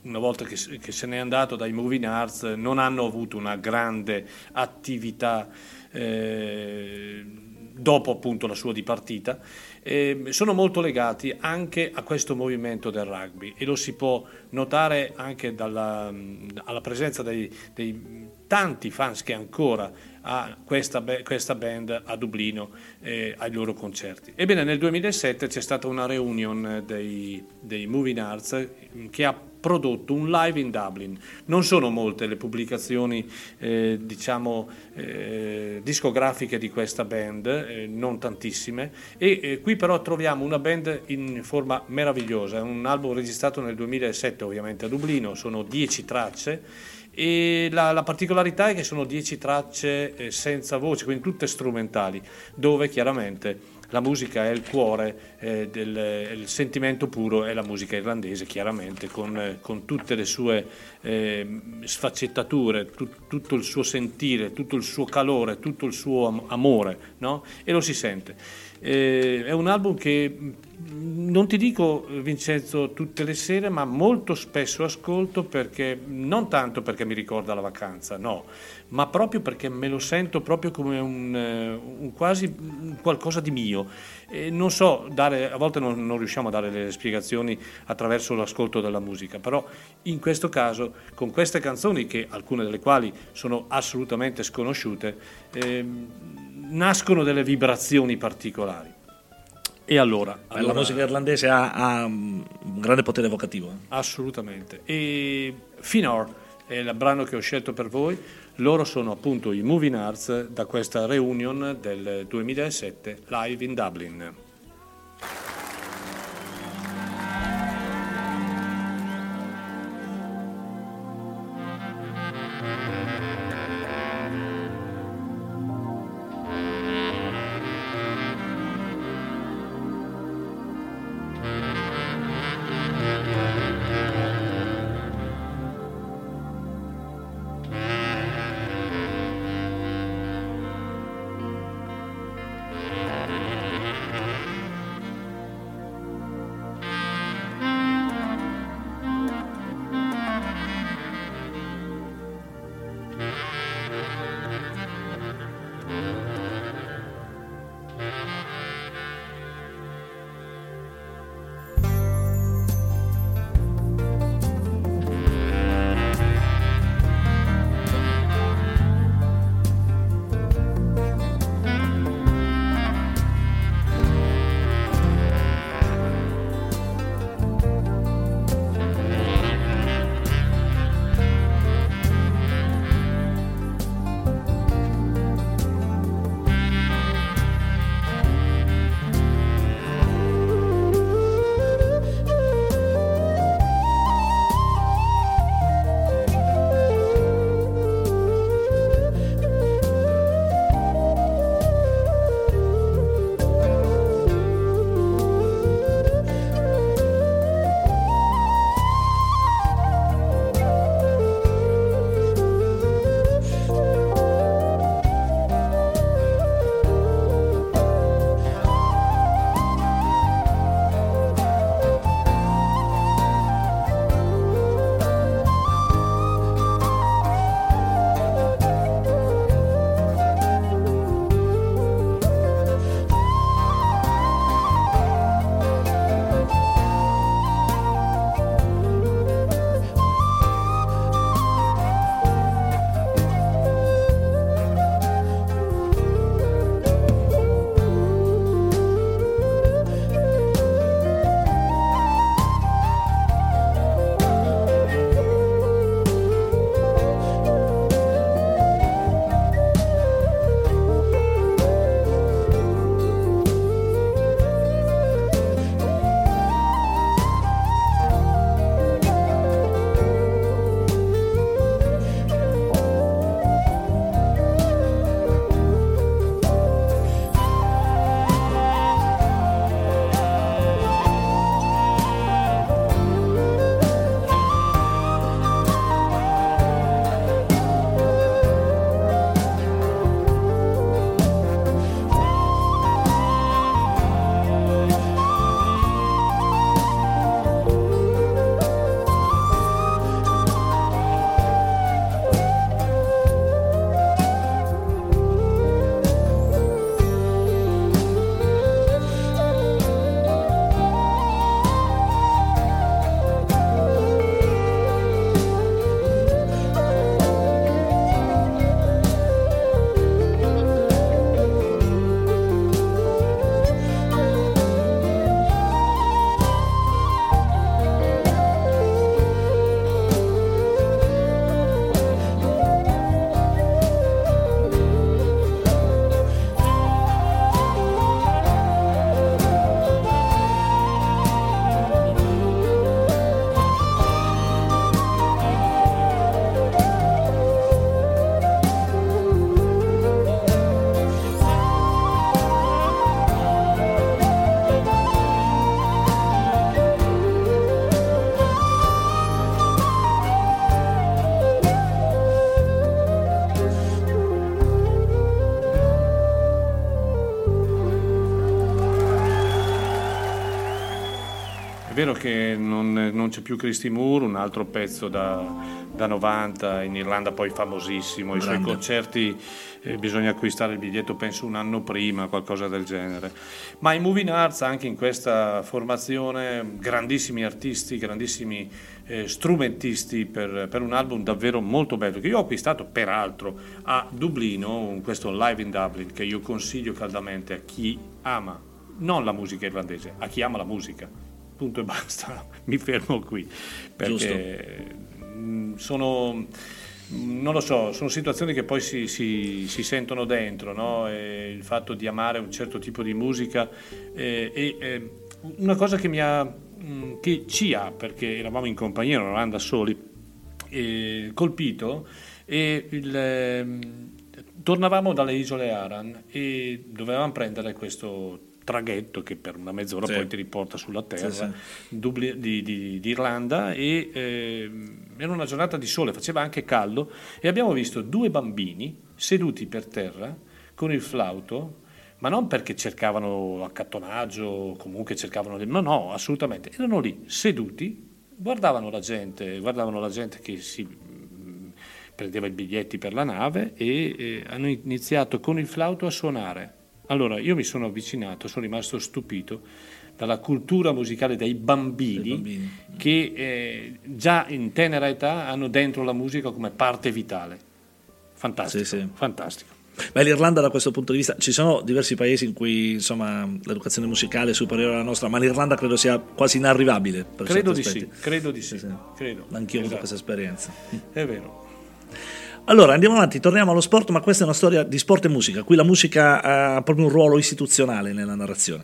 una volta che, che se n'è andato dai Moving Arts non hanno avuto una grande attività eh, dopo appunto la sua dipartita, eh, sono molto legati anche a questo movimento del rugby. E lo si può notare anche dalla alla presenza dei, dei tanti fans che ancora ha questa, questa band a Dublino eh, ai loro concerti. Ebbene nel 2007 c'è stata una reunion dei, dei Moving Arts eh, che ha prodotto un live in Dublin. Non sono molte le pubblicazioni eh, diciamo eh, discografiche di questa band, eh, non tantissime, e eh, qui però troviamo una band in forma meravigliosa, è un album registrato nel 2007 ovviamente a Dublino, sono 10 tracce e la, la particolarità è che sono 10 tracce eh, senza voce, quindi tutte strumentali, dove chiaramente la musica è il cuore, eh, del, il sentimento puro è la musica irlandese, chiaramente, con, eh, con tutte le sue eh, sfaccettature, tut- tutto il suo sentire, tutto il suo calore, tutto il suo am- amore, no? e lo si sente. Eh, è un album che mh, non ti dico Vincenzo tutte le sere, ma molto spesso ascolto perché non tanto perché mi ricorda la vacanza, no, ma proprio perché me lo sento proprio come un, eh, un quasi un qualcosa di mio. E non so dare, a volte non, non riusciamo a dare le spiegazioni attraverso l'ascolto della musica, però in questo caso con queste canzoni, che alcune delle quali sono assolutamente sconosciute, ehm, nascono delle vibrazioni particolari. E allora, La allora- musica irlandese ha, ha un grande potere evocativo. eh. Assolutamente. E Finor è il brano che ho scelto per voi. Loro sono appunto i Moving Arts da questa reunion del 2007 live in Dublin. Vero che non, non c'è più Christy Moore, un altro pezzo da, da 90, in Irlanda poi famosissimo, i suoi Grande. concerti eh, bisogna acquistare il biglietto penso un anno prima, qualcosa del genere. Ma i Moving Arts anche in questa formazione, grandissimi artisti, grandissimi eh, strumentisti per, per un album davvero molto bello, che io ho acquistato peraltro a Dublino, questo Live in Dublin, che io consiglio caldamente a chi ama non la musica irlandese, a chi ama la musica. Punto e basta, mi fermo qui. Perché mh, sono, mh, non lo so, sono situazioni che poi si, si- si sentono dentro, no? E il fatto di amare un certo tipo di musica. eh, e eh, una cosa che mi ha, mh, che ci ha, perché eravamo in compagnia, non eravamo da soli, eh, colpito e il, ehm, tornavamo dalle isole Aran e dovevamo prendere questo traghetto che per una mezz'ora Sì. poi ti riporta sulla terra Sì, Dubli- di, di- di Irlanda e ehm, era una giornata di sole, faceva anche caldo e abbiamo visto due bambini seduti per terra con il flauto ma non perché cercavano accattonaggio o comunque cercavano no no assolutamente. Erano lì seduti guardavano la gente guardavano la gente che si mh, prendeva i biglietti per la nave e eh, hanno iniziato con il flauto a suonare allora io mi sono avvicinato sono rimasto stupito dalla cultura musicale dei bambini, bambini. che eh, già in tenera età hanno dentro la musica come parte vitale fantastico Sì, sì. fantastico Beh, l'Irlanda da questo punto di vista ci sono diversi paesi in cui insomma, l'educazione musicale è superiore alla nostra, ma l'Irlanda credo sia quasi inarrivabile. Per credo di sì credo di sì, Sì, sì. credo Anch'io ho avuto Esatto. questa esperienza. è vero Allora andiamo avanti, torniamo allo sport, ma questa è una storia di sport e musica. Qui la musica ha proprio un ruolo istituzionale nella narrazione.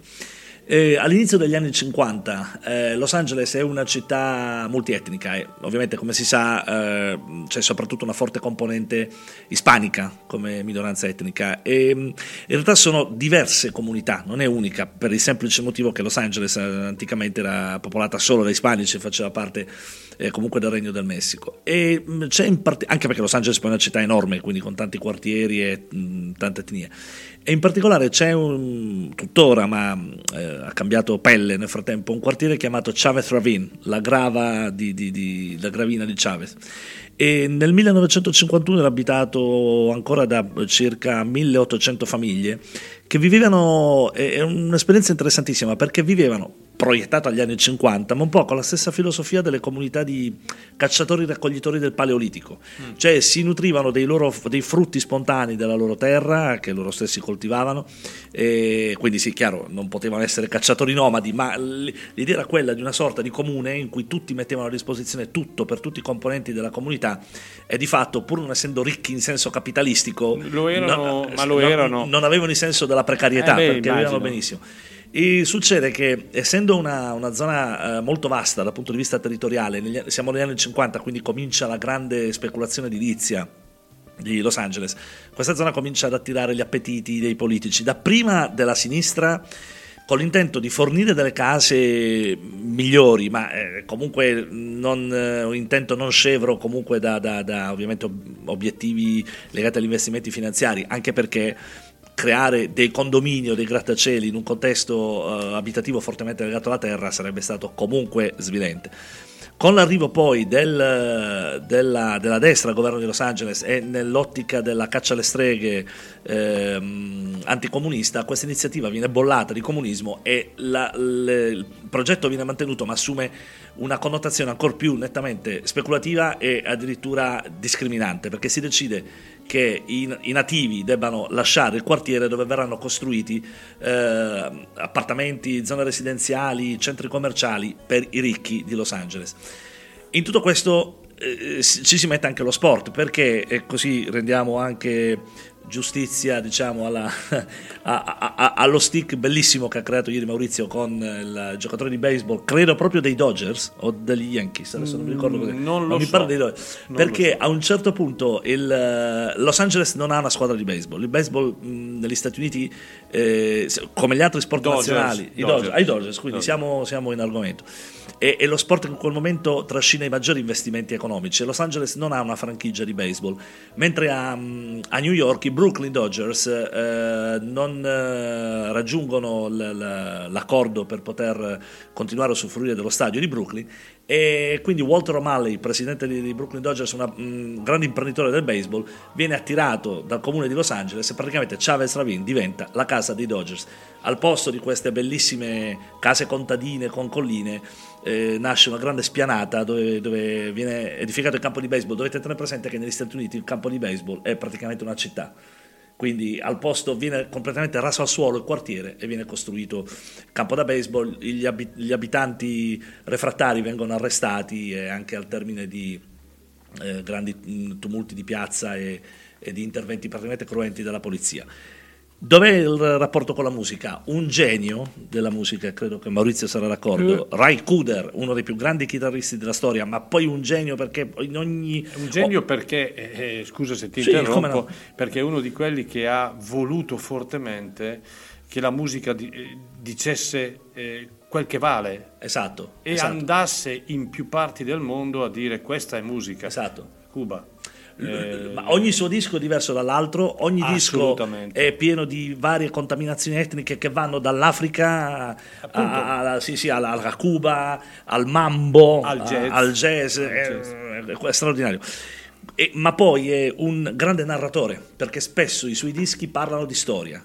Eh, all'inizio degli anni 50 eh, Los Angeles è una città multietnica e ovviamente come si sa eh, c'è soprattutto una forte componente ispanica come minoranza etnica. E mh, in realtà sono diverse comunità, non è unica per il semplice motivo che Los Angeles eh, anticamente era popolata solo da ispanici, faceva parte eh, comunque del Regno del Messico. E mh, c'è in parte, anche perché Los Angeles è una città enorme quindi con tanti quartieri e mh, tante etnie e in particolare c'è un tuttora ma eh, ha cambiato pelle nel frattempo un quartiere chiamato Chavez Ravine la grava di, di- di- la gravina di Chavez e nel 1951 era abitato ancora da circa 1800 famiglie che vivevano, è un'esperienza interessantissima perché vivevano proiettato agli anni 50, ma un po' con la stessa filosofia delle comunità di cacciatori raccoglitori del Paleolitico, cioè si nutrivano dei, loro, dei frutti spontanei della loro terra che loro stessi coltivavano, e quindi sì, chiaro, non potevano essere cacciatori nomadi, ma l'idea era quella di una sorta di comune in cui tutti mettevano a disposizione tutto per tutti i componenti della comunità e di fatto, pur non essendo ricchi in senso capitalistico, Lo erano, ma lo non- erano. non avevano il senso della precarietà Eh beh, perché immagino. benissimo. E succede che essendo una, una zona eh, molto vasta dal punto di vista territoriale, negli- siamo negli anni 50, quindi comincia la grande speculazione edilizia di Los Angeles, questa zona comincia ad attirare gli appetiti dei politici, dapprima della sinistra con l'intento di fornire delle case migliori, ma eh, comunque non, eh, un intento non scevro comunque da, da- da, ovviamente ob- obiettivi legati agli investimenti finanziari, anche perché creare dei condomini o dei grattacieli in un contesto eh, abitativo fortemente legato alla terra sarebbe stato comunque svilente. Con l'arrivo poi del- della, della destra al governo di Los Angeles e nell'ottica della caccia alle streghe ehm, anticomunista, questa iniziativa viene bollata di comunismo e la- le- il progetto viene mantenuto ma assume una connotazione ancora più nettamente speculativa e addirittura discriminante perché si decide che i, i nativi debbano lasciare il quartiere dove verranno costruiti eh, appartamenti, zone residenziali, centri commerciali per i ricchi di Los Angeles. In tutto questo eh, ci si mette anche lo sport perché e così rendiamo anche giustizia diciamo alla- a- a- a- allo stick bellissimo che ha creato ieri Maurizio con il giocatore di baseball credo proprio dei Dodgers o degli Yankees adesso non mi ricordo cos'è. Mm, non lo mi so. pare dei Dodgers Non perché so. a un certo punto il eh, Los Angeles non ha una squadra di baseball il baseball mh, negli Stati Uniti eh, come gli altri sport Dodgers, nazionali i Dodgers. Dodgers, ai Dodgers quindi Dodgers. siamo, siamo in argomento e, e lo sport che in quel momento trascina i maggiori investimenti economici. Los Angeles non ha una franchigia di baseball, mentre a, a New York i Brooklyn Dodgers eh, non eh, raggiungono l- l- l'accordo per poter continuare a usufruire dello stadio di Brooklyn e quindi Walter O'Malley, presidente di Brooklyn Dodgers, un grande imprenditore del baseball, viene attirato dal comune di Los Angeles e praticamente Chavez Ravine diventa la casa dei Dodgers. Al posto di queste bellissime case contadine con colline eh, nasce una grande spianata dove, dove viene edificato il campo di baseball. Dovete tenere presente che negli Stati Uniti il campo di baseball è praticamente una città. Quindi al posto viene completamente raso al suolo il quartiere e viene costruito campo da baseball. Gli, abi- gli abitanti refrattari vengono arrestati e anche al termine di eh, grandi mh, tumulti di piazza e, e di interventi praticamente cruenti della polizia. Dov'è il rapporto con la musica? Un genio della musica, credo che Maurizio sarà d'accordo, Ray Kuder, uno dei più grandi chitarristi della storia, ma poi un genio perché in ogni... Un genio perché, eh, eh, scusa se ti Sì, interrompo, no. perché è uno di quelli che ha voluto fortemente che la musica di- eh, dicesse eh, quel che vale Esatto. e esatto. andasse in più parti del mondo a dire questa è musica. Esatto. Cuba. Eh, Ma ogni suo disco è diverso dall'altro, ogni disco è pieno di varie contaminazioni etniche che vanno dall'Africa a- a- sì, sì, alla, alla Cuba, al mambo, Al a- jazz. al jazz, Al è, jazz. è straordinario. E- ma poi è un grande narratore, perché spesso i suoi dischi parlano di storia.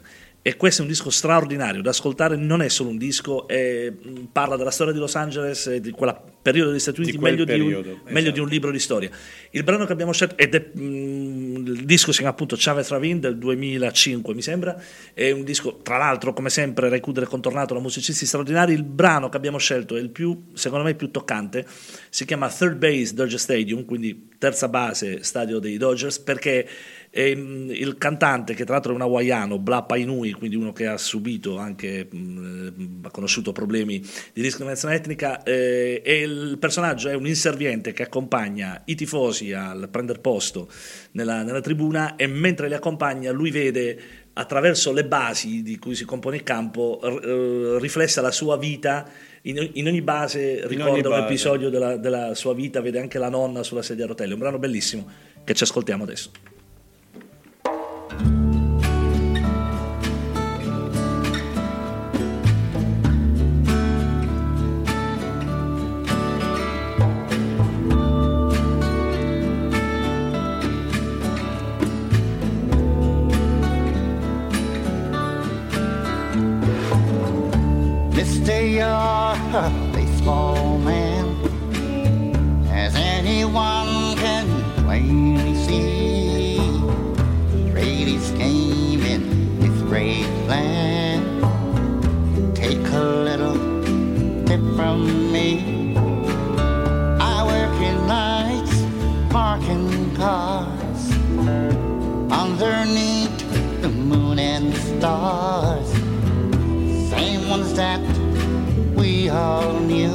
E questo è un disco straordinario da ascoltare, non è solo un disco, è- mh, parla della storia di Los Angeles di quel periodo degli Stati Di Uniti quel meglio, di un, periodo, meglio esatto. di un libro di storia. Il brano che abbiamo scelto, ed è, mh, il disco si chiama appunto Chavez Ravine del 2005 mi sembra, è un disco tra l'altro come sempre è contornato da musicisti straordinari, il brano che abbiamo scelto è il più, secondo me, più toccante, si chiama Third Base Dodger Stadium, quindi terza base stadio dei Dodgers, perché ehm, il cantante, che tra l'altro è un hawaiano, Bla Painui, quindi uno che ha subito anche, mh, ha conosciuto problemi di discriminazione etnica, eh, e il personaggio è un inserviente che accompagna i tifosi al prendere posto nella, nella tribuna e mentre li accompagna lui vede attraverso le basi di cui si compone il campo r- eh, riflessa la sua vita. In, in ogni base ricorda ogni un base. episodio della, della sua vita vede anche la nonna sulla sedia a rotelle. Un brano bellissimo che ci ascoltiamo adesso You're a baseball man, as anyone can plainly see. Trade his game in his great plan. Take a little tip from me. I work in nights, parking cars underneath the moon and stars same ones that we all knew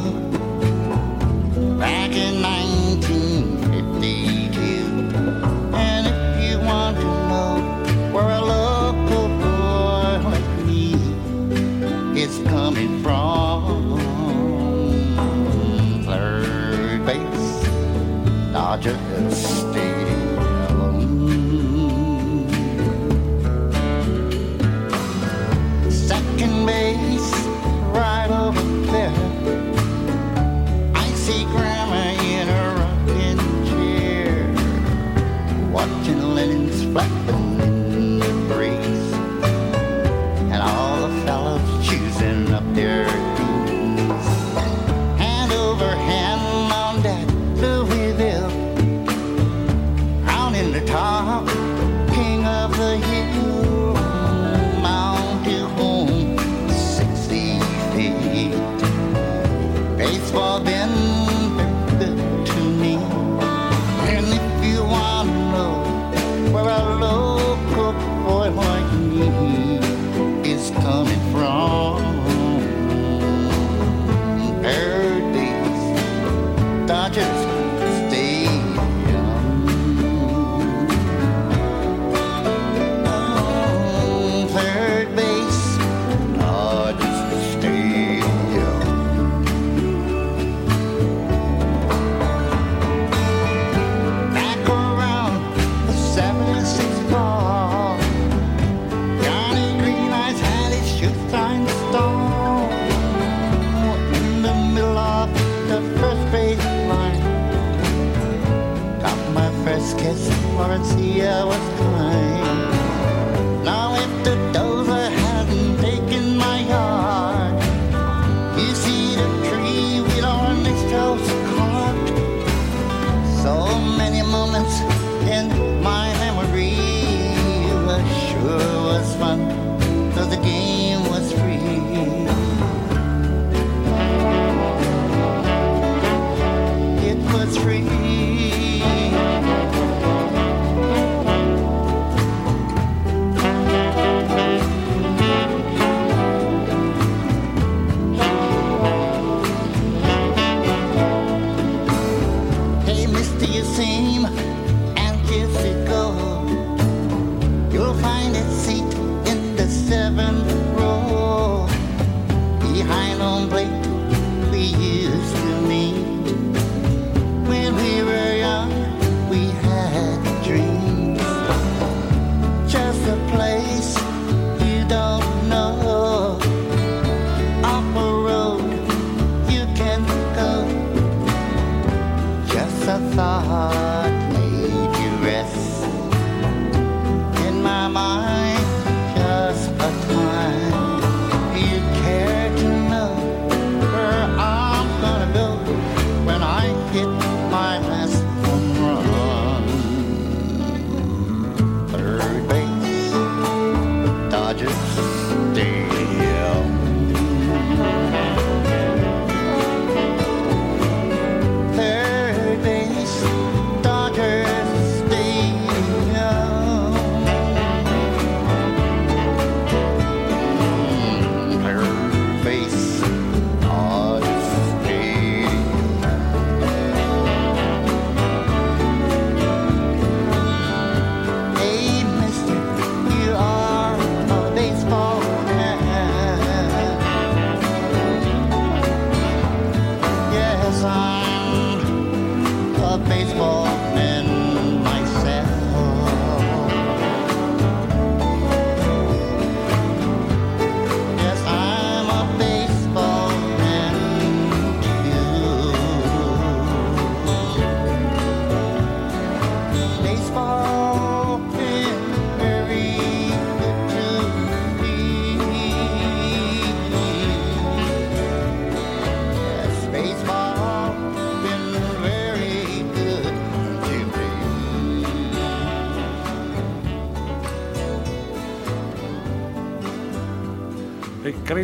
back in 1952. And if you want to know where a local boy like me is coming from, third base, Dodger But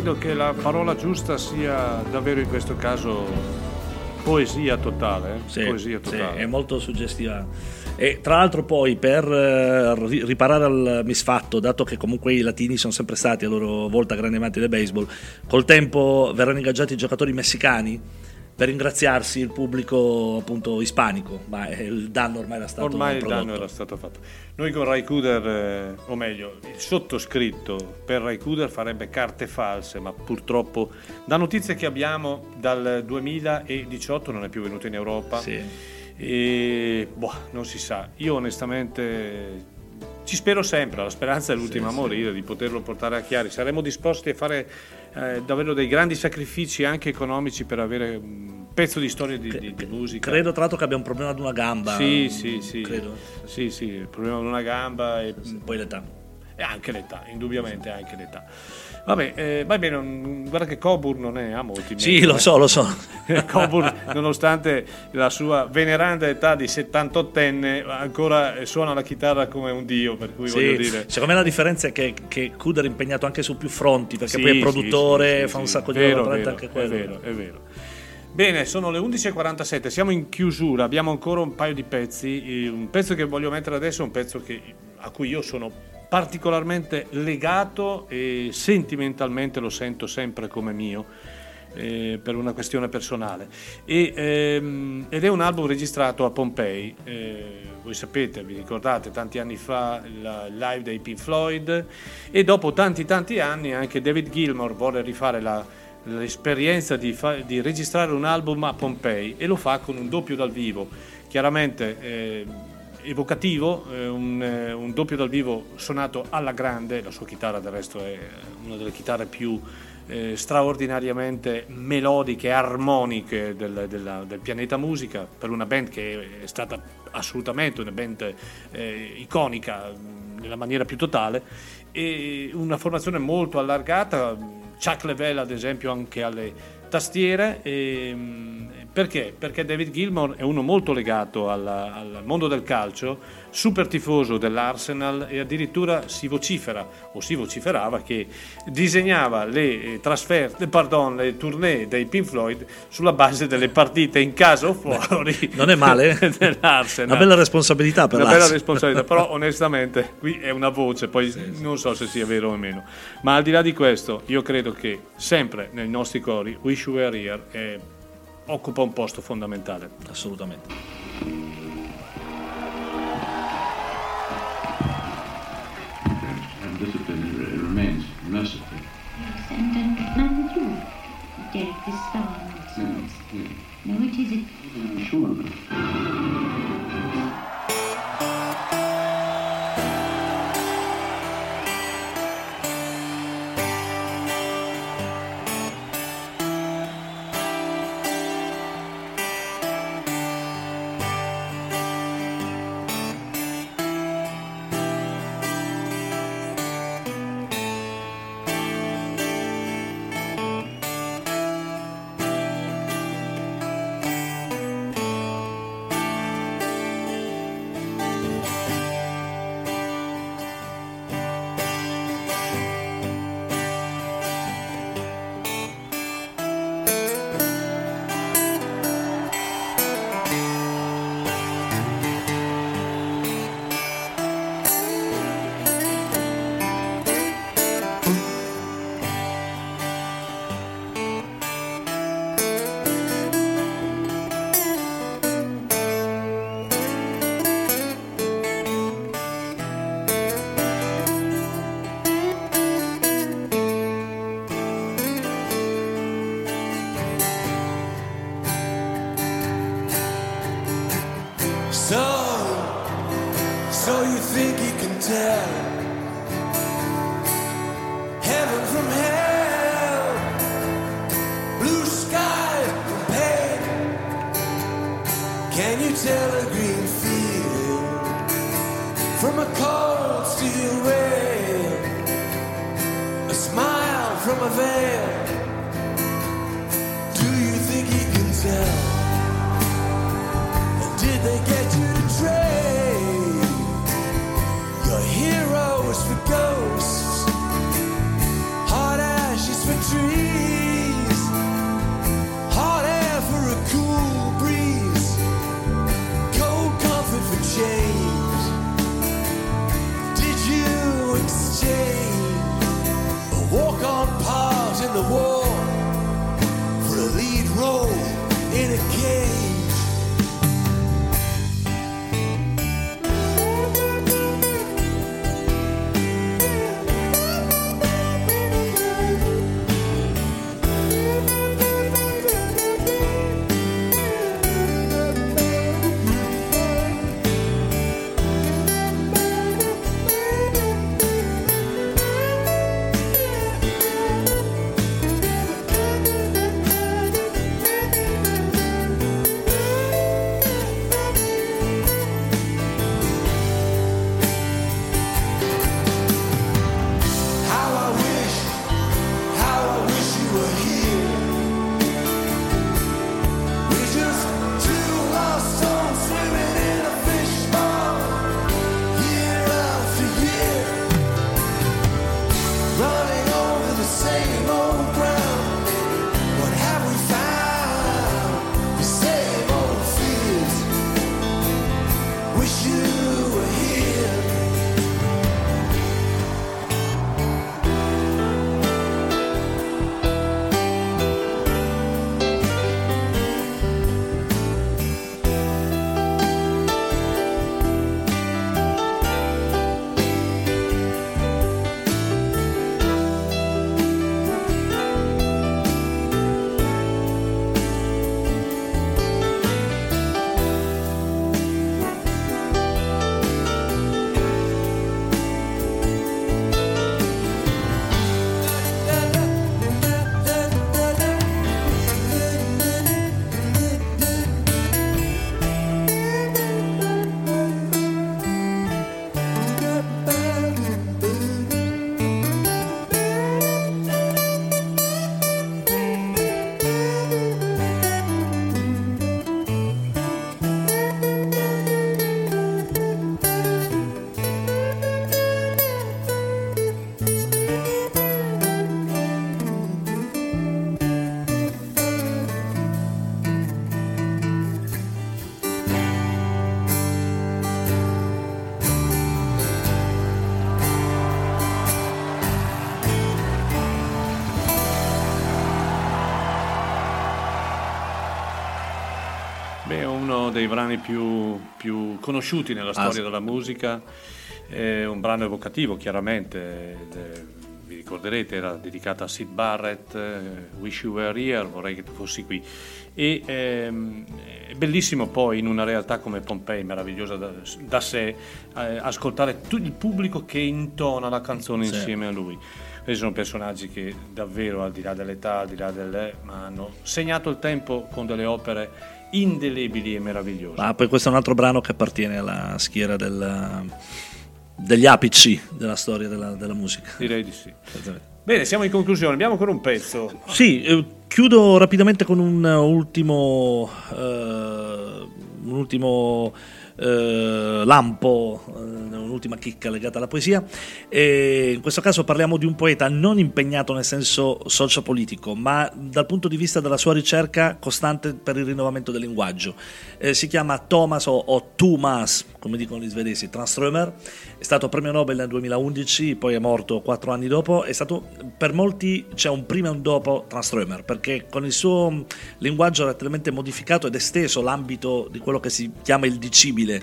credo che la parola giusta sia davvero in questo caso poesia totale. eh? Sì, poesia sì, totale. è molto suggestiva. E tra l'altro poi per eh, ri- riparare al misfatto, dato che comunque i latini sono sempre stati a loro volta grandi amanti del baseball, col tempo verranno ingaggiati i giocatori messicani per ringraziarsi il pubblico appunto ispanico, ma eh, il danno ormai era stato Ormai il danno era stato fatto. Noi con Raikuder, eh, o meglio, il sottoscritto per Raikuder farebbe carte false, ma purtroppo da notizie che abbiamo dal 2018 non è più venuto in Europa. Sì. E boh, non si sa. Io onestamente ci spero sempre, la speranza è l'ultima a morire, di poterlo portare a Chiari. Saremo disposti a fare eh, davvero dei grandi sacrifici anche economici per avere un pezzo di storia di, di- di musica. Credo tra l'altro che abbia un problema ad una gamba. Sì, sì, sì. Credo. Sì, sì, il problema di una gamba e, Poi l'età. e anche l'età, indubbiamente anche l'età. Vabbè, eh, va bene, guarda che Coburn non è a molti. Sì, lo eh. so, lo so. Coburn, nonostante la sua veneranda età di 78enne, ancora suona la chitarra come un dio, per cui Sì, voglio dire... Secondo me la differenza è che, che Kuder è impegnato anche su più fronti, perché Sì, poi è produttore, sì, fa un sacco di vero, roba, vero, anche è quello. vero, è vero. Bene, sono le 11.47, siamo in chiusura, abbiamo ancora un paio di pezzi. eh, Un pezzo che voglio mettere adesso è un pezzo che- a cui io sono particolarmente legato e sentimentalmente lo sento sempre come mio. eh, per una questione personale E, ehm, ed è un album registrato a Pompei eh, voi sapete, vi ricordate tanti anni fa il live dei Pink Floyd e dopo tanti tanti anni anche David Gilmour vuole rifare la, l'esperienza di, fa- di registrare un album a Pompei e lo fa con un doppio dal vivo, chiaramente eh, evocativo, eh, un, eh, un doppio dal vivo suonato alla grande, la sua chitarra del resto è una delle chitarre più eh, straordinariamente melodiche e armoniche del, della- del pianeta musica per una band che è stata assolutamente una band eh, iconica mh, nella maniera più totale e una formazione molto allargata Chuck Level ad esempio anche alle tastiere e, mh, perché? Perché David Gilmour è uno molto legato alla- al mondo del calcio, super tifoso dell'Arsenal e addirittura si vocifera o si vociferava che disegnava le eh, trasferte, pardon, le tournée dei Pink Floyd sulla base delle partite in casa o fuori. Non è male. dell'Arsenal. Una bella responsabilità per Una bella l'Arsenal. responsabilità, però onestamente qui è una voce, poi non so se sia vero o meno. Ma al di là di questo, io credo che sempre nei nostri cori Wish You Were Here eh, occupa un posto fondamentale. Assolutamente. Derek, this star nonsense. No, it isn't. Sure uno dei brani più, più conosciuti nella storia sì. della musica, è un brano evocativo chiaramente, è- vi ricorderete era dedicata a Sid Barrett, eh, Wish You Were Here, vorrei che tu fossi qui. E ehm, è bellissimo poi in una realtà come Pompei, meravigliosa da, da sé, eh, ascoltare tutto il pubblico che intona la canzone insieme a lui. Questi sono personaggi che davvero, al di là dell'età, al di là delle, ma hanno segnato il tempo con delle opere indelebili e meravigliose. Ah, poi questo è un altro brano che appartiene alla schiera del- degli apici della storia della, della musica. Direi di sì. Bene, siamo in conclusione, abbiamo ancora un pezzo. Sì, eh, chiudo rapidamente con un ultimo, eh, un ultimo eh, lampo, eh, un'ultima chicca legata alla poesia. E in questo caso parliamo di un poeta non impegnato nel senso sociopolitico, ma dal punto di vista della sua ricerca costante per il rinnovamento del linguaggio. Eh, si chiama Thomas o, o Thomas, come dicono gli svedesi, Tranströmer. È stato premio Nobel nel 2011, poi è morto quattro anni dopo. È stato, per molti c'è un prima e un dopo Tranströmer, perché con il suo linguaggio ha talmente modificato ed esteso l'ambito di quello che si chiama il dicibile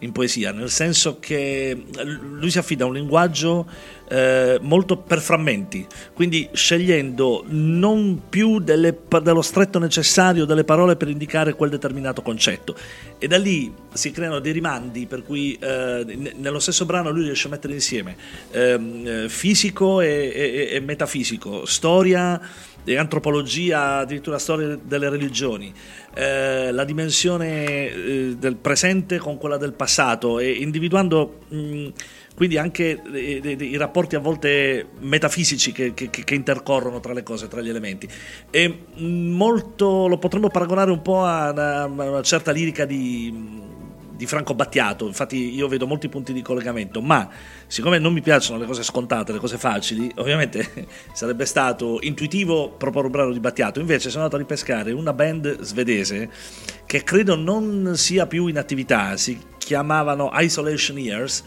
in poesia, nel senso che lui si affida a un linguaggio eh, molto per frammenti, quindi scegliendo non più delle- dello stretto necessario delle parole per indicare quel determinato concetto. E da lì si creano dei rimandi per cui eh, ne- nello stesso brano lui riesce a mettere insieme ehm, eh, fisico e, e- e metafisico, storia e antropologia, addirittura storia delle religioni, eh, la dimensione eh, del presente con quella del passato e individuando mh, quindi anche eh, eh, i rapporti a volte metafisici che, che- che intercorrono tra le cose, tra gli elementi. E mh, molto lo potremmo paragonare un po' a una, a una certa lirica di di Franco Battiato, infatti io vedo molti punti di collegamento, ma siccome non mi piacciono le cose scontate, le cose facili, ovviamente sarebbe stato intuitivo proporre un brano di Battiato, invece sono andato a ripescare una band svedese che credo non sia più in attività, si chiamavano Isolation Years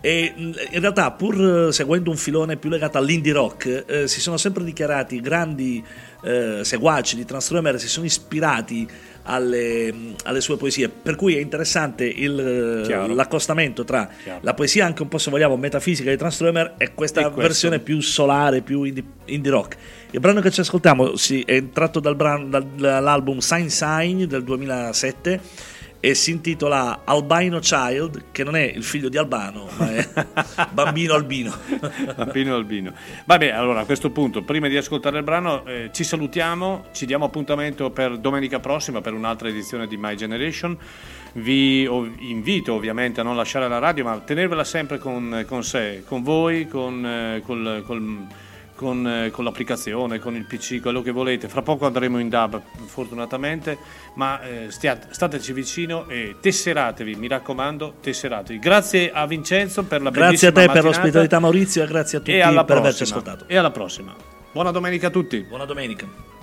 e in realtà pur seguendo un filone più legato all'indie rock eh, si sono sempre dichiarati grandi eh, seguaci di Tranströmer, si sono ispirati alle, alle sue poesie, per cui è interessante il, l'accostamento tra Chiaro. la poesia anche un po' se vogliamo metafisica di Tranströmer e questa E versione più solare, più indie, indie rock. Il brano che ci ascoltiamo sì, è tratto dal brano- dal- dall'album Sign Sign del 2007 e si intitola Albino Child, che non è il figlio di Albano, ma è bambino albino. Albino Albino. Vabbè, allora a questo punto, prima di ascoltare il brano, eh, ci salutiamo, ci diamo appuntamento per domenica prossima per un'altra edizione di My Generation. Vi invito ovviamente a non lasciare la radio, ma a tenervela sempre con, con sé, con voi, con, eh, col- col- con, eh, con l'applicazione, con il PC, quello che volete. Fra poco andremo in DAB, fortunatamente, ma eh, stiate- stateci vicino e tesseratevi, mi raccomando, tesseratevi. Grazie a Vincenzo per la Grazie a bellissima te per l'ospitalità Maurizio e grazie a tutti per averci prossima. ascoltato. E alla prossima. Buona domenica a tutti. Buona domenica.